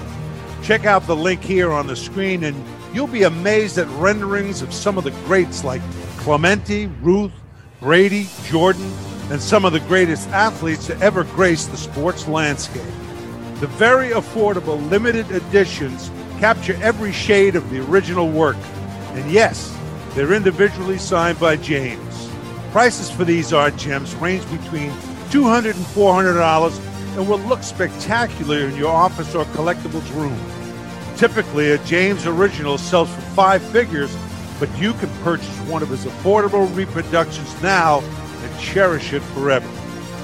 Check out the link here on the screen, and you'll be amazed at renderings of some of the greats like Clemente, Ruth, Brady, Jordan, and some of the greatest athletes to ever grace the sports landscape. The very affordable limited editions capture every shade of the original work. And yes, they're individually signed by James. Prices for these art gems range between $200 and $400 and will look spectacular in your office or collectibles room. Typically, a James original sells for five figures, but you can purchase one of his affordable reproductions now and cherish it forever.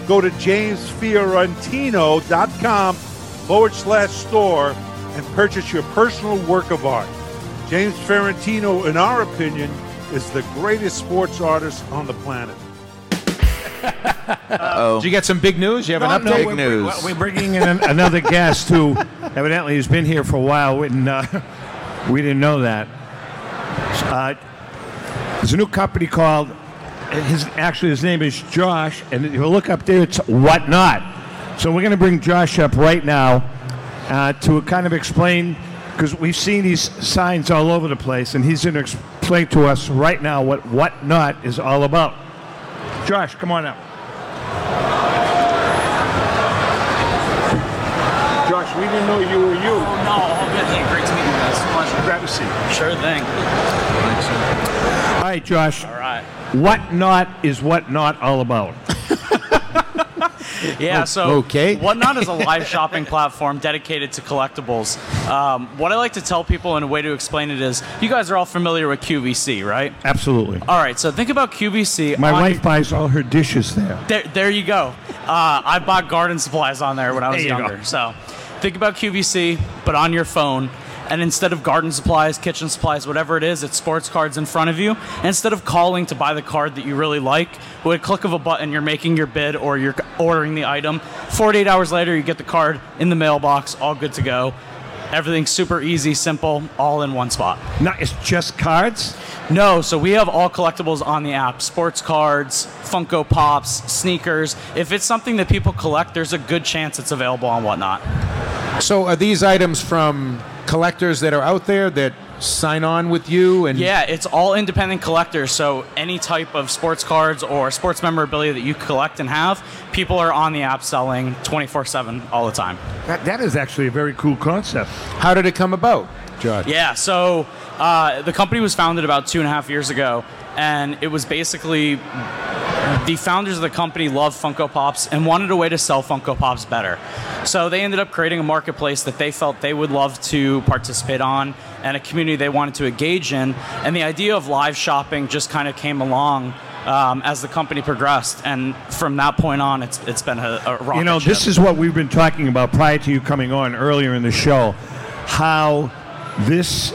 Go to jamesfiorentino.com forward slash store and purchase your personal work of art. James Fiorentino, in our opinion, is the greatest sports artist on the planet. Did you get some big news? You have No, an no, update? we're- We're, we're bringing in an- another guest who evidently has been here for a while, and uh, we didn't know that. Uh, there's a new company called. His actually his name is Josh, and if you look up there, it's Whatnot. So we're going to bring Josh up right now uh, to kind of explain because we've seen these signs all over the place, and he's going to explain to us right now what Whatnot is all about. Josh, come on up. Josh, we didn't know you were you. Oh, no. Hey, great to meet you guys. Grab a seat. Sure thing. All right, Josh. All right. What not is Whatnot all about? Yeah, so okay. Whatnot is a live shopping platform dedicated to collectibles. Um, what I like to tell people, and a way to explain it is, you guys are all familiar with QVC, right? Absolutely. All right, so think about QVC. My wife buys all her dishes there. There, there you go. Uh, I bought garden supplies on there when I was There you younger. go. So think about QVC, but on your phone. And instead of garden supplies, kitchen supplies, whatever it is, it's sports cards in front of you. And instead of calling to buy the card that you really like, with a click of a button, you're making your bid or you're ordering the item. 48 hours later, you get the card in the mailbox, all good to go. Everything's super easy, simple, all in one spot. No, it's just cards? No, so we have all collectibles on the app sports cards, Funko Pops, sneakers. If it's something that people collect, there's a good chance it's available on Whatnot. So are these items from collectors that are out there that sign on with you and Yeah, it's all independent collectors. So any type of sports cards or sports memorabilia that you collect and have, people are on the app selling 24 7 all the time. That, that is actually a very cool concept. How did it come about, Josh? Yeah, so uh, the company was founded about two and a half years ago, and it was basically the founders of the company loved Funko Pops and wanted a way to sell Funko Pops better. So they ended up creating a marketplace that they felt they would love to participate on and a community they wanted to engage in. And the idea of live shopping just kind of came along. Um, as the company progressed, and from that point on, it's it's been a, a rocket You know, ship. this is what we've been talking about prior to you coming on earlier in the show. How this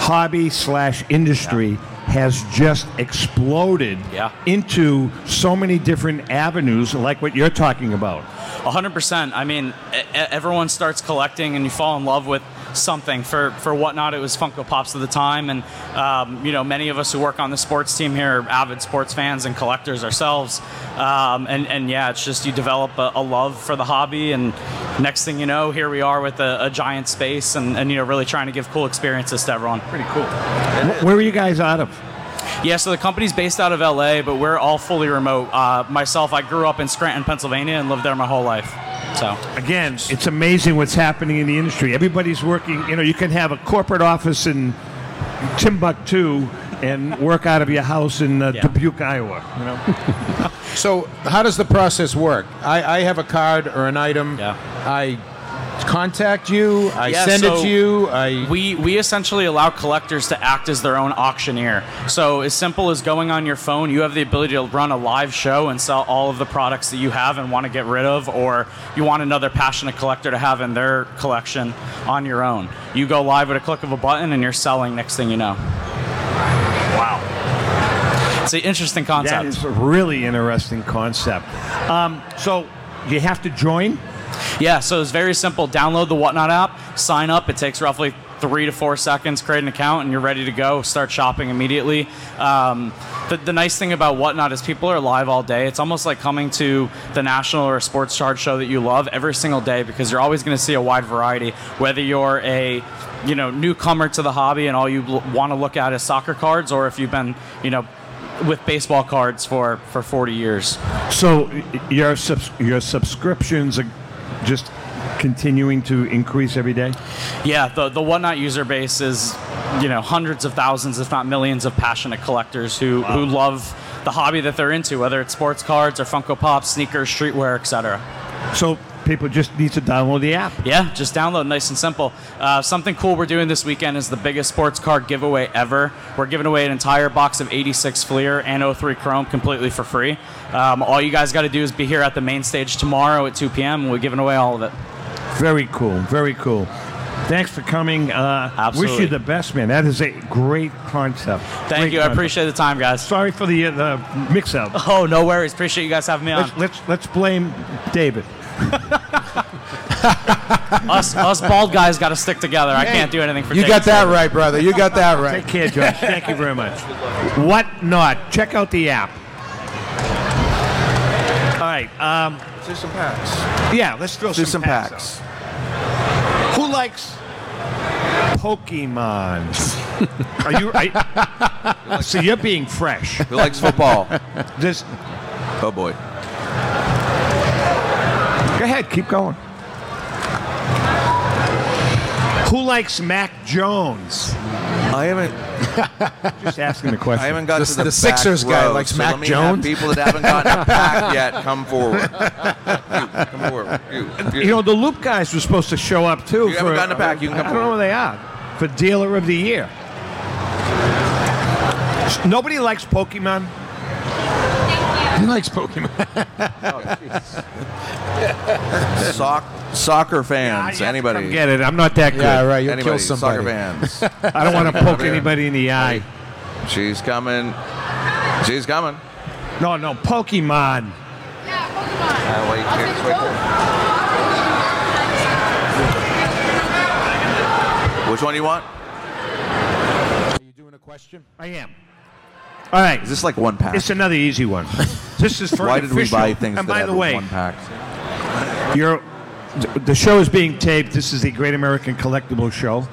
hobby slash industry has just exploded Yeah. into so many different avenues, like what you're talking about. Hundred percent. I mean, everyone starts collecting, and you fall in love with something. For for Whatnot, it was Funko Pops at the time, and um, you know, many of us who work on the sports team here are avid sports fans and collectors ourselves. Um, and and yeah, it's just you develop a, a love for the hobby, and next thing you know, here we are with a, a giant space, and, and you know, really trying to give cool experiences to everyone. Pretty cool. Where are you guys out of? Yeah, so the company's based out of LA, but we're all fully remote. Uh, myself, I grew up in Scranton, Pennsylvania, and lived there my whole life. So Again, it's amazing what's happening in the industry. Everybody's working. You know, you can have a corporate office in Timbuktu and work out of your house in uh, Dubuque, Iowa. You know. So, how does the process work? I, I have a card or an item. Yeah. I contact you. I Yeah, send it to you. I we we essentially allow collectors to act as their own auctioneer. So as simple as going on your phone, you have the ability to run a live show and sell all of the products that you have and want to get rid of, or you want another passionate collector to have in their collection on your own. You go live with a click of a button and you're selling. Next thing you know. Wow. It's an interesting concept. That is a really interesting concept. Um, so you have to join. Yeah, so it's very simple. Download the Whatnot app, sign up. It takes roughly three to four seconds, create an account, and you're ready to go. Start shopping immediately. Um, the, the nice thing about Whatnot is people are live all day. It's almost like coming to the national or sports chart show that you love every single day because you're always going to see a wide variety. Whether you're a you know newcomer to the hobby and all you l- want to look at is soccer cards, or if you've been you know with baseball cards for for 40 years. So your subs- your subscriptions just continuing to increase every day. Yeah, the the Whatnot user base is, you know, hundreds of thousands, if not millions, of passionate collectors who who love the hobby that they're into, whether it's sports cards or Funko Pops, sneakers, streetwear, etc. So people just need to download the app. Yeah, just download, nice and simple. Uh, something cool we're doing this weekend is the biggest sports card giveaway ever. We're giving away an entire box of 86 Fleer and 03 Chrome completely for free. Um, all you guys got to do is be here at the main stage tomorrow at 2 p.m. and we're giving away all of it. Very cool. Very cool. Thanks for coming. Uh, Absolutely. Wish you the best, man. That is a great concept. Thank Great you. I appreciate the time, guys. Sorry for the uh, the mix up. Oh, no worries. Appreciate you guys having me on. Let's, let's let's blame David. us, us bald guys got to stick together. I can't do anything for you David. got that right, brother. You got that right. Take care, Josh. Thank you very much. Whatnot? Check out the app. All right. Um, do some packs. Yeah, let's throw Do some, some packs. out. Who likes Pokemon? Are you? I, so you're being fresh. Who likes football? Just oh boy. Go ahead, keep going. Who likes Mac Jones? I haven't. Just asking the question. I haven't got The- to the, the back Sixers guy row, likes so Mac let me Jones? Have people that haven't gotten a pack yet, come forward. You, come forward. You, you. You know, the Loop guys were supposed to show up too. You haven't gotten a pack, you can come I don't know where they are for Dealer of the Year. Nobody likes Pokemon. He likes Pokemon. Soc- soccer fans, anybody? Come get it. I'm not that good. Yeah, right, you'll anybody, kill somebody. Soccer fans. I don't want to poke anybody in the eye. She's coming. She's coming. No, no, Pokemon. Uh, wait, here, just wait there. Which one do you want? Are you doing a question? I am. All right. Is this like one pack? It's another easy one. This is for Why an did we official. buy things And that by have the way, one pack? You're, the show is being taped. This is the Great American Collectible Show.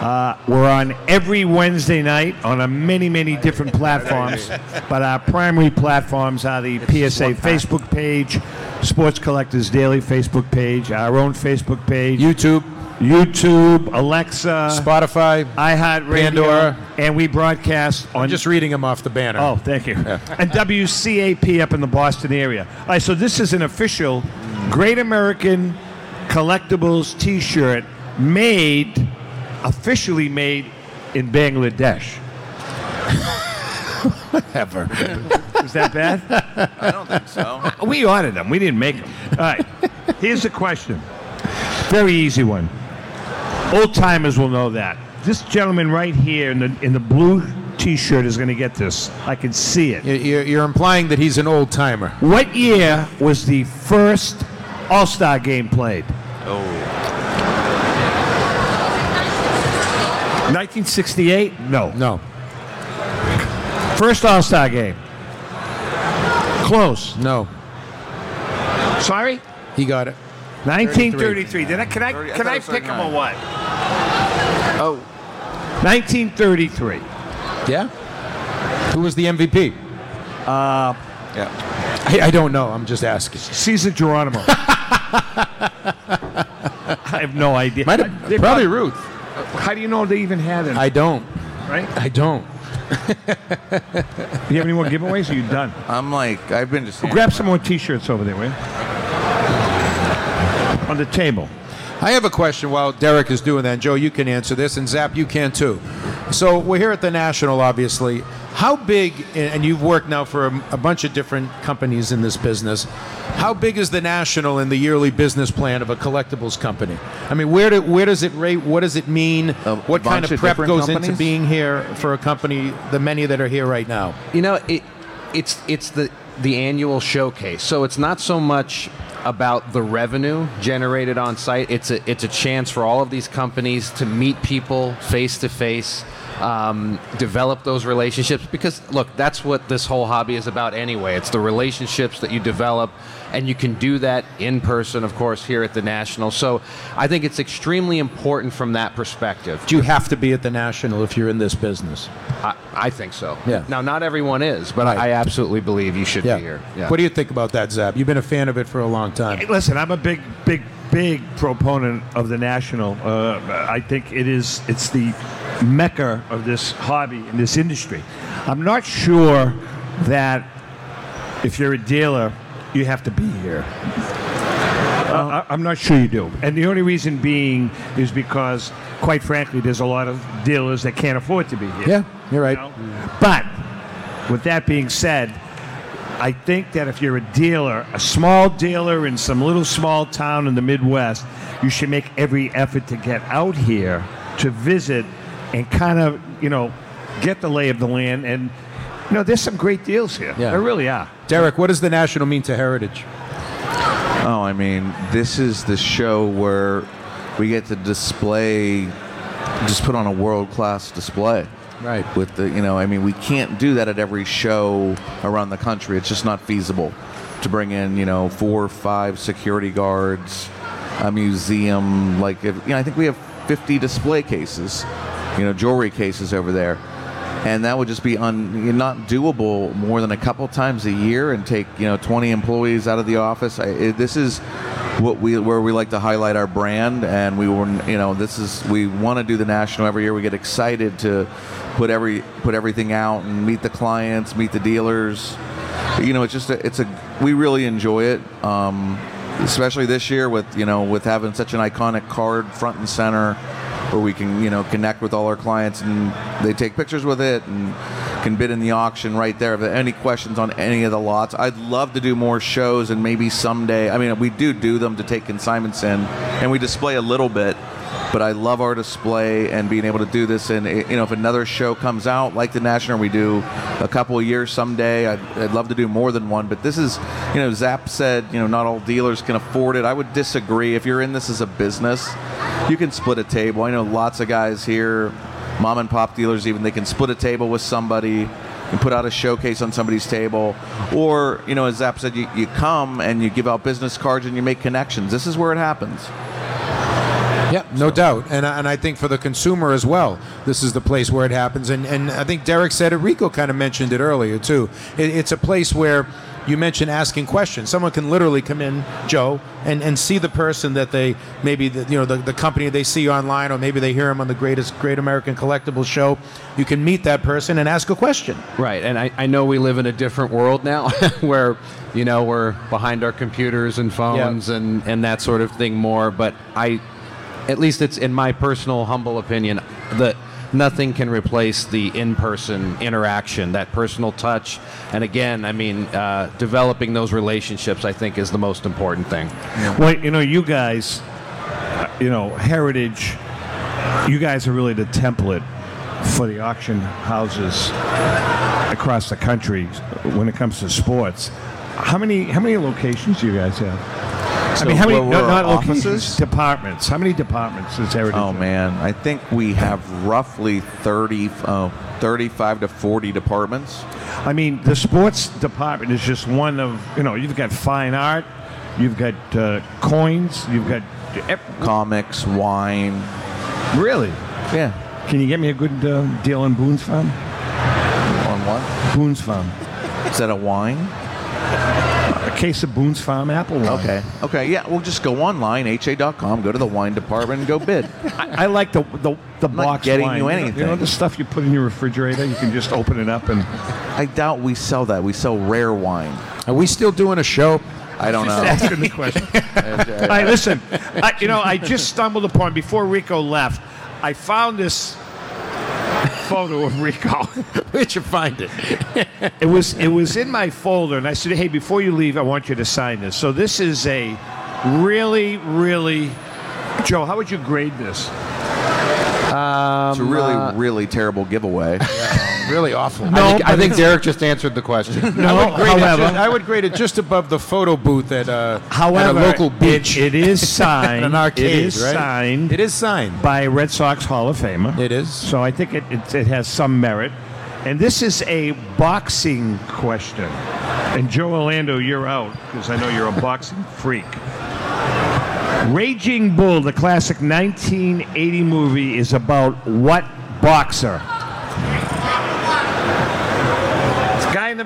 Uh, we're on every Wednesday night on a many, many different platforms, but our primary platforms are the PSA Facebook page, Sports Collectors Daily Facebook page, our own Facebook page, YouTube, YouTube, Alexa, Spotify, iHeartRadio, Pandora. and we broadcast on I'm just reading them off the banner. Oh, thank you. And WCAP up in the Boston area. All right, so this is an official Great American Collectibles T-shirt made, officially made in Bangladesh. Ever. Is that bad? I don't think so. we ordered them. We didn't make them. All right. Here's the question. Very easy one. Old timers will know that. This gentleman right here in the in the blue T-shirt is going to get this. I can see it. You're, you're implying that he's an old timer. What year was the first All Star game played? Oh. 1968? No. No. First All Star game. Close. No. Sorry? He got it. 1933. Did I? Can I? Thirty- I Can I pick him or what? Oh. 1933. Yeah. Who was the MVP? Uh, Yeah. I, I don't know. I'm just asking. Cesar Geronimo. I have no idea. Might have- They probably Ruth. How do you know they even had it? I don't. right? I don't. Do you have any more giveaways? Or are you done? I'm like, I've been just. Well, grab some more T-shirts over there, will you? On the table. I have a question while Derek is doing that. And Joe, you can answer this, and Zap, you can too. So we're here at the National, obviously. How big, and you've worked now for a, a bunch of different companies in this business. How big is the National in the yearly business plan of a collectibles company? I mean, where do, where does it rate? What does it mean? what kind of of prep different goes into being here for a company, the many that are here right now? You know, it, it's it's the the annual showcase. So it's not so much about the revenue generated on site. It's a it's a chance for all of these companies to meet people face to face. Um, develop those relationships because look that's what this whole hobby is about anyway it's the relationships that you develop and you can do that in person of course here at the national so i think it's extremely important from that perspective Do you have to be at the National if you're in this business? i, I think so Yeah. now not everyone is but I absolutely believe you should Yeah. be here yeah. What do you think about that, Zap? You've been a fan of it for a long time. Hey, listen, I'm a big, big, big proponent of the national. Uh, I think it is it's the mecca of this hobby in this industry. I'm not sure that if you're a dealer, you have to be here. Uh, I- I'm not sure you do. And the only reason being is because, quite frankly, there's a lot of dealers that can't afford to be here. Yeah, you're right. But with that being said, I think that if you're a dealer, a small dealer in some little small town in the Midwest, you should make every effort to get out here to visit and kind of, you know, get the lay of the land. And, you know, there's some great deals here. Yeah. There really are. Derek, what does the National mean to Heritage? Oh, I mean, this is the show where we get to display, just put on a world class display. Right. With the, you know, I mean, we can't do that at every show around the country. It's just not feasible to bring in, you know, four or five security guards, a museum. Like, if, you know, I think we have 50 display cases, you know, jewelry cases over there. And that would just be un, not doable more than a couple times a year and take, you know, 20 employees out of the office. I, it, this is what we where we like to highlight our brand and we were you know this is we want to do the national every year. We get excited to put every put everything out and meet the clients meet the dealers. You know it's just a, it's a we really enjoy it um, especially this year with you know with having such an iconic card front and center where we can you know connect with all our clients and they take pictures with it and can bid in the auction right there. If there any questions on any of the lots, I'd love to do more shows and maybe someday. I mean, we do do them to take consignments in, and we display a little bit. But I love our display and being able to do this. And you know, if another show comes out like the National, we do a couple of years someday. I'd, I'd love to do more than one. But this is, you know, Zap said, you know, not all dealers can afford it. I would disagree. If you're in this as a business, you can split a table. I know lots of guys here, mom and pop dealers even, they can split a table with somebody and put out a showcase on somebody's table. Or, you know, as Zap said, you, you come and you give out business cards and you make connections. This is where it happens. Yeah, no doubt, and I- and I think for the consumer as well, this is the place where it happens. And and I think Derek said it. Rico kind of mentioned it earlier too. It, it's a place where you mentioned asking questions. Someone can literally come in, Joe, and, and see the person that they maybe the, you know the, the company they see online, or maybe they hear them on the greatest Great American Collectibles show. You can meet that person and ask a question. Right, and I, I know we live in a different world now where, you know, we're behind our computers and phones and, and that sort of thing more, but I, at least it's in my personal humble opinion, that nothing can replace the in-person interaction, that personal touch. And again, I mean, uh, developing those relationships, I think, is the most important thing. Well, you know, you guys, uh, you know, Heritage, you guys are really the template for the auction houses across the country when it comes to sports. How many how many locations do you guys have? I mean, how many? No, not offices? departments. How many departments is Heritage? Oh man, I think we have roughly 30, uh, 35 to 40 departments. I mean, the sports department is just one of you know. You've got fine art, you've got uh, coins, you've got comics, wine. Really? Yeah. Can you get me a good uh, deal on Boone's Farm? On what? Boone's Farm. Is that a wine? Case of Boone's Farm apple wine. Okay. Okay. Yeah. We'll just go online, ha.com, go to the wine department, and go bid. I, I like the the, the I'm not box getting wine. you know- anything. You know the stuff you put in your refrigerator. You can just open it up and. I doubt we sell that. We sell rare wine. Are we still doing a show? I don't know. Just asking the question. All right, listen. I, you know, I just stumbled upon before Rico left. I found this photo of Rico. Where'd you find it? it was it was in my folder, and I said, "Hey, before you leave, I want you to sign this." So this is a really, really, Joe. How would you grade this? Um, it's a really, uh, really terrible giveaway. really awful. I No, think, I think Derek just answered the question. I would grade however- it. Just, I would grade it just above the photo booth at, uh, However, at a local it- beach. it is signed. at an arcade. It is right? signed. It is signed by Red Sox Hall of Famer. It is. So I think it, it, it has some merit. And this is a boxing question. And Joe Orlando, you're out because I know you're a boxing freak. Raging Bull, the classic 1980 movie, is about what boxer?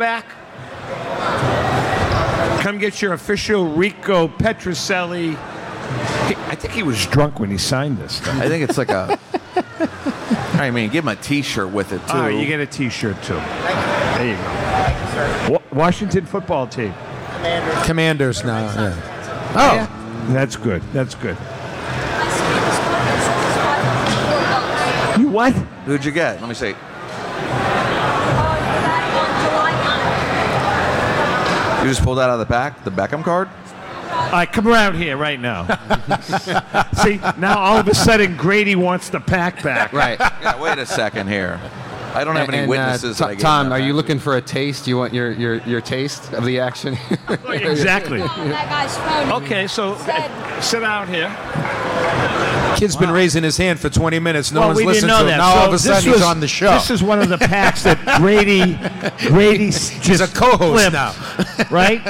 Back. Come get your official Rico Petrocelli. I think he was drunk when he signed this. Stuff. I think it's like a. I mean, give him a T-shirt with it too. All right, you get a T-shirt too. There you go. Wa- Washington football team. Commanders now. Yeah. Oh, that's good. That's good. You what? Who'd you get? Let me see. You just pulled that out of the back, the Beckham card. All right, come around here right now. See, now all of a sudden Grady wants the pack back. Right. Yeah, wait a second here. I don't have any And, uh, witnesses. Tom- that I gave Tom, that are you looking for a taste? You want your, your, your taste of the action? Exactly. That guy's phone. Okay, so uh, sit out here. Kid's been raising his hand for 20 minutes. No well, one's we didn't know to him. that. Now So all of a this sudden he's on the show. This is one of the packs that Grady, Grady just a co-host flipped, now. right?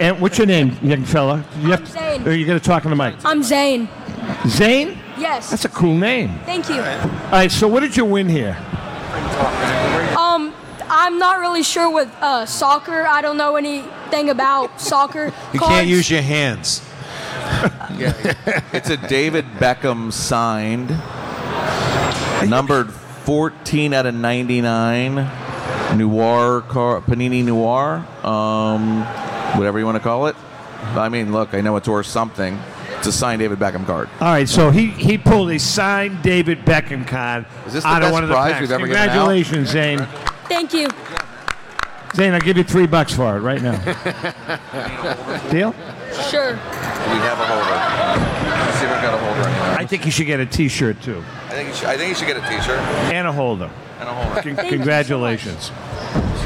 And what's your name, young fella? You have to, Zane. Or you got to talk on the mic. I'm Zane. Zane? Yes. That's a cool name. Thank you. All right, so what did you win here? Um, I'm not really sure with uh, soccer. I don't know anything about soccer. You Cards. can't use your hands. yeah, It's a David Beckham signed, numbered 14 out of 99, Noir car, Panini Noir, um, whatever you want to call it. I mean, look, I know it's worth something. It's a signed David Beckham card. All right, so he, he pulled a signed David Beckham card Is this the out of best one of the prize packs. we've ever given out? Congratulations, Zane. Thank you. Zane, I'll give you three bucks for it right now. Deal? Sure. We have a holder. Let's see if I've got a holder anywhere. I think you should get a T-shirt too, I think you should, I think you should get a T-shirt and a holder. and a holder. Con- Thank you so congratulations.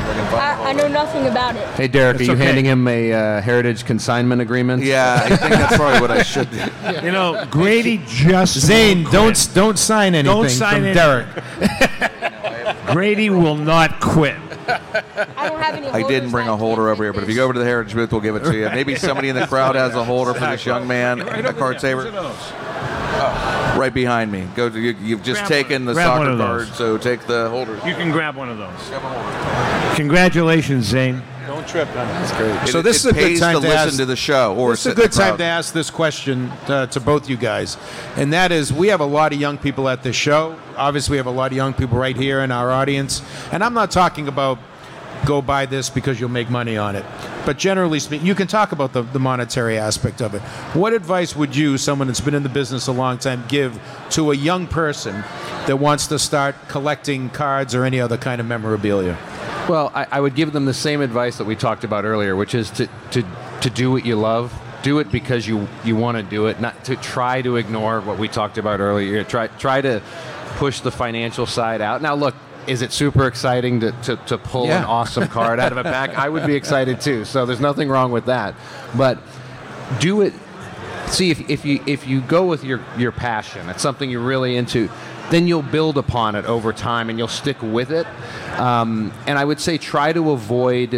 I, I know nothing about it. hey, Derek, It's are you okay. handing him a uh, heritage consignment agreement? Yeah, I think that's probably what I should do. You know, Grady just Zane, don't quit. don't sign anything Don't sign from anything. Derek. Grady will not quit. I don't have any. I didn't bring a holder over here, but if you go over to the Heritage booth, we'll give it to you. Maybe somebody in the crowd has a holder for this young man, a card saver. Right behind me. Go. To, you, you've just Grab taken one- the soccer of card, so take the holder. You can grab one of those. Congratulations, Zane. Don't trip on That's great. So It- this it is a good time to to listen ask- to the show, or This is a good time to ask this question uh, to both you guys, and that is: we have a lot of young people at this show. Obviously, we have a lot of young people right here in our audience, and I'm not talking about go buy this because you'll make money on it. But generally speaking, you can talk about the, the monetary aspect of it. What advice would you, someone that's been in the business a long time, give to a young person that wants to start collecting cards or any other kind of memorabilia? Well, I, I would give them the same advice that we talked about earlier, which is to, to, to do what you love. Do it because you, you want to do it, not to try to ignore what we talked about earlier. Try, try to push the financial side out. Now, look, is it super exciting to, to, to pull an awesome card out of a pack? I would be excited too. So there's nothing wrong with that. But do it see if, if you if you go with your your passion it's something you're really into then you'll build upon it over time and you'll stick with it um, and i would say try to avoid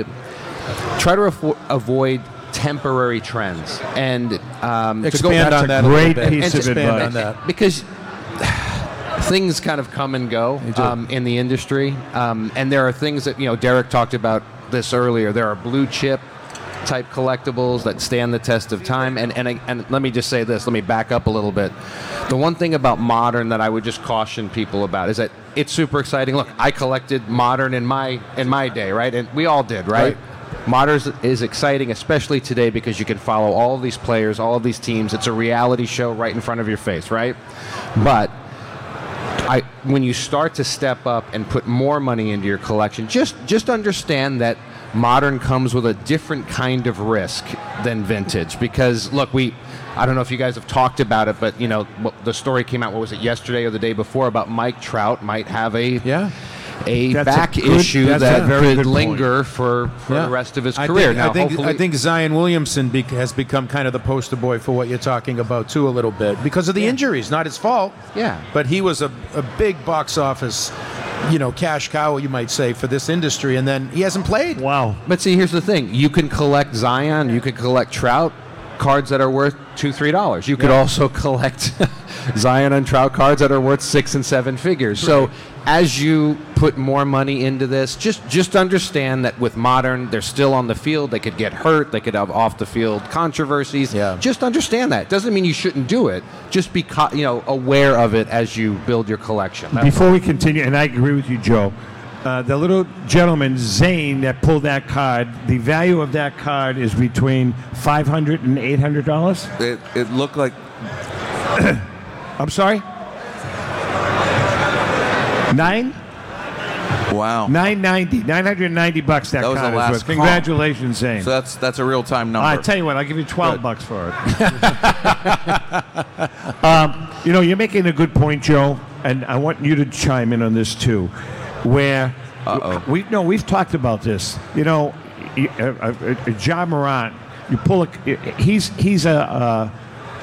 try to avo- avoid temporary trends and um, to go Expand back on to that a great piece And of expand advice. on that. because things kind of come and go um, in the industry, um, and there are things that you know. Derek talked about this earlier. There are blue chip type collectibles that stand the test of time. And, and, and let me just say this, let me back up a little bit. The one thing about modern that I would just caution people about is that it's super exciting. Look, I collected modern in my in my day, right? And we all did, right? Modern is- exciting, especially today, because you can follow all of these players, all of these teams. It's a reality show right in front of your face, right? But when you start to step up and put more money into your collection, just just understand that modern comes with a different kind of risk than vintage. Because look, we, I don't know if you guys have talked about it, but you know, the story came out. What was it yesterday or the day before about Mike Trout might have a yeah. A That's a back good- issue that very could good point. linger for, for Yeah. the rest of his I career. Think, now, I think, I think Zion Williamson bec has become kind of the poster boy for what you're talking about too, a little bit because of the injuries. Not his fault. Yeah. But he was a, a big box office, you know, cash cow, you might say, for this industry, and then he hasn't played. Wow. But see, here's the thing: you can collect Zion, you can collect Trout cards that are worth two, three dollars. You could Yeah. also collect Zion and Trout cards that are worth six and seven figures. So, as you put more money into this, just just understand that with modern, they're still on the field. They could get hurt. They could have off the field controversies. Yeah. Just understand that. Doesn't mean you shouldn't do it. Just be co- you know aware of it as you build your collection. That's Before we continue, and I agree with you, Joe, uh, the little gentleman, Zane, that pulled that card, the value of that card is between $500 and $800. It, it looked like. I'm sorry? Nine? Wow. 990 990 bucks that, That was the card is last worth. call. Congratulations, Zane. So that's that's a real time number. I tell you what, I'll give you 12 Good. bucks for it. um, you know, you're making a good point, Joe, and I want you to chime in on this too. Where we no, we've talked about this. You know, y- uh, uh, uh, Ja Morant, you pull a, he's he's a. Uh,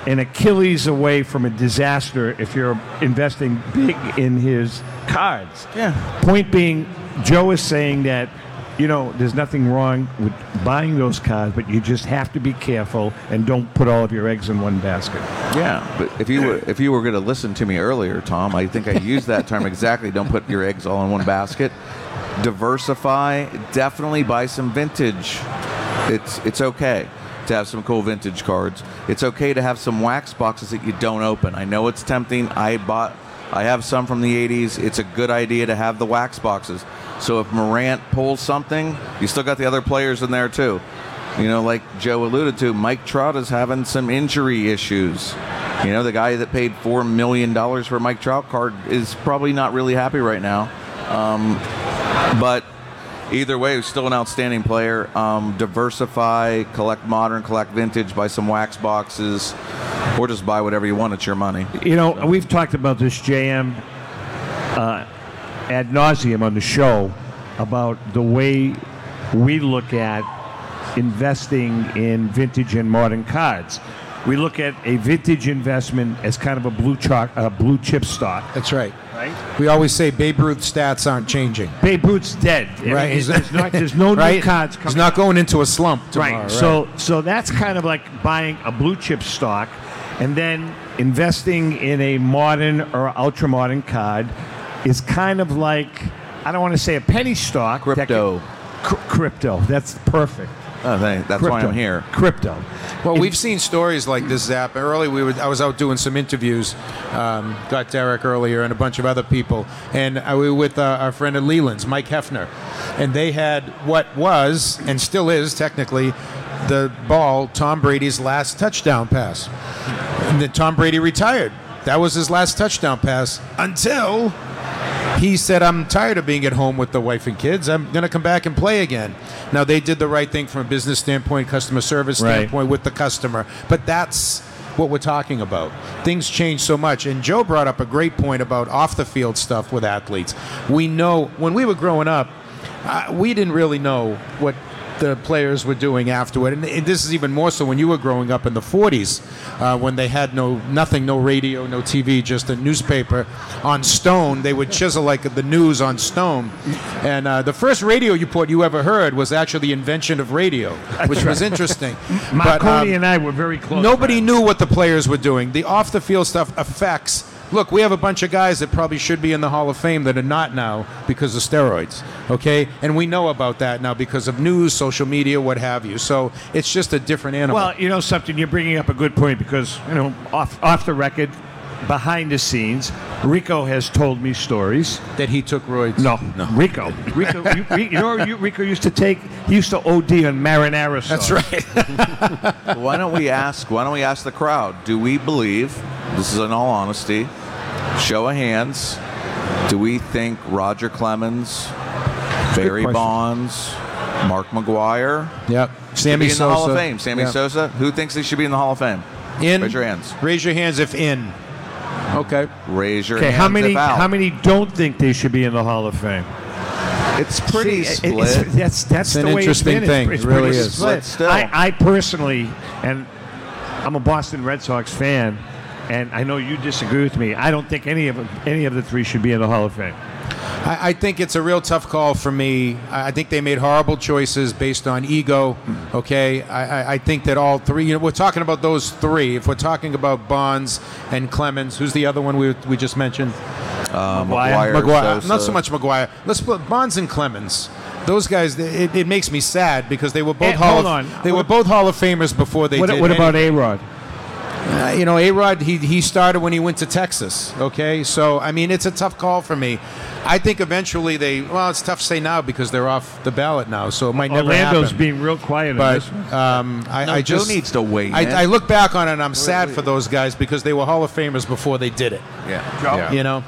an Achilles away from a disaster if you're investing big in his cards. Yeah. Point being, Joe is saying that, you know, there's nothing wrong with buying those cards, but you just have to be careful and don't put all of your eggs in one basket. Yeah, but if you were if you were going to listen to me earlier, Tom, I think I used that term exactly. Don't put your eggs all in one basket. Diversify. Definitely buy some vintage. It's it's okay to have some cool vintage cards. It's okay to have some wax boxes that you don't open. I know it's tempting. I bought I have some from the 80s. It's a good idea to have the wax boxes. So if Morant pulls something, you still got the other players in there too. You know, like Joe alluded to, Mike Trout is having some injury issues. You know, the guy that paid four million dollars for Mike Trout card is probably not really happy right now. Um, but either way, he's still an outstanding player. Um, diversify, collect modern, collect vintage, buy some wax boxes, or just buy whatever you want. It's your money. You know, we've talked about this, JM, uh, ad nauseum on the show about the way we look at investing in vintage and modern cards. We look at a vintage investment as kind of a blue chalk, a blue chip stock. That's right. Right. We always say Babe Ruth stats aren't changing. Babe Ruth's dead. I mean, Right. There's, not, there's no right? new cards coming. He's not going into a slump tomorrow. right. So so that's kind of like buying a blue chip stock and then investing in a modern or ultra modern card is kind of like I don't want to say a penny stock. Crypto. crypto. That's perfect. Oh, thank- that's why I'm here. Crypto. Well, we've seen stories like this, Zap. Early, we were, I was out doing some interviews. Um, got Derek earlier and a bunch of other people, and I we were with uh, our friend at Leland's, Mike Heffner, and they had what was and still is technically the ball Tom Brady's last touchdown pass. And then Tom Brady retired. That was his last touchdown pass until he said, I'm tired of being at home with the wife and kids. I'm going to come back and play again. Now, they did the right thing from a business standpoint, customer service Right. standpoint with the customer. But that's what we're talking about. Things change so much. And Joe brought up a great point about off the field stuff with athletes. We know when we were growing up, uh, we didn't really know what the players were doing afterward. And, and this is even more so when you were growing up in the 40s, uh, when they had no nothing, no radio, no TV, just a newspaper on stone. They would chisel like the news on stone. And uh, the first radio report you ever heard was actually the invention of radio, which was interesting. Marconi But, um, and I were very close. Nobody knew what the players were doing. The off the field stuff affects Look, we have a bunch of guys that probably should be in the Hall of Fame that are not now because of steroids. Okay, and we know about that now because of news, social media, what have you. So it's just a different animal. Well, you know something. You're bringing up a good point because you know off off the record, behind the scenes, Rico has told me stories that he took roids. No, no, Rico. Rico, you, you know, you, Rico used to take. He used to OD on marinara sauce. That's right. why don't we ask? Why don't we ask the crowd? Do we believe? This is in all honesty. Show of hands. Do we think Roger Clemens, Barry. Bonds, Mark McGwire? Yep. Sammy be in the Hall of Sosa. Fame. Sammy Yep. Sosa. Who thinks they should be in the Hall of Fame? In. Raise your hands. Raise your hands if in. Okay. Raise your Okay, hands. how many? if out. How many don't think they should be in the Hall of Fame? It's pretty See, it- it's- split. that's that's It's an the way interesting it's been. thing. It's, it's It really pretty is. split. Still. I, I personally, and I'm a Boston Red Sox fan, and I know you disagree with me. I don't think any of any of the three should be in the Hall of Fame. I, I think it's a real tough call for me. I I think they made horrible choices based on ego. Okay, I, I, I think that all three. You know, we're talking about those three. If we're talking about Bonds and Clemens, who's the other one we we just mentioned? Uh, McGwire. McGwire, McGwire. Sosa. Not so much McGwire. Let's put Bonds and Clemens. Those guys, it, it makes me sad because they were both Eh, Hall hold of, on. They were both Hall of Famers before they What, did. what about A Rod? Uh, you know, A Rod, he, he started when he went to Texas, okay? So, I mean, it's a tough call for me. I think eventually they, well, it's tough to say now because they're off the ballot now, so it might never Orlando's happen. being real quiet on but this one. um, I, No, I Joe just needs to wait. I, I look back on it and I'm sad for those guys because they were Hall of Famers before they did it. Yeah. Yeah. You know,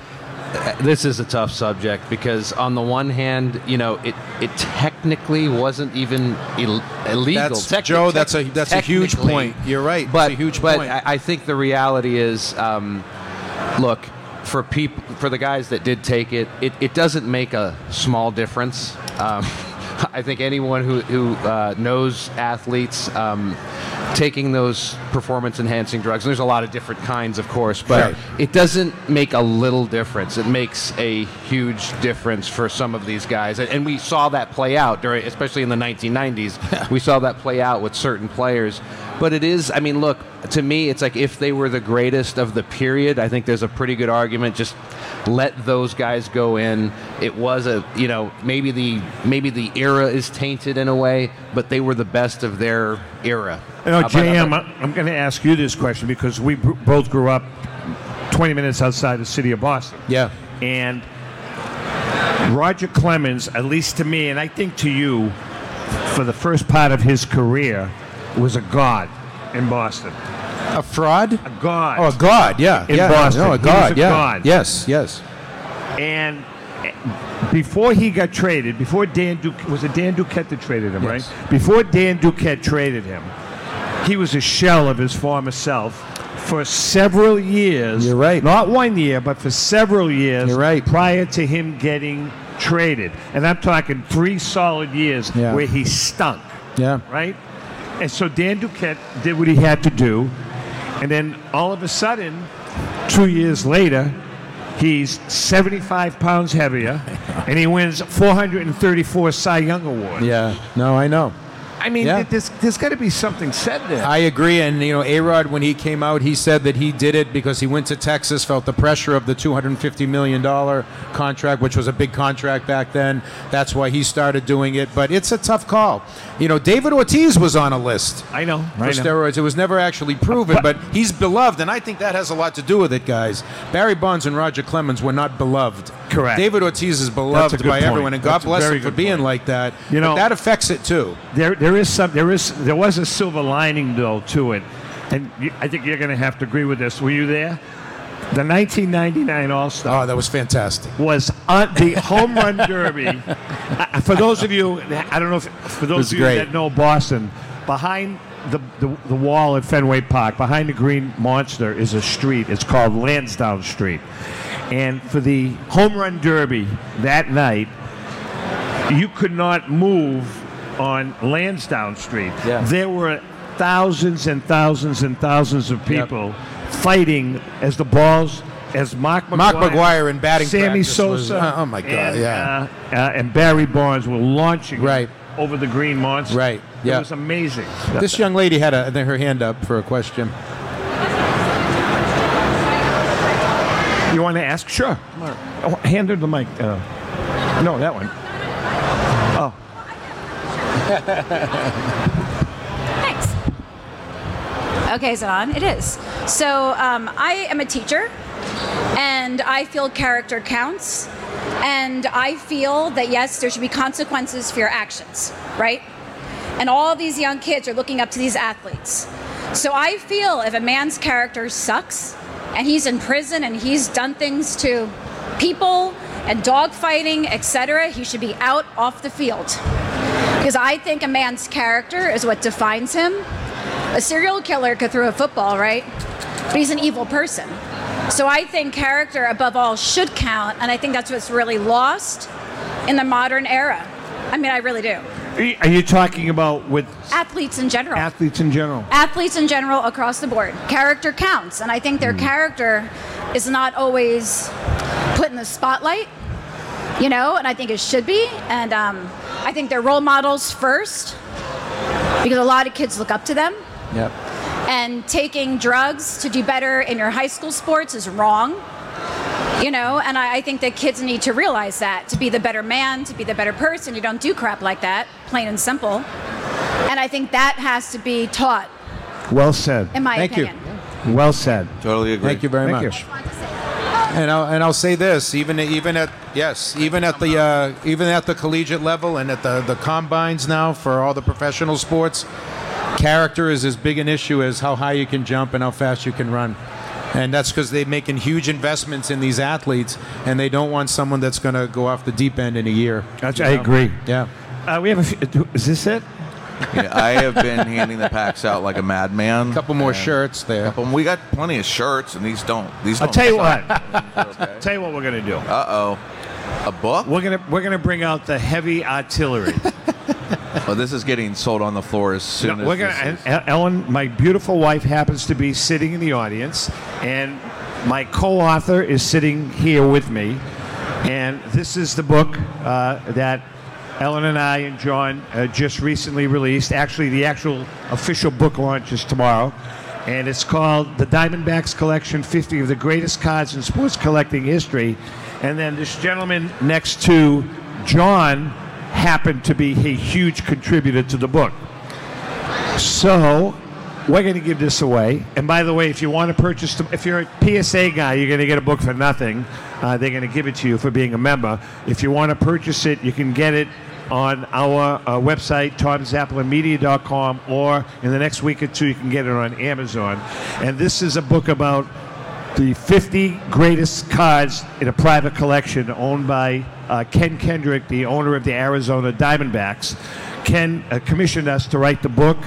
this is a tough subject because on the one hand, you know, it it technically wasn't even Ill- illegal. That's- Joe, that's a- that's a huge point. You're right. It's But a huge but point. I, I think the reality is, um, look, for people, for the guys that did take it, it, it doesn't make a small difference. Um, I think anyone who who uh, knows athletes. Um, Taking those performance enhancing drugs, and there's a lot of different kinds, of course, but Right. it doesn't make a little difference. It makes a huge difference for some of these guys, and, and we saw that play out during, especially in the 1990s. we saw that play out with certain players. But it is, I mean, look, to me, it's like if they were the greatest of the period, I think there's a pretty good argument. Just let those guys go in. It was a, you know, maybe the maybe the era is tainted in a way, but they were the best of their era. You know, How JM, I- I'm going to ask you this question because we both grew up 20 minutes outside the city of Boston. yeah. And Roger Clemens, at least to me, and I think to you, for the first part of his career, was a god in Boston. A fraud? A god. Oh, a god, yeah. In yeah. Boston. No, a He was god, a yeah. god. Yes, yes. And before he got traded, before Dan Duquette, was it Dan Duquette that traded him, Yes. right? Before Dan Duquette traded him, he was a shell of his former self for several years. You're right. Not one year, but for several years. You're right. Prior to him getting traded, and I'm talking three solid years Yeah. where he stunk Yeah. right? And so Dan Duquette did what he had to do, and then all of a sudden, two years later, he's 75 pounds heavier, and he wins 434 Cy Young awards. Yeah. No, I know. I mean, Yeah. there's there's got to be something said there. I agree, and you know, A Rod when he came out, he said that he did it because he went to Texas, felt the pressure of the two hundred and fifty million dollar contract, which was a big contract back then. That's why he started doing it. But it's a tough call. You know, David Ortiz was on a list I know. for I know. steroids. It was never actually proven, But- but he's beloved, and I think that has a lot to do with it, guys. Barry Bonds and Roger Clemens were not beloved. Correct. David Ortiz is beloved by point. everyone, and God That's bless him for being point. like that. You know- but that affects it too. There, there is some. There is. There was a silver lining though to it, and you, I think you're going to have to agree with this. Were you there? The 1999 All Star. Oh, that was fantastic. was on the home run derby. Uh, for those of you, I don't know if for those of you great. that know Boston, behind the, the the wall at Fenway Park, behind the Green Monster, is a street. It's called Lansdowne Street, and for the home run derby that night, you could not move on Lansdowne Street. Yeah. There were thousands and thousands and thousands of people fighting as the balls, as Mark McGwire, Mark McGwire in batting Sammy practice was- Sosa, oh, my God, and, yeah. uh, uh, and Barry Bonds were launching Right. over the Green Monster. Right, Yeah. it was amazing. This young lady had a, her hand up for a question. You want to ask? Sure. Oh, Hand her the mic. Uh, no, that one. Thanks. Okay, is it on? It is. So um, I am a teacher, and I feel character counts, and I feel that yes, there should be consequences for your actions, right? And all these young kids are looking up to these athletes. So I feel if a man's character sucks, and he's in prison and he's done things to people and dogfighting, etc., he should be out off the field. Because I think a man's character is what defines him. A serial killer could throw a football, right? But he's an evil person. So I think character, above all, should count, and I think that's what's really lost in the modern era. I mean, I really do. Are you talking about with Athletes in general. athletes in general? athletes in general across the board. Character counts, and I think their hmm. character is not always put in the spotlight, you know, and I think it should be. And um, I think they're role models first because a lot of kids look up to them. Yep. And taking drugs to do better in your high school sports is wrong. You know, and I, I think that kids need to realize that to be the better man, to be the better person, you don't do crap like that, plain and simple. And I think that has to be taught, Well said. in my Thank you. opinion. Well said. Totally agree. Thank you very Thank you. Much. And I'll, and I'll say this, even even at yes, even at the uh, even at the collegiate level and at the the combines now for all the professional sports, character is as big an issue as how high you can jump and how fast you can run. And that's because they're making huge investments in these athletes, and they don't want someone that's going to go off the deep end in a year. That's- you I agree. Yeah. Uh, we have a. Few, is this it? Yeah, I have been handing the packs out like a madman. A Couple more shirts there. Couple, we got plenty of shirts, and these don't. These. I'll don't tell you suck. what. Tell you what we're gonna do. Uh oh. A book? We're gonna we're gonna bring out the heavy artillery. Well, this is getting sold on the floor as soon No, as we're gonna. is- and Ellen, my beautiful wife, happens to be sitting in the audience, and my co-author is sitting here with me, and this is the book uh, that Ellen and I and John uh, just recently released. Actually, the actual official book launch is tomorrow, and it's called "The Diamondbacks Collection: 50 of the Greatest Cards in Sports Collecting History." And then this gentleman next to John happened to be a huge contributor to the book. So we're going to give this away. And by the way, if you want to purchase, if you're a PSA guy, you're going to get a book for nothing. Uh, they're going to give it to you for being a member. If you want to purchase it, you can get it on our uh, website, tomzappalamedia.com, or in the next week or two, you can get it on Amazon. And this is a book about the 50 greatest cards in a private collection owned by uh, Ken Kendrick, the owner of the Arizona Diamondbacks. Ken uh, commissioned us to write the book,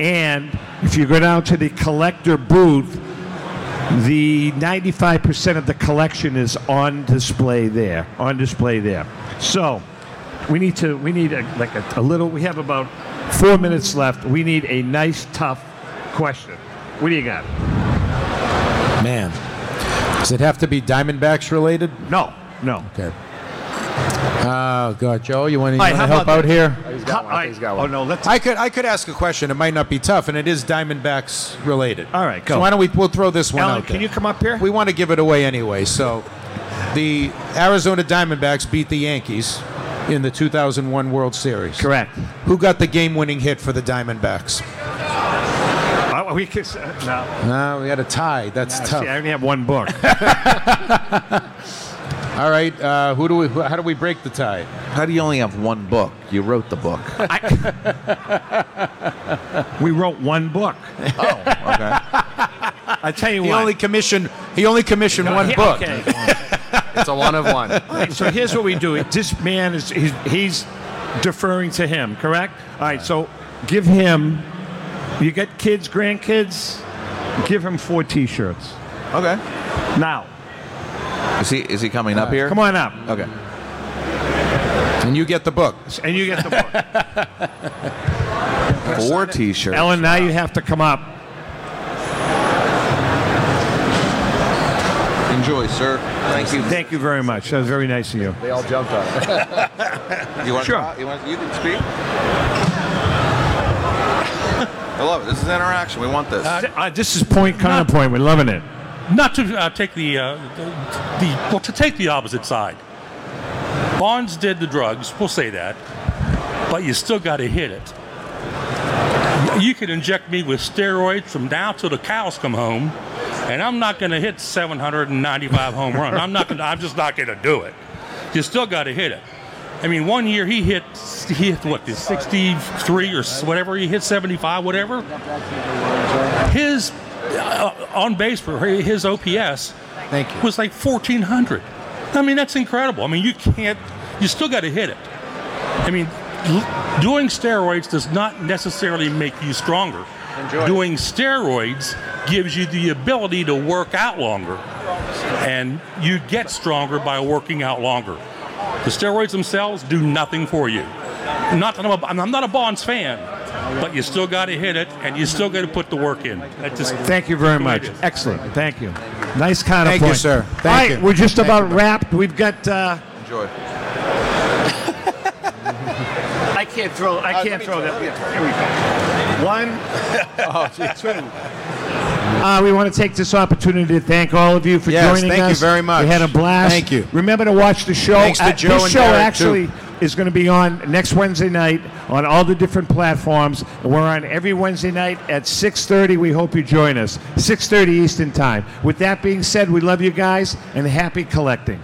and if you go down to the collector booth, the 95% of the collection is on display there. On display there. So we need to we need a, like a, a little. We have about four minutes left. We need a nice, tough question. What do you got? Man, does it have to be Diamondbacks related? No, no. Okay. Oh God, Joe, you want to All right, how help out that? here? Oh, he's got one. He's got one. Oh no, let's. I could I could ask a question. It might not be tough, and it is Diamondbacks related. All right, go. So why don't we we'll throw this one Alan, out? can there. you come up here? We want to give it away anyway. So, the Arizona Diamondbacks beat the Yankees in the 2001 World Series. Correct. Who got the game-winning hit for the Diamondbacks? Uh, we could, uh, no. No, we had a tie. That's No, tough. see, I only have one book. All right, uh, who do we? Who, how do we break the tie? How do you only have one book? You wrote the book. we wrote one book. Oh, okay. I tell you He what. only commissioned. He only commissioned No, one he- book. okay. It's a one of one. All right, so here's what we do. This man is he's, he's deferring to him, correct? All right, so give him. You get kids, grandkids. Give him four T-shirts. Okay. Now, Is he is he coming up here? come on up, Okay. And you get the book. and you get the book. Four T-shirts. Ellen, now you have to come up. Enjoy, sir. Thank you. Thank you very much. That was very nice of you. They all jumped on it. You want Sure. to you, want, you can speak. I love it. This is interaction. We want this. Uh, this is point counterpoint. We're loving it. not to uh, take the, uh, the, the well, to take the opposite side. Bonds did the drugs. We'll say that, but you still got to hit it. You can inject me with steroids from now till the cows come home, and I'm not going to hit 795 home runs. I'm not. Gonna, I'm just not going to do it. You still got to hit it. I mean, one year he hit he hit what the 63 or whatever he hit 75 whatever. His uh, on base for his OPS Thank you. was like 1400. I mean, that's incredible. I mean, you can't. You still got to hit it. I mean, doing steroids does not necessarily make you stronger. Enjoy. Doing steroids gives you the ability to work out longer, and you get stronger by working out longer. The steroids themselves do nothing for you. Not that I'm, a, I'm not a Bonds fan, but you still got to hit it, and you still got to put the work in. Just Thank you very the way it much. Excellent. Thank you. Nice counterpoint. Thank you, sir. Thank All right, you. we're just Thank about you. wrapped. We've got. Uh, Enjoy. I can't throw. I can't throw that. Here we go. One. oh, two. Uh, we want to take this opportunity to thank all of you for joining us. Yes, joining thank you very much. We had a blast. Thank you. Remember to watch the show. Thanks to Joe Uh, Joe this and show Derek, actually too. is going to be on next Wednesday night on all the different platforms. We're on every Wednesday night at 6:30. We hope you join us. 6:30 Eastern Time. With that being said, we love you guys and happy collecting.